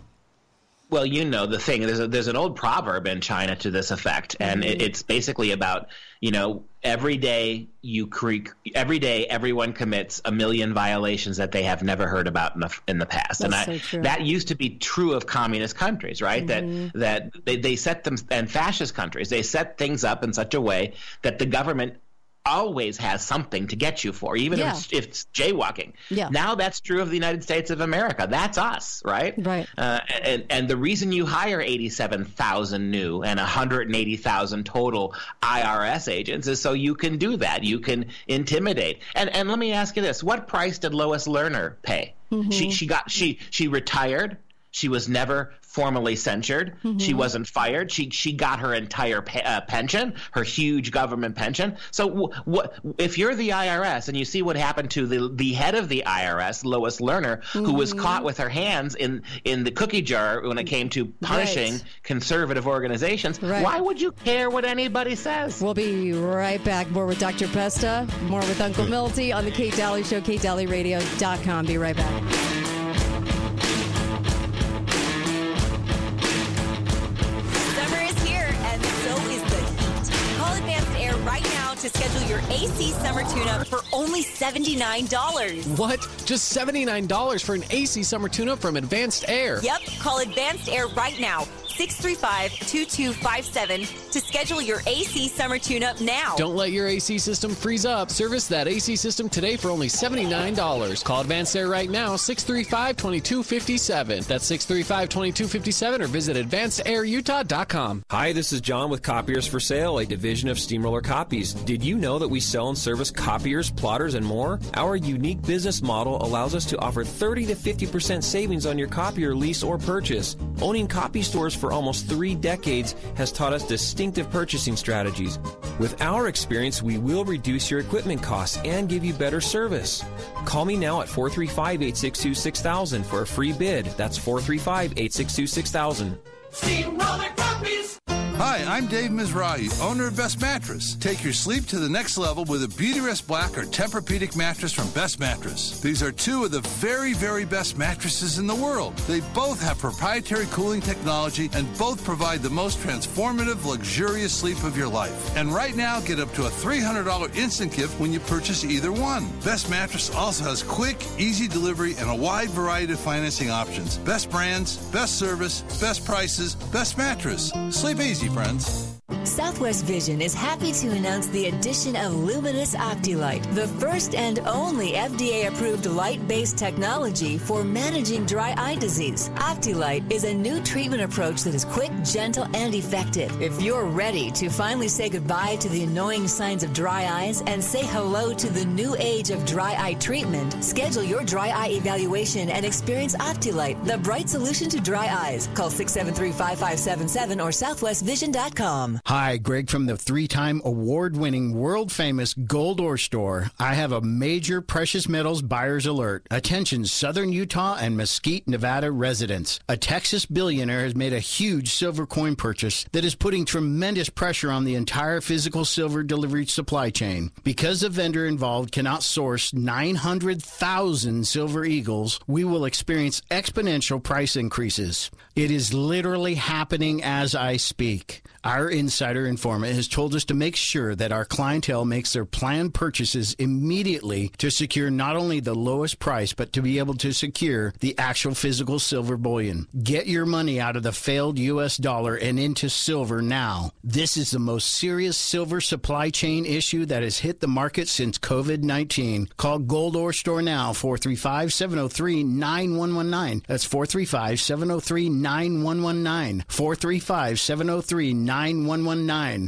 Well, you know the thing. There's a, there's an old proverb in China to this effect, and it, it's basically about you know every day you cre- every day everyone commits a million violations that they have never heard about in the in the past, and That's I, so true. that used to be true of communist countries, right? Mhm. That that they, they set them and fascist countries they set things up in such a way that the government always has something to get you for, even Yeah. if, it's, if it's jaywalking. Yeah. Now that's true of the United States of America. That's us, right? Right. Uh, and and the reason you hire eighty seven thousand new and hundred and eighty thousand total IRS agents is so you can do that. You can intimidate. And and let me ask you this: What price did Lois Lerner pay? Mhm. She she got she she retired. She was never formally censured. She Mhm. wasn't fired. She she got her entire pe- uh, pension, her huge government pension. So w- what if you're the IRS and you see what happened to the the head of the IRS, Lois Lerner, who was Mhm. caught with her hands in in the cookie jar when it came to punishing Right. conservative organizations? Right. Why would you care what anybody says? We'll be right back. More with Dr. Pesta, more with Uncle Milty on the Kate Dalley Show, katedalleyradio.com. Be right back. To schedule your AC summer tune-up for only $79. What? Just $79 for an AC summer tune-up from Advanced Air. Yep, call Advanced Air right now, 635-2257 to schedule your AC summer tune-up now. Don't let your AC system freeze up. Service that AC system today for only $79. Call Advanced Air right now, 635-2257. That's 635-2257 or visit advancedAirUtah.com. Hi, this is John with Copiers for Sale, a division of Steamroller Copies. Did you know that we sell and service copiers, plotters, and more? Our unique business model allows us to offer 30 to 50% savings on your copier lease or purchase. Owning copy stores for almost three decades has taught us distinctive purchasing strategies. With our experience, we will reduce your equipment costs and give you better service. Call me now at 435 862 6000 for a free bid. That's 435 862 6000. Hi, I'm Dave Mizrahi, owner of Best Mattress. Take your sleep to the next level with a Beautyrest Black or Tempur-Pedic mattress from Best Mattress. These are two of the very, very best mattresses in the world. They both have proprietary cooling technology and both provide the most transformative, luxurious sleep of your life. And right now, get up to a $300 instant gift when you purchase either one. Best Mattress also has quick, easy delivery and a wide variety of financing options. Best brands, best service, best prices, best mattress. Sleep easy, friends. Southwest Vision is happy to announce the addition of Lumenis OptiLight, the first and only FDA approved light based technology for managing dry eye disease. OptiLight is a new treatment approach that is quick, gentle, and effective. If you're ready to finally say goodbye to the annoying signs of dry eyes and say hello to the new age of dry eye treatment, schedule your dry eye evaluation and experience OptiLight, the bright solution to dry eyes. Call 673 5577 or southwestvision.com. Hi, Greg from the three time award winning, world famous Gold Ore Store. I have a major precious metals buyer's alert. Attention, Southern Utah and Mesquite, Nevada residents. A Texas billionaire has made a huge silver coin purchase that is putting tremendous pressure on the entire physical silver delivery supply chain. Because the vendor involved cannot source 900,000 silver eagles, we will experience exponential price increases. It is literally happening as I speak. Our insider informant has told us to make sure that our clientele makes their planned purchases immediately to secure not only the lowest price, but to be able to secure the actual physical silver bullion. Get your money out of the failed U.S. dollar and into silver now. This is the most serious silver supply chain issue that has hit the market since COVID 19. Call Gold Ore Store now, 435 703 9119. That's 435 703 9119. 435 703 9119.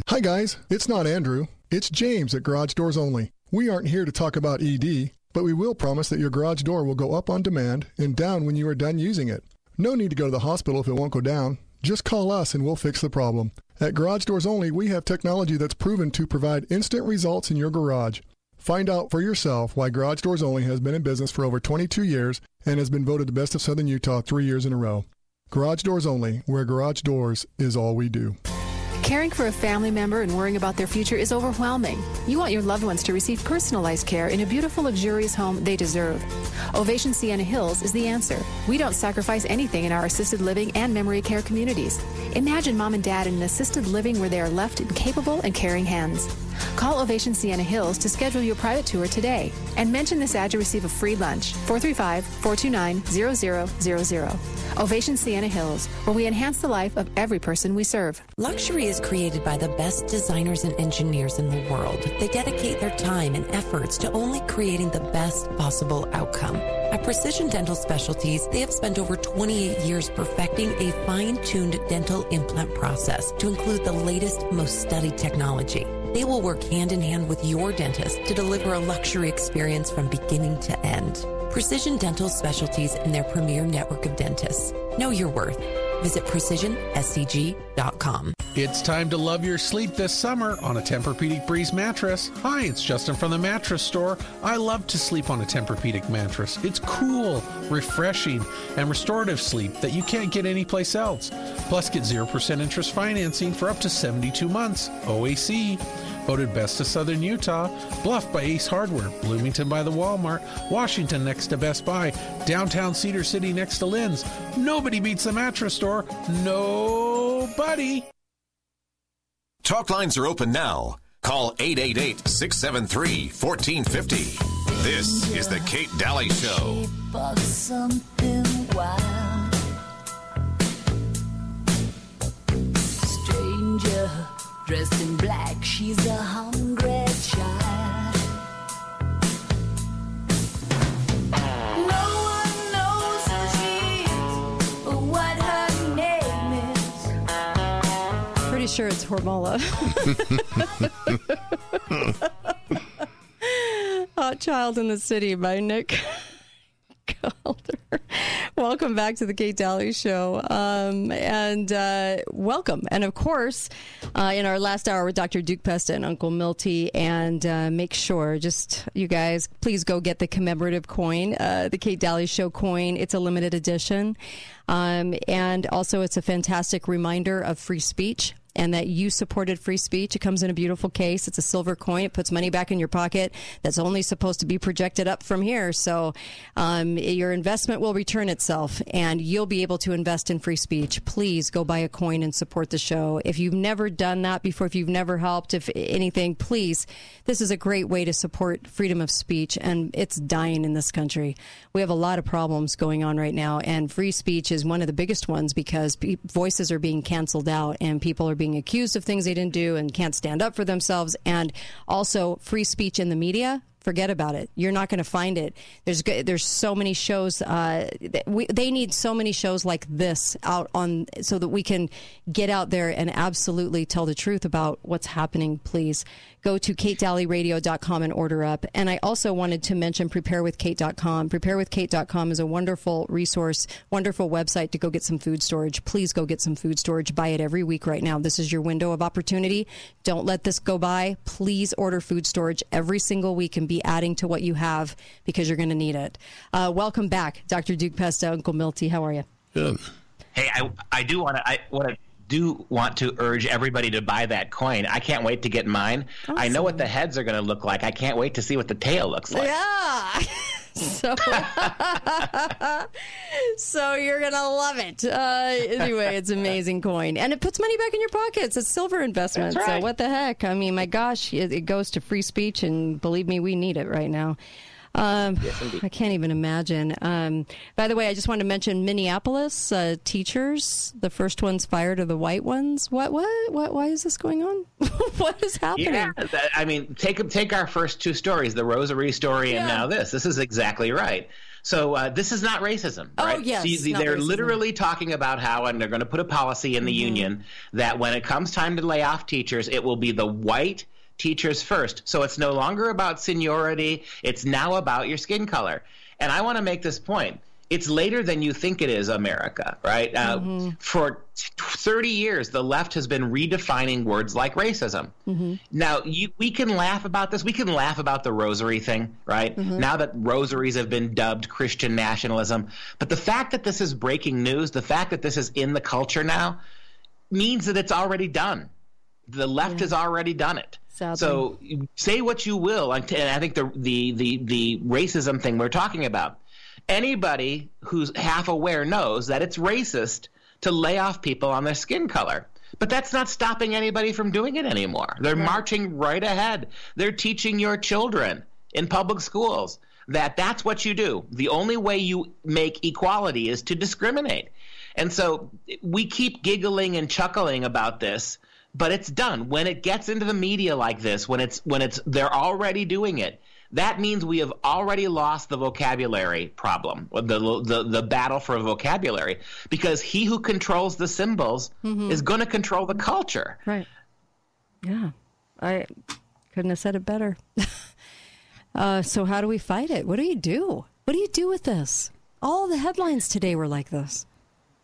Hi, guys. It's not Andrew. It's James at Garage Doors Only. We aren't here to talk about ED, but we will promise that your garage door will go up on demand and down when you are done using it. No need to go to the hospital if it won't go down. Just call us and we'll fix the problem. At Garage Doors Only, we have technology that's proven to provide instant results in your garage. Find out for yourself why Garage Doors Only has been in business for over 22 years and has been voted the best of Southern Utah three years in a row. Garage Doors Only, where garage doors is all we do. Caring for a family member and worrying about their future is overwhelming. You want your loved ones to receive personalized care in a beautiful, luxurious home they deserve. Ovation Sienna Hills is the answer. We don't sacrifice anything in our assisted living and memory care communities. Imagine mom and dad in an assisted living where they are left in capable and caring hands. Call Ovation Sienna Hills to schedule your private tour today and mention this ad to receive a free lunch 435 429 0000. Ovation Sienna Hills, where we enhance the life of every person we serve. Luxury is created by the best designers and engineers in the world. They dedicate their time and efforts to only creating the best possible outcome. At Precision Dental Specialties, they have spent over 28 years perfecting a fine tuned dental implant process to include the latest, most studied technology. They will work hand in hand with your dentist to deliver a luxury experience from beginning to end. Precision Dental Specialties and their premier network of dentists. Know your worth. Visit precisionscg.com. It's time to love your sleep this summer on a Tempur-Pedic Breeze mattress. Hi, it's Justin from the mattress store. I love to sleep on a Tempur-Pedic mattress. It's cool, refreshing, and restorative sleep that you can't get anyplace else. Plus, get 0% interest financing for up to 72 months. OAC. Voted best of Southern Utah, Bluff by Ace Hardware, Bloomington by the Walmart, Washington next to Best Buy, downtown Cedar City next to Lynn's. Nobody beats the mattress store. Nobody. Talk lines are open now. Call 888 673 1450. This is The Kate Dalley Show. Dressed in black, she's a hungry child. No one knows who she is or what her name is. Pretty sure it's Hormola. Hot Child in the City by Nick Gilder. Welcome back to the Kate Dalley Show. Um, and uh, welcome. And of course, uh, in our last hour with Dr. Duke Pesta and Uncle Milty. And uh, make sure, just you guys, please go get the commemorative coin, uh, the Kate Dalley Show coin. It's a limited edition. Um, and also, it's a fantastic reminder of free speech and that you supported free speech. It comes in a beautiful case. It's a silver coin. It puts money back in your pocket. That's only supposed to be projected up from here. So um, your investment will return itself, and you'll be able to invest in free speech. Please go buy a coin and support the show. If you've never done that before, if you've never helped, if anything, please. This is a great way to support freedom of speech, and it's dying in this country. We have a lot of problems going on right now, and free speech is one of the biggest ones because voices are being canceled out and people are being accused of things they didn't do and can't stand up for themselves. And also, free speech in the media. Forget about it. You're not going to find it. There's there's so many shows. Uh, we, they need so many shows like this out on so that we can get out there and absolutely tell the truth about what's happening. Please go to katedalleyradio.com and order up. And I also wanted to mention preparewithkate.com. Preparewithkate.com is a wonderful resource, wonderful website to go get some food storage. Please go get some food storage. Buy it every week right now. This is your window of opportunity. Don't let this go by. Please order food storage every single week and be adding to what you have because you're going to need it. Uh, welcome back, Dr. Duke Pesta, Uncle Milty. How are you? Good. Hey, I I do want to I want to do want to urge everybody to buy that coin. I can't wait to get mine. I know what the heads are going to look like. I can't wait to see what the tail looks like. Yeah. so, so you're gonna love it. Uh, anyway, it's amazing coin, and it puts money back in your pockets. It's silver investment. Right. So what the heck? I mean, my gosh, it, it goes to free speech, and believe me, we need it right now. Um, I can't even imagine. Um, by the way, I just wanted to mention Minneapolis uh, teachers. The first ones fired are the white ones. What? What? What? Why is this going on? what is happening? Yeah, that- I mean, take take our first two stories, the Rosary story, and now this. This is exactly right. So uh, this is not racism, right? Oh, right? yes, See, they're racism. literally talking about how, and they're going to put a policy in the Mm-hmm. union that when it comes time to lay off teachers, it will be the white teachers first. So it's no longer about seniority; it's now about your skin color. And I want to make this point. It's later than you think it is, America, right? Mm-hmm. Uh, for t- 30 years, the left has been redefining words like racism. Mm-hmm. Now, you, we can laugh about this. We can laugh about the rosary thing, right? Mm-hmm. Now that rosaries have been dubbed Christian nationalism. But the fact that this is breaking news, the fact that this is in the culture now, means that it's already done. The left has already done it. Sadly. So say what you will, and I think the the the the racism thing we're talking about. Anybody who's half aware knows that it's racist to lay off people on their skin color. But that's not stopping anybody from doing it anymore. They're marching right ahead. They're teaching your children in public schools that that's what you do. The only way you make equality is to discriminate. And so we keep giggling and chuckling about this, but it's done. When it gets into the media like this, when it's when it's they're already doing it, that means we have already lost the vocabulary problem, the the, the battle for vocabulary, because he who controls the symbols Mhm. is going to control the culture. Right. Yeah. I couldn't have said it better. uh, so, how do we fight it? What do you do? What do you do with this? All the headlines today were like this.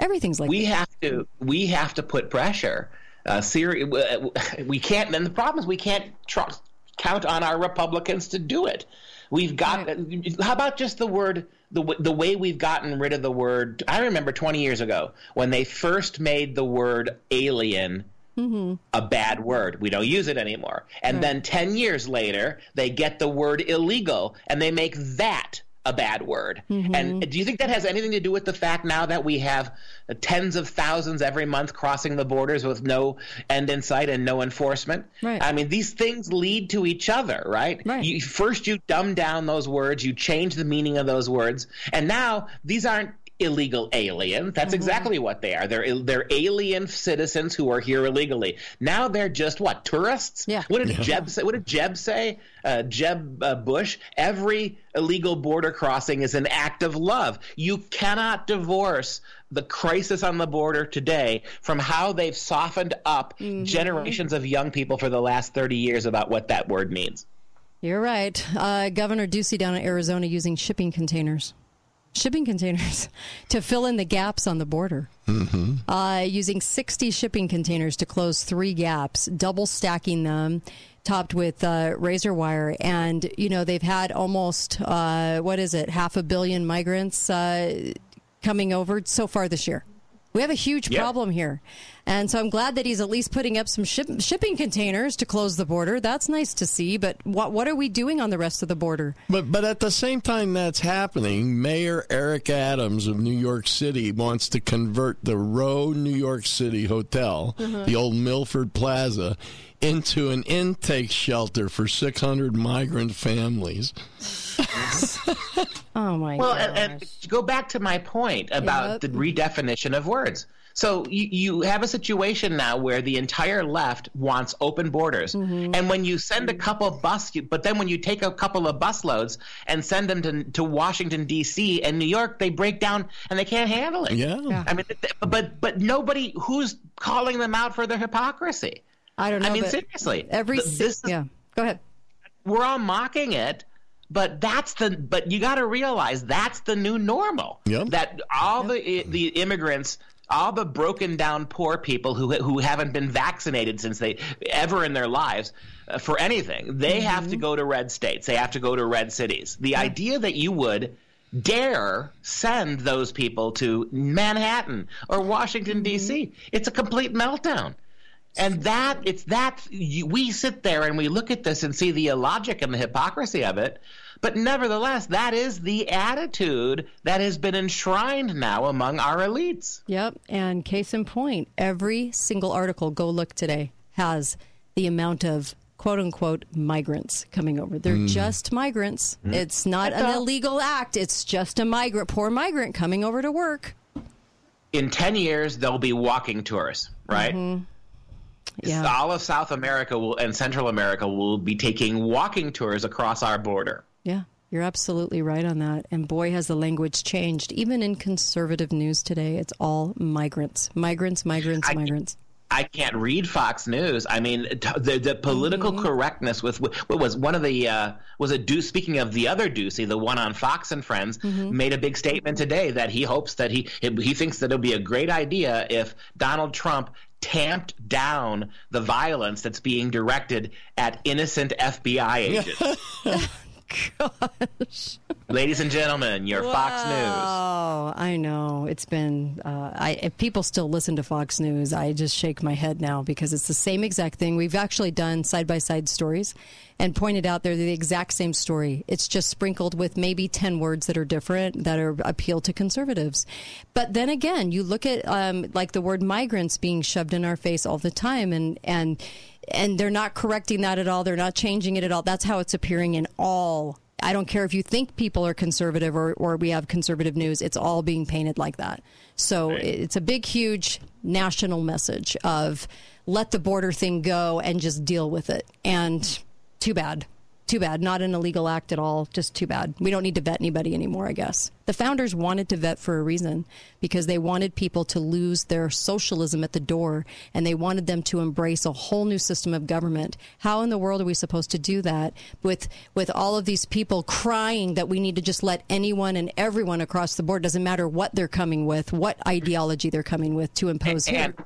Everything's like we this. have to we have to put pressure. Uh, seri- we can't. And the problem is we can't tr- count on our Republicans to do it. We've got. How about just the word the the way we've gotten rid of the word? I remember 20 years ago when they first made the word alien Mm-hmm. a bad word. We don't use it anymore. And then 10 years later, they get the word illegal and they make that a bad word. Mm-hmm. And do you think that has anything to do with the fact now that we have tens of thousands every month crossing the borders with no end in sight and no enforcement? Right. I mean, these things lead to each other, right? right. You, first, you dumb down those words, you change the meaning of those words, and now these aren't illegal aliens. That's Mm-hmm. exactly what they are. They're they're alien citizens who are here illegally. Now they're just what tourists. Yeah. What did Yeah. Jeb say? What did Jeb say? Uh, Jeb uh, Bush. Every illegal border crossing is an act of love. You cannot divorce the crisis on the border today from how they've softened up Mm-hmm. generations of young people for the last 30 years about what that word means. You're right. Uh, Governor Ducey down in Arizona using shipping containers, shipping containers to fill in the gaps on the border. Mm-hmm. uh, using 60 shipping containers to close three gaps, double stacking them, topped with uh, razor wire. And, you know, they've had almost, uh, what is it, half a billion migrants uh, coming over so far this year. We have a huge Yeah. problem here. And so I'm glad that he's at least putting up some ship- shipping containers to close the border. That's nice to see. But what, what are we doing on the rest of the border? But but at the same time that's happening, Mayor Eric Adams of New York City wants to convert the Row New York City Hotel, Mhm. the old Milford Plaza, into an intake shelter for 600 migrant families. Oh my well, god! and, and to go back to my point about Yep. the redefinition of words. So you, you have a situation now where the entire left wants open borders, Mm-hmm. and when you send a couple bus, but then when you take a couple of busloads and send them to, to Washington D.C. and New York, they break down and they can't handle it. Yeah. Yeah. I mean, but but nobody who's calling them out for their hypocrisy. I don't know. I mean, seriously, Every th- this is- yeah. Go ahead. we're all mocking it but that's the but you got to realize that's the new normal Yep. that all the the immigrants all the broken down poor people who who haven't been vaccinated since they ever in their lives uh, for anything. They have to go to red states. They have to go to red cities. The idea that you would dare send those people to Manhattan or Washington D.C. It's a complete meltdown. And that it's that you, we sit there and we look at this and see the illogic and the hypocrisy of it, but nevertheless, that is the attitude that has been enshrined now among our elites. Yep. And case in point, every single article, go look today, has the amount of quote unquote migrants coming over. They're Mm. just migrants. Mm. It's not That's an all. illegal act. It's just a migrant, poor migrant coming over to work. In 10 years, they'll be walking tourists, right? Mm-hmm. Yeah. All of South America will, and Central America will be taking walking tours across our border. Yeah, you're absolutely right on that. And boy, has the language changed. Even in conservative news today, it's all migrants, migrants, migrants, migrants. I can't read Fox News. I mean, the the political Mm-hmm. correctness with what was one of the uh, was a Deuce. Speaking of the other Doocy, the one on Fox and Friends, Mm-hmm. made a big statement today that he hopes that he he thinks that it'll be a great idea if Donald Trump tamped down the violence that's being directed at innocent FBI agents. Oh, gosh. Ladies and gentlemen, your Fox News. Oh, I know. It's been. Uh, I if people still listen to Fox News, I just shake my head now because it's the same exact thing. We've actually done side by side stories and pointed out they're the exact same story. It's just sprinkled with maybe ten words that are different that are appeal to conservatives. But then again, you look at um, like the word migrants being shoved in our face all the time, and and and they're not correcting that at all. They're not changing it at all. That's how it's appearing in all I don't care if you think people are conservative or, or we have conservative news, it's all being painted like that. So right. it's a big, huge national message of let the border thing go and just deal with it. And too bad. Too bad. Not an illegal act at all. Just too bad. We don't need to vet anybody anymore, I guess. The founders wanted to vet for a reason because they wanted people to lose their socialism at the door and they wanted them to embrace a whole new system of government. How in the world are we supposed to do that with with all of these people crying that we need to just let anyone and everyone across the board doesn't matter what they're coming with, what ideology they're coming with to impose and, here. And-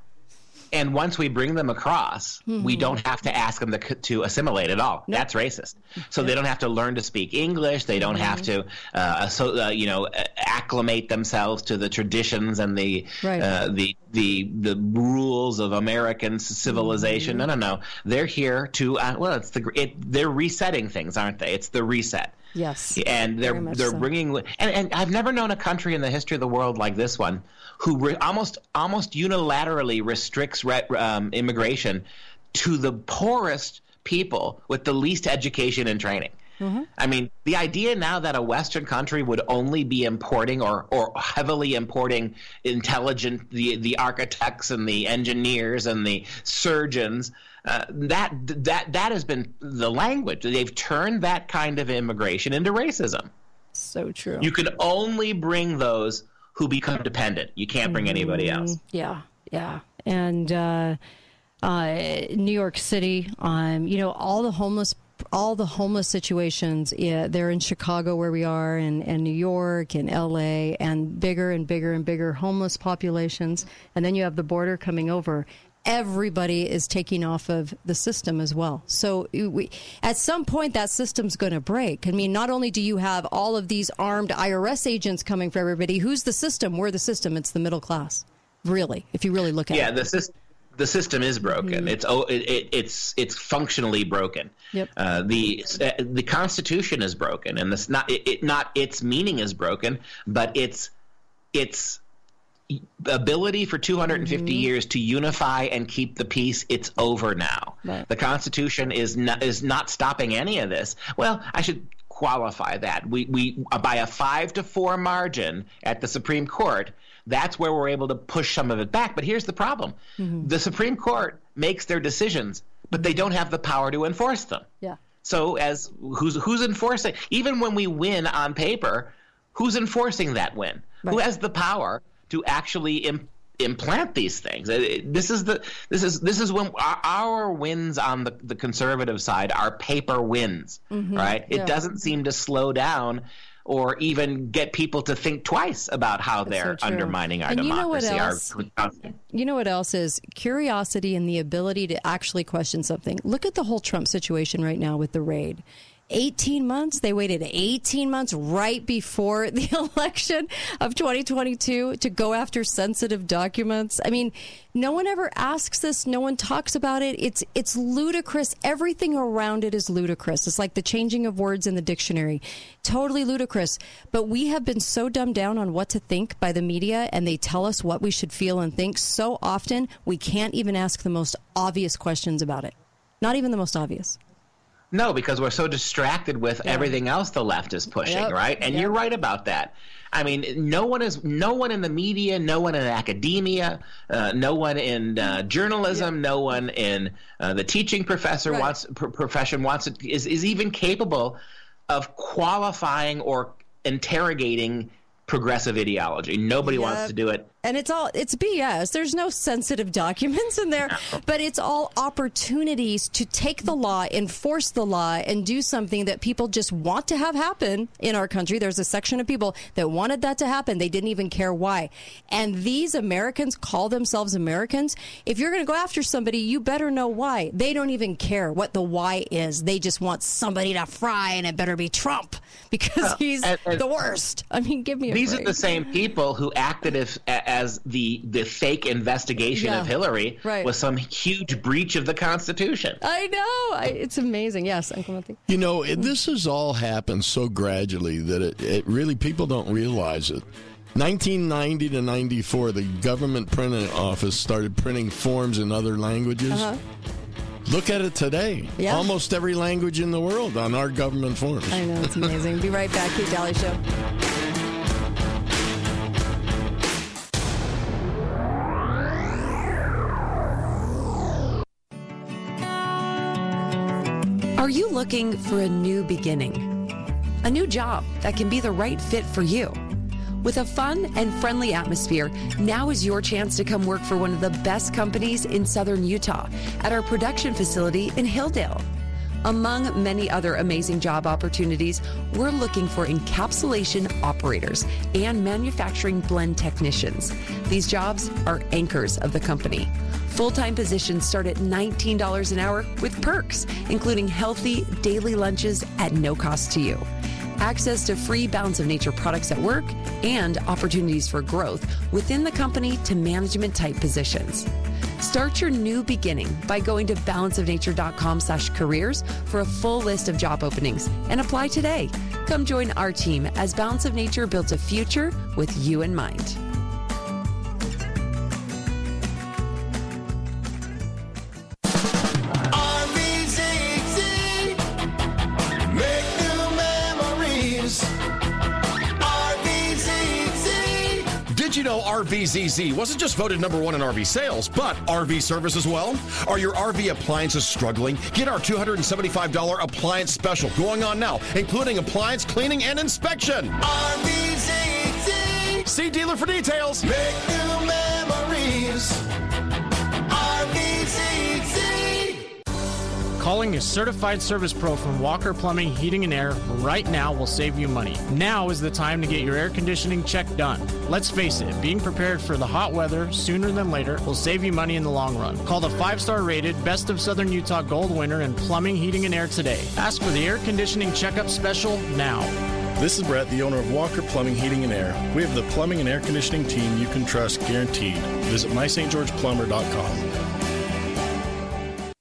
and once we bring them across, mm-hmm. we don't have to ask them to, to assimilate at all. Nope. That's racist. So they don't have to learn to speak English. They don't mm-hmm. have to, uh, so, uh, you know, acclimate themselves to the traditions and the right. uh, the the the rules of American civilization. Mm-hmm. No, no, no. They're here to uh, well, it's the it, they're resetting things, aren't they? It's the reset. Yes. And they're they're so. bringing and, and I've never known a country in the history of the world like this one who re- almost almost unilaterally restricts re- um, immigration to the poorest people with the least education and training. Mm-hmm. I mean, the idea now that a Western country would only be importing or, or heavily importing intelligent the the architects and the engineers and the surgeons uh, that that that has been the language. They've turned that kind of immigration into racism. So true. You can only bring those who become dependent. You can't bring anybody mm-hmm. else. Yeah, yeah. And uh, uh, New York City, um, you know, all the homeless all the homeless situations yeah, they're in chicago where we are and, and new york and la and bigger and bigger and bigger homeless populations and then you have the border coming over everybody is taking off of the system as well. So we, at some point, that system's going to break. I mean, not only do you have all of these armed IRS agents coming for everybody, who's the system? We're the system. It's the middle class, really, if you really look at yeah, it. Yeah, the system. The system is broken. Mm-hmm. It's oh, it, it, it's it's functionally broken. Yep. Uh, the uh, the Constitution is broken, and this not it, it not its meaning is broken, but it's it's ability for 250 mm-hmm. years to unify and keep the peace it's over now. Right. the constitution is not is not stopping any of this. Well i should qualify that. We we by a 5 to 4 margin at the supreme court that's where we're able to push some of it back. But here's the problem. Mm-hmm. the supreme court makes their decisions but they don't have the power to enforce them. Yeah. So as who's who's enforcing? Even when we win on paper who's enforcing that win? Right. who has the power to actually Im- implant these things. This is the this is this is when our, our wins on the, the conservative side are paper wins, mm-hmm. right? It yeah. doesn't seem to slow down or even get people to think twice about how That's they're so undermining our and democracy. You know, else, our, you know what else is curiosity and the ability to actually question something. Look at the whole Trump situation right now with the raid. 18 months. They waited 18 months right before the election of 2022 to go after sensitive documents. I mean, no one ever asks this. No one talks about it. It's it's ludicrous. Everything around it is ludicrous. It's like the changing of words in the dictionary. Totally ludicrous. But we have been so dumbed down on what to think by the media and they tell us what we should feel and think so often we can't even ask the most obvious questions about it. Not even the most obvious. No, because we're so distracted with yeah. everything else the left is pushing, yep. right? And yep. you're right about that. I mean, no one is, no one in the media, no one in academia, uh, no one in uh, journalism, yeah. no one in uh, the teaching professor right. wants pr- profession wants to, is is even capable of qualifying or interrogating progressive ideology. Nobody yep. wants to do it and it's all it's BS. There's no sensitive documents in there, but it's all opportunities to take the law, enforce the law, and do something that people just want to have happen in our country. There's a section of people that wanted that to happen. They didn't even care why. And these Americans call themselves Americans. If you're going to go after somebody, you better know why. They don't even care what the why is. They just want somebody to fry, and it better be Trump because he's and- and- the worst. I mean, give me a These break. are the same people who acted as, as the the fake investigation Yeah. of Hillary Right. was some huge breach of the Constitution. I know. I, it's amazing. Yes, Uncle Monty. You know, it, this has all happened so gradually that it, it really people don't realize it. 1990 to 94, the government printing office started printing forms in other languages. Uh-huh. Look at it today. Yeah. Almost every language in the world on our government forms. I know. It's amazing. Be right back. Kate Dalley Show. Are you looking for a new beginning? A new job that can be the right fit for you? With a fun and friendly atmosphere, now is your chance to come work for one of the best companies in southern Utah at our production facility in Hildale. Among many other amazing job opportunities, we're looking for encapsulation operators and manufacturing blend technicians. These jobs are anchors of the company. Full time positions start at $19 an hour with perks, including healthy daily lunches at no cost to you access to free Balance of Nature products at work, and opportunities for growth within the company to management type positions. Start your new beginning by going to balanceofnature.com slash careers for a full list of job openings and apply today. Come join our team as Balance of Nature builds a future with you in mind. RVZZ wasn't just voted number one in RV sales, but RV service as well? Are your RV appliances struggling? Get our $275 appliance special going on now, including appliance cleaning and inspection. RVZZ. See dealer for details. Make new memories. Calling a certified service pro from Walker Plumbing, Heating, and Air right now will save you money. Now is the time to get your air conditioning check done. Let's face it, being prepared for the hot weather sooner than later will save you money in the long run. Call the five star rated Best of Southern Utah Gold winner in Plumbing, Heating, and Air today. Ask for the air conditioning checkup special now. This is Brett, the owner of Walker Plumbing, Heating, and Air. We have the plumbing and air conditioning team you can trust guaranteed. Visit mystgeorgeplumber.com.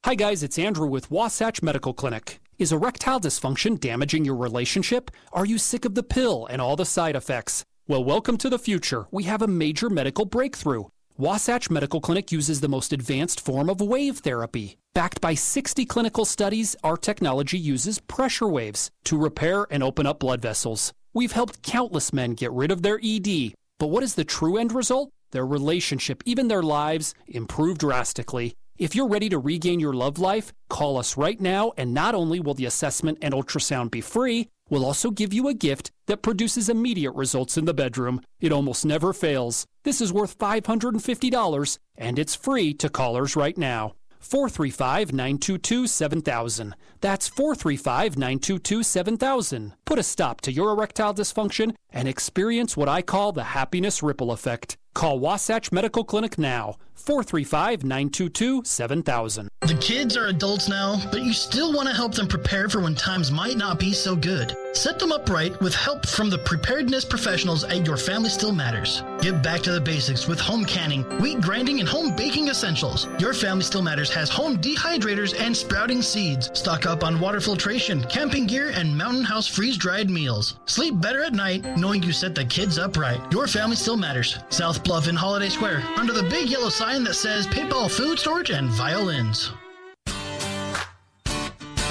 Hi, guys, it's Andrew with Wasatch Medical Clinic. Is erectile dysfunction damaging your relationship? Are you sick of the pill and all the side effects? Well, welcome to the future. We have a major medical breakthrough. Wasatch Medical Clinic uses the most advanced form of wave therapy. Backed by 60 clinical studies, our technology uses pressure waves to repair and open up blood vessels. We've helped countless men get rid of their ED. But what is the true end result? Their relationship, even their lives, improve drastically. If you're ready to regain your love life, call us right now, and not only will the assessment and ultrasound be free, we'll also give you a gift that produces immediate results in the bedroom. It almost never fails. This is worth $550, and it's free to callers right now. 435 922 7000. That's 435 922 7000. Put a stop to your erectile dysfunction and experience what I call the happiness ripple effect. Call Wasatch Medical Clinic now. 435 922 7000. The kids are adults now, but you still want to help them prepare for when times might not be so good. Set them up right with help from the preparedness professionals at Your Family Still Matters. Get back to the basics with home canning, wheat grinding, and home baking essentials. Your Family Still Matters has home dehydrators and sprouting seeds. Stock up on water filtration, camping gear, and mountain house freeze dried meals. Sleep better at night knowing you set the kids up right. Your Family Still Matters. South Bluff in Holiday Square, under the big yellow sign that says paintball food storage and violins.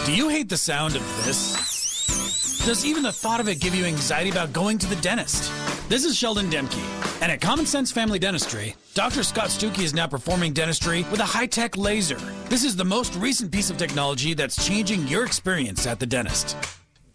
Do you hate the sound of this? Does even the thought of it give you anxiety about going to the dentist? This is Sheldon Demke, and at Common Sense Family Dentistry, Dr. Scott Stuckey is now performing dentistry with a high-tech laser. This is the most recent piece of technology that's changing your experience at the dentist.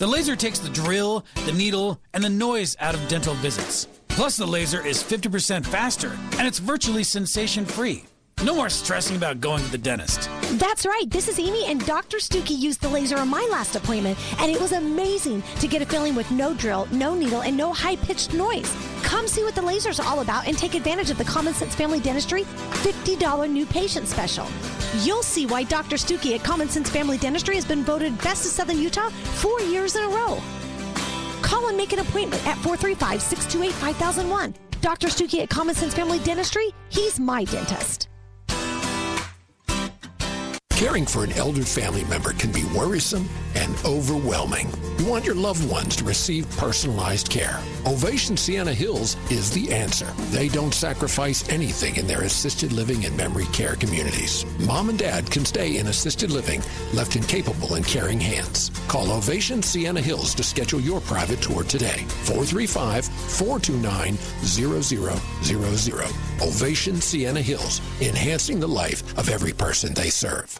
The laser takes the drill, the needle, and the noise out of dental visits. Plus, the laser is 50% faster and it's virtually sensation free. No more stressing about going to the dentist. That's right. This is Amy, and Dr. Stuckey used the laser on my last appointment, and it was amazing to get a filling with no drill, no needle, and no high pitched noise. Come see what the laser's all about and take advantage of the Common Sense Family Dentistry $50 new patient special. You'll see why Dr. Stuckey at Common Sense Family Dentistry has been voted Best of Southern Utah four years in a row. Call and make an appointment at 435 628 5001. Dr. Stuckey at Common Sense Family Dentistry, he's my dentist. Caring for an elder family member can be worrisome and overwhelming. You want your loved ones to receive personalized care. Ovation Sienna Hills is the answer. They don't sacrifice anything in their assisted living and memory care communities. Mom and dad can stay in assisted living, left in capable and caring hands. Call Ovation Sienna Hills to schedule your private tour today. 435 429 0000. Ovation Sienna Hills, enhancing the life of every person they serve.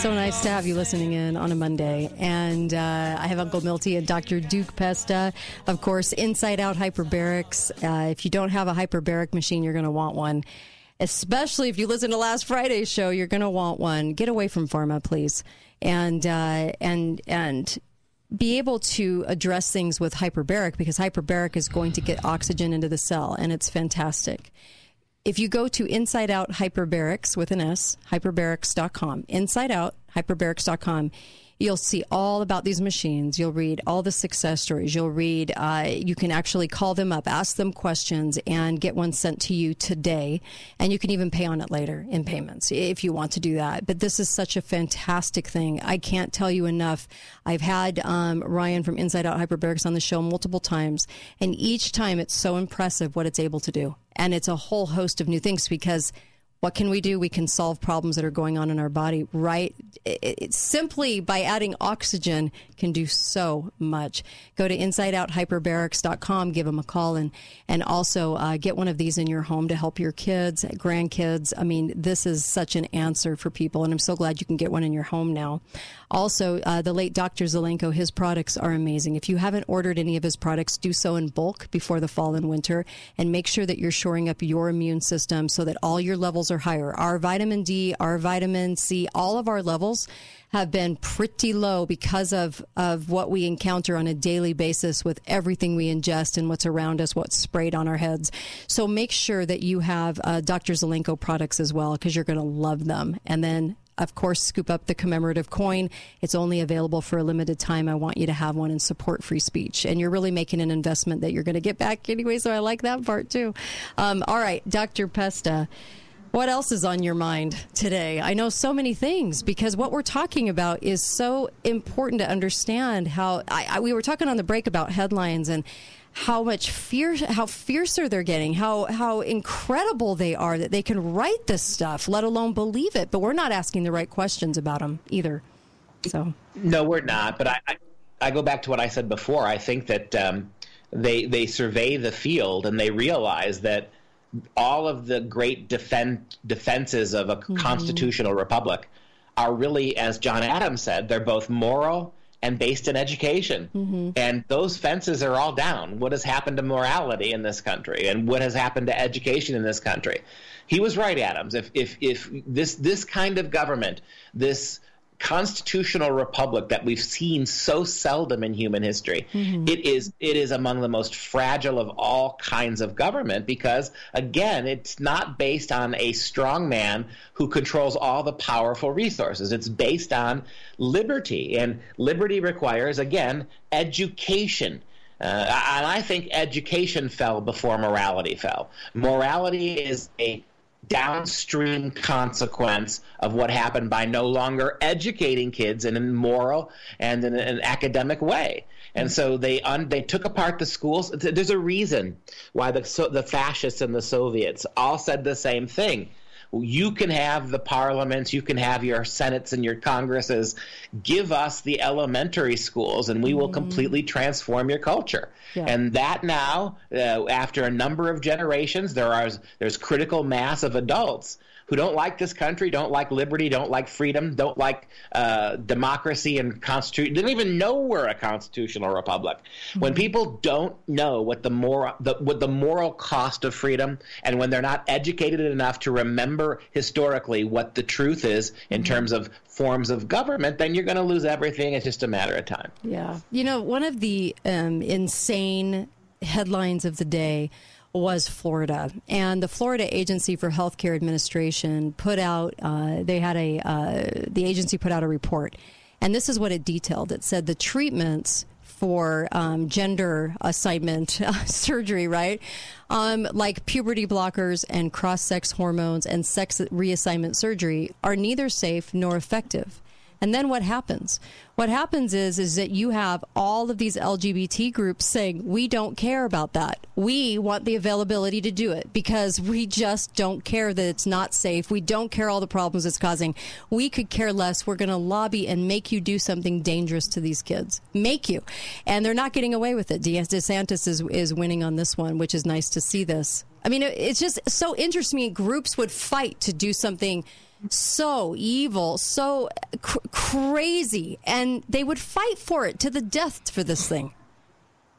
So nice to have you listening in on a Monday. And uh, I have Uncle Milty and Dr. Duke Pesta. Of course, Inside Out Hyperbarics. Uh, if you don't have a hyperbaric machine, you're going to want one. Especially if you listen to last Friday's show, you're going to want one. Get away from pharma, please. And, uh, and, and, be able to address things with hyperbaric because hyperbaric is going to get oxygen into the cell and it's fantastic if you go to Inside Out Hyperbarics with an S, hyperbarics.com, Inside Out Hyperbarics.com, you'll see all about these machines. You'll read all the success stories. You'll read, uh, you can actually call them up, ask them questions, and get one sent to you today. And you can even pay on it later in payments if you want to do that. But this is such a fantastic thing. I can't tell you enough. I've had um, Ryan from Inside Out Hyperbarics on the show multiple times, and each time it's so impressive what it's able to do. And it's a whole host of new things because what can we do? We can solve problems that are going on in our body right it, simply by adding oxygen can do so much. Go to insideouthyperbarics.com, give them a call and and also uh, get one of these in your home to help your kids, grandkids. I mean, this is such an answer for people and I'm so glad you can get one in your home now. Also, uh, the late Dr. Zelenko, his products are amazing. If you haven't ordered any of his products, do so in bulk before the fall and winter and make sure that you're shoring up your immune system so that all your levels are higher. Our vitamin D, our vitamin C, all of our levels have been pretty low because of, of what we encounter on a daily basis with everything we ingest and what's around us, what's sprayed on our heads. So make sure that you have uh, Dr. Zelenko products as well because you're going to love them. And then of course, scoop up the commemorative coin. It's only available for a limited time. I want you to have one and support free speech. And you're really making an investment that you're going to get back anyway. So I like that part too. Um, all right, Dr. Pesta. What else is on your mind today? I know so many things because what we're talking about is so important to understand. How I, I, we were talking on the break about headlines and how much fear, how fiercer they're getting, how how incredible they are that they can write this stuff, let alone believe it. But we're not asking the right questions about them either. So no, we're not. But I, I, I go back to what I said before. I think that um, they they survey the field and they realize that all of the great defend, defenses of a mm-hmm. constitutional republic are really, as John Adams said, they're both moral and based in education. Mm-hmm. And those fences are all down. What has happened to morality in this country and what has happened to education in this country? He was right, Adams. If if if this this kind of government, this constitutional republic that we've seen so seldom in human history. Mm-hmm. It is it is among the most fragile of all kinds of government because again, it's not based on a strong man who controls all the powerful resources. It's based on liberty and liberty requires again education. Uh, and I think education fell before morality fell. Morality is a downstream consequence of what happened by no longer educating kids in a moral and in an academic way. And mm. so they un, they took apart the schools. There's a reason why the so, the fascists and the Soviets all said the same thing. You can have the parliaments, you can have your senates and your congresses. Give us the elementary schools, and we will completely transform your culture. Yeah. And that now, uh, after a number of generations, there are there's critical mass of adults who don't like this country, don't like liberty, don't like freedom, don't like uh, democracy and constitution. They don't even know we're a constitutional republic. When people don't know what the moral the, what the moral cost of freedom, and when they're not educated enough to remember historically what the truth is in terms of forms of government, then you're going to lose everything. It's just a matter of time. Yeah. You know, one of the um, insane headlines of the day was Florida. And the Florida Agency for Healthcare Administration put out, uh, they had a, uh, the agency put out a report. And this is what it detailed it said the treatments for um, gender assignment surgery, right? Um, like puberty blockers and cross sex hormones and sex reassignment surgery are neither safe nor effective. And then what happens? What happens is is that you have all of these LGBT groups saying we don't care about that. We want the availability to do it because we just don't care that it's not safe. We don't care all the problems it's causing. We could care less. We're going to lobby and make you do something dangerous to these kids. Make you. And they're not getting away with it. DeSantis is is winning on this one, which is nice to see this. I mean, it- it's just so interesting. me. Groups would fight to do something so evil, so cr- crazy, and they would fight for it to the death for this thing.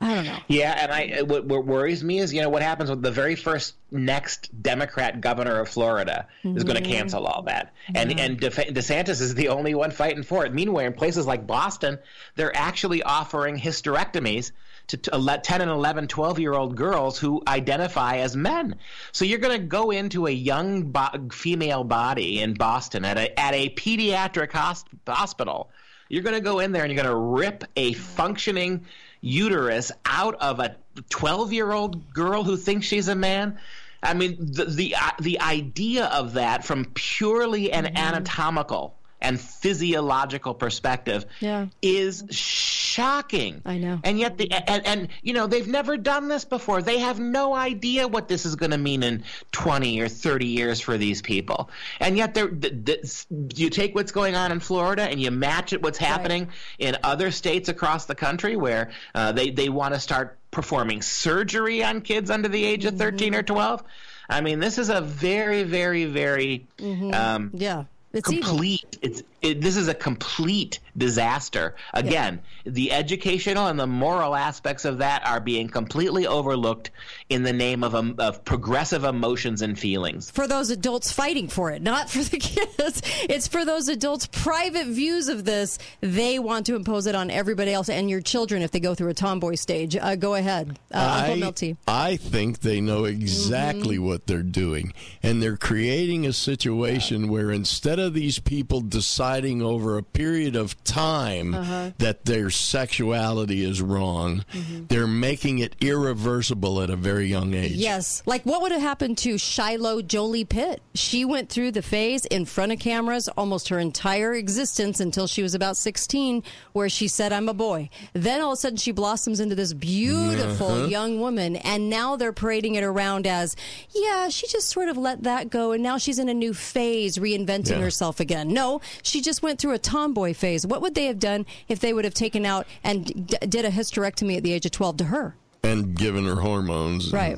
I don't know. Yeah, and I what, what worries me is you know what happens with the very first next Democrat governor of Florida is going to Mhm. cancel all that, and Yeah. and DeF- DeSantis is the only one fighting for it. Meanwhile, in places like Boston, they're actually offering hysterectomies to, to 10 and 11, 12 year old girls who identify as men. So you're going to go into a young bo- female body in Boston at a at a pediatric hosp- hospital. You're going to go in there and you're going to rip a functioning uterus out of a 12 year old girl who thinks she's a man. I mean, the the, uh, the idea of that from purely an anatomical and physiological perspective Yeah. is shocking. I know. And yet, the and, and you know they've never done this before. They have no idea what this is going to mean in twenty or thirty years for these people. And yet, they're th- th- you take what's going on in Florida and you match it what's happening in other states across the country where uh, they they want to start performing surgery on kids under the age of 13 or twelve. I mean, this is a very, very, very Mhm. um, yeah. It's evil. complete. It's it, this is a complete disaster. Again, the educational and the moral aspects of that are being completely overlooked in the name of um, of progressive emotions and feelings. for those adults fighting for it, not for the kids. It's for those adults' private views of this. They want to impose it on everybody else and your children if they go through a tomboy stage. Uh, go ahead, uh, Uncle I, Milty. I think they know exactly Mm-hmm. what they're doing. And they're creating a situation where instead of these people deciding over a period of time Uh-huh. that their sexuality is wrong, Mm-hmm. they're making it irreversible at a very young age. Yes. Like what would have happened to Shiloh Jolie Pitt? She went through the phase in front of cameras almost her entire existence until she was about 16, where she said, I'm a boy. Then all of a sudden she blossoms into this beautiful Uh-huh. young woman. And now they're parading it around as, yeah, she just sort of let that go. And now she's in a new phase, reinventing Yeah. herself again. No, she just went through a tomboy phase. What would they have done if they would have taken out and d- did a hysterectomy at the age of 12 to her? And given her hormones. Right.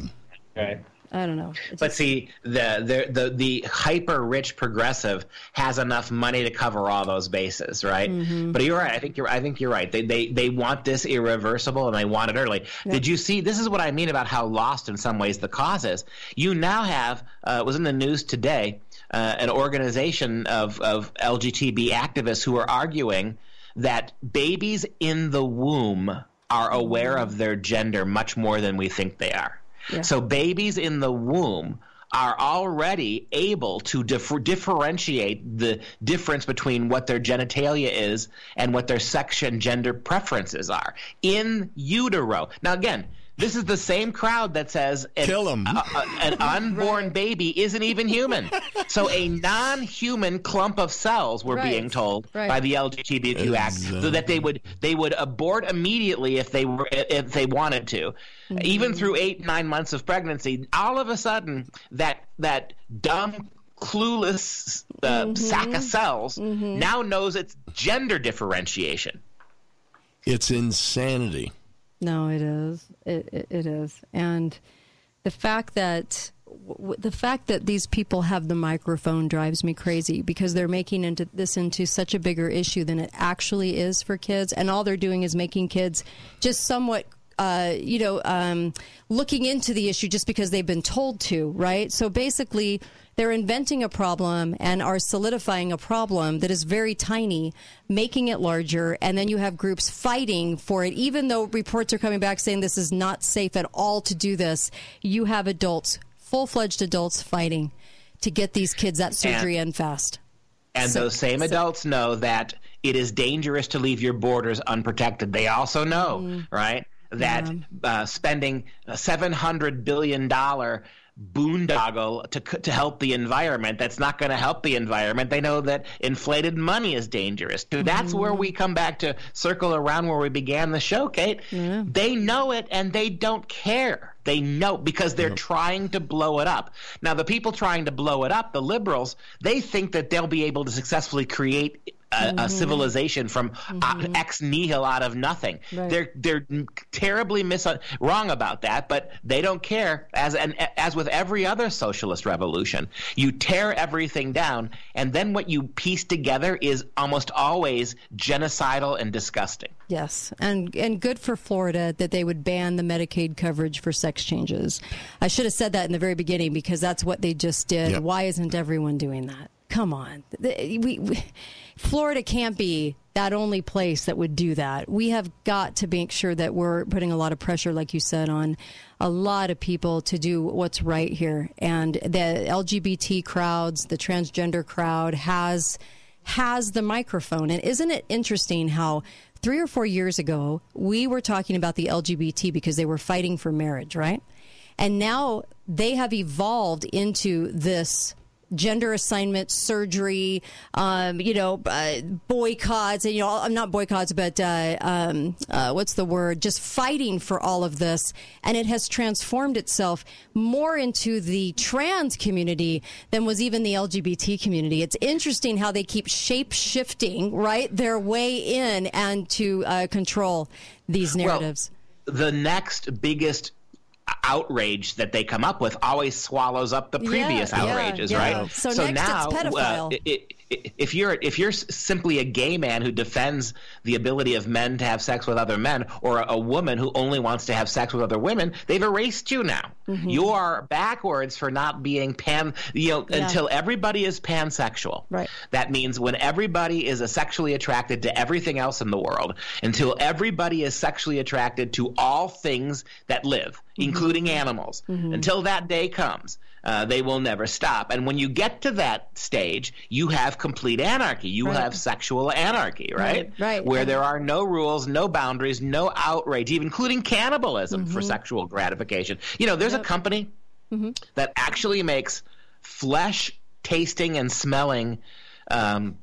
Right. I don't know. But see, the the the, the hyper rich progressive has enough money to cover all those bases, right? Mhm. But you're right. I think you're. I think you're right. They they they want this irreversible, and they want it early. Did you see? This is what I mean about how lost in some ways the cause is. You now have. Uh, it was in the news today. Uh, an organization of of LGTB activists who are arguing that babies in the womb are aware of their gender much more than we think they are. Yeah. So babies in the womb are already able to differ- differentiate the difference between what their genitalia is and what their sex and gender preferences are in utero. Now, again, this is the same crowd that says an, Kill 'em. uh, uh, an unborn baby isn't even human. So a non-human clump of cells, we're Right. being told Right. by the LGBTQ Act, so that they would they would abort immediately if they were if they wanted to, even through eight nine months of pregnancy. All of a sudden, that that dumb. Clueless uh, sack of cells now knows its gender differentiation. It's insanity. No, it is. It, it, it is. And the fact that w- the fact that these people have the microphone drives me crazy because they're making into this into such a bigger issue than it actually is for kids, and all they're doing is making kids just somewhat. Uh, you know, um, looking into the issue just because they've been told to, right? So basically, they're inventing a problem and are solidifying a problem that is very tiny, making it larger, and then you have groups fighting for it. Even though reports are coming back saying this is not safe at all to do this, you have adults, full fledged adults, fighting to get these kids that surgery in fast. And So- those same so- adults know that it is dangerous to leave your borders unprotected. They also know, Mm. right, that uh, spending a seven hundred billion dollar boondoggle to to help the environment that's not going to help the environment. They know that inflated money is dangerous. So That's where we come back to circle around where we began the show, Kate. They know it and they don't care. They know because they're trying to blow it up. Now, the people trying to blow it up, the liberals, they think that they'll be able to successfully create a, a civilization from uh, ex nihil out of nothing. Right. They're they're terribly mis- wrong about that, but they don't care. As and as with every other socialist revolution, you tear everything down, and then what you piece together is almost always genocidal and disgusting. Yes, and and good for Florida that they would ban the Medicaid coverage for sex changes. I should have said that in the very beginning because that's what they just did. Yep. Why isn't everyone doing that? Come on, we, we, Florida can't be that only place that would do that. We have got to make sure that we're putting a lot of pressure, like you said, on a lot of people to do what's right here. And the LGBT crowds, the transgender crowd has has the microphone. And isn't it interesting how three or four years ago we were talking about the LGBT because they were fighting for marriage, right? And now they have evolved into this gender assignment surgery, um, you know, uh, boycotts, and you know, I'm not boycotts, but uh, um, uh, what's the word? Just fighting for all of this, and it has transformed itself more into the trans community than was even the LGBT community. It's interesting how they keep shape shifting, right, their way in and to uh, control these narratives. Well, the next biggest outrage that they come up with always swallows up the previous Yeah, yeah, outrages, yeah. right? So next it's now, pedophile. uh, i- i- if you're if you're simply a gay man who defends the ability of men to have sex with other men, or a, a woman who only wants to have sex with other women, they've erased you now. Mm-hmm. You are backwards for not being pan. You know, Yeah. until everybody is pansexual. Right. That means when everybody is sexually attracted to everything else in the world, until everybody is sexually attracted to all things that live, including animals. Until that day comes, uh, they will never stop. And when you get to that stage, you have complete anarchy. You Right. have sexual anarchy, right? Right, right. Where And- there are no rules, no boundaries, no outrage, even including cannibalism Mm-hmm. for sexual gratification. You know, there's a company that actually makes flesh tasting and smelling um,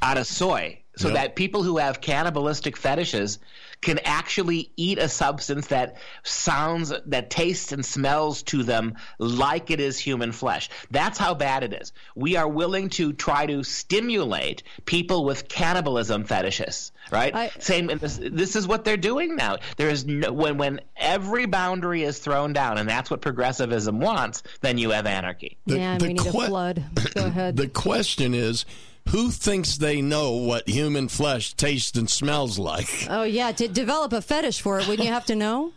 out of soy so Yep. that people who have cannibalistic fetishes can actually eat a substance that sounds that tastes and smells to them like it is human flesh. That's how bad it is. We are willing to try to stimulate people with cannibalism fetishes right? I- same this, this is what they're doing now. There is no, when when every boundary is thrown down and that's what progressivism wants then you have anarchy. The- Man, the we need que- a flood. Go ahead. The question is, who thinks they know what human flesh tastes and smells like? oh yeah, to develop a fetish for it, wouldn't you have to know?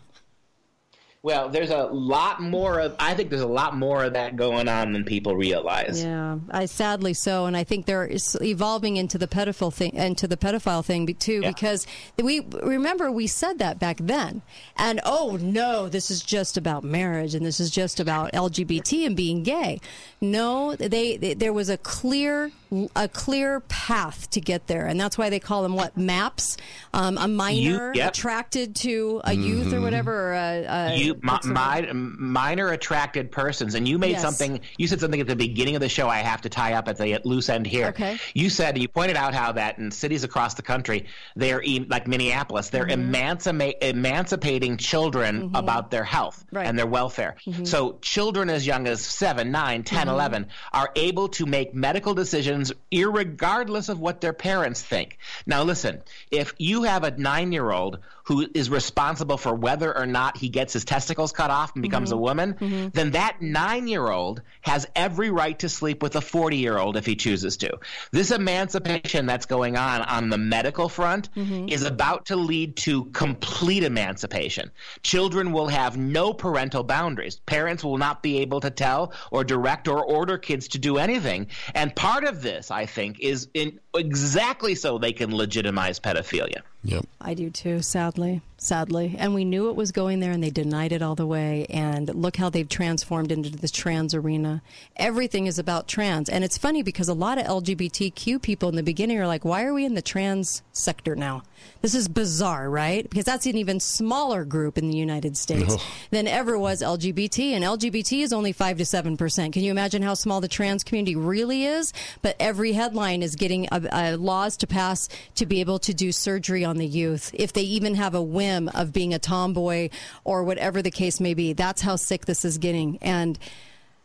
Well, there's a lot more of. I think there's a lot more of that going on than people realize. Yeah, I sadly so, and I think they're evolving into the pedophile thing, into the pedophile thing too, Yeah. because we remember we said that back then, and oh no, this is just about marriage, and this is just about LGBT and being gay. No, they, they there was a clear l- a clear path to get there, and that's why they call them what MAPs. Um, a minor yep. attracted to a youth or Mhm. whatever. Or a, a, you mi- minor attracted persons and you made Yes. something you said something at the beginning of the show i have to tie up at the loose end here Okay. you said you pointed out how that in cities across the country they're e- like minneapolis they're Mm-hmm. emancipa- emancipating children about their health Right. and their welfare Mhm. so children as young as 7 9 10 Mhm. 11 are able to make medical decisions irregardless of what their parents think. Now listen if you have a 9 year old who is responsible for whether or not he gets his testicles cut off and becomes a mm-hmm. woman, mm-hmm. then that nine year old has every right to sleep with a 40 year old if he chooses to. This emancipation that's going on on the medical front mm-hmm. is about to lead to complete emancipation. Children will have no parental boundaries. Parents will not be able to tell or direct or order kids to do anything. And part of this, I think, is in exactly so they can legitimize pedophilia. Yep. I do too, sadly. Sadly. And we knew it was going there and they denied it all the way. And look how they've transformed into the trans arena. Everything is about trans. And it's funny because a lot of LGBTQ people in the beginning are like, why are we in the trans sector now? This is bizarre, right? Because that's an even smaller group in the United States than ever was LGBT. And LGBT is only 5 to 7%. Can you imagine how small the trans community really is? But every headline is getting uh, uh, laws to pass to be able to do surgery on the youth if they even have a whim of being a tomboy or whatever the case may be. That's how sick this is getting. And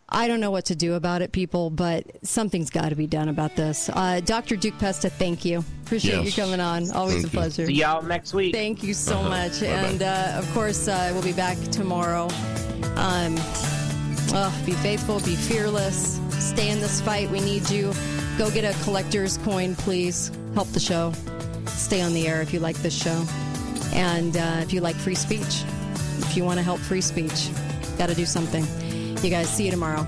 I don't know what to do about it, people, but something's got to be done about this. Uh, Dr. Duke Pesta, thank you. Appreciate Yes. you coming on. Always Thank a you. pleasure. See y'all next week. Thank you so Uh-huh. much. Bye-bye. And uh, of course, uh, we'll be back tomorrow. Um, oh, be faithful, be fearless, stay in this fight. We need you. Go get a collector's coin, please. Help the show. Stay on the air if you like this show. And uh, if you like free speech, if you want to help free speech, got to do something. You guys, see you tomorrow.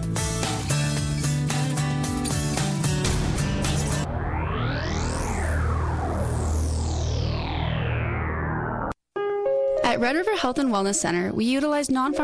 At Red River Health and Wellness Center, we utilize non pharmaceutical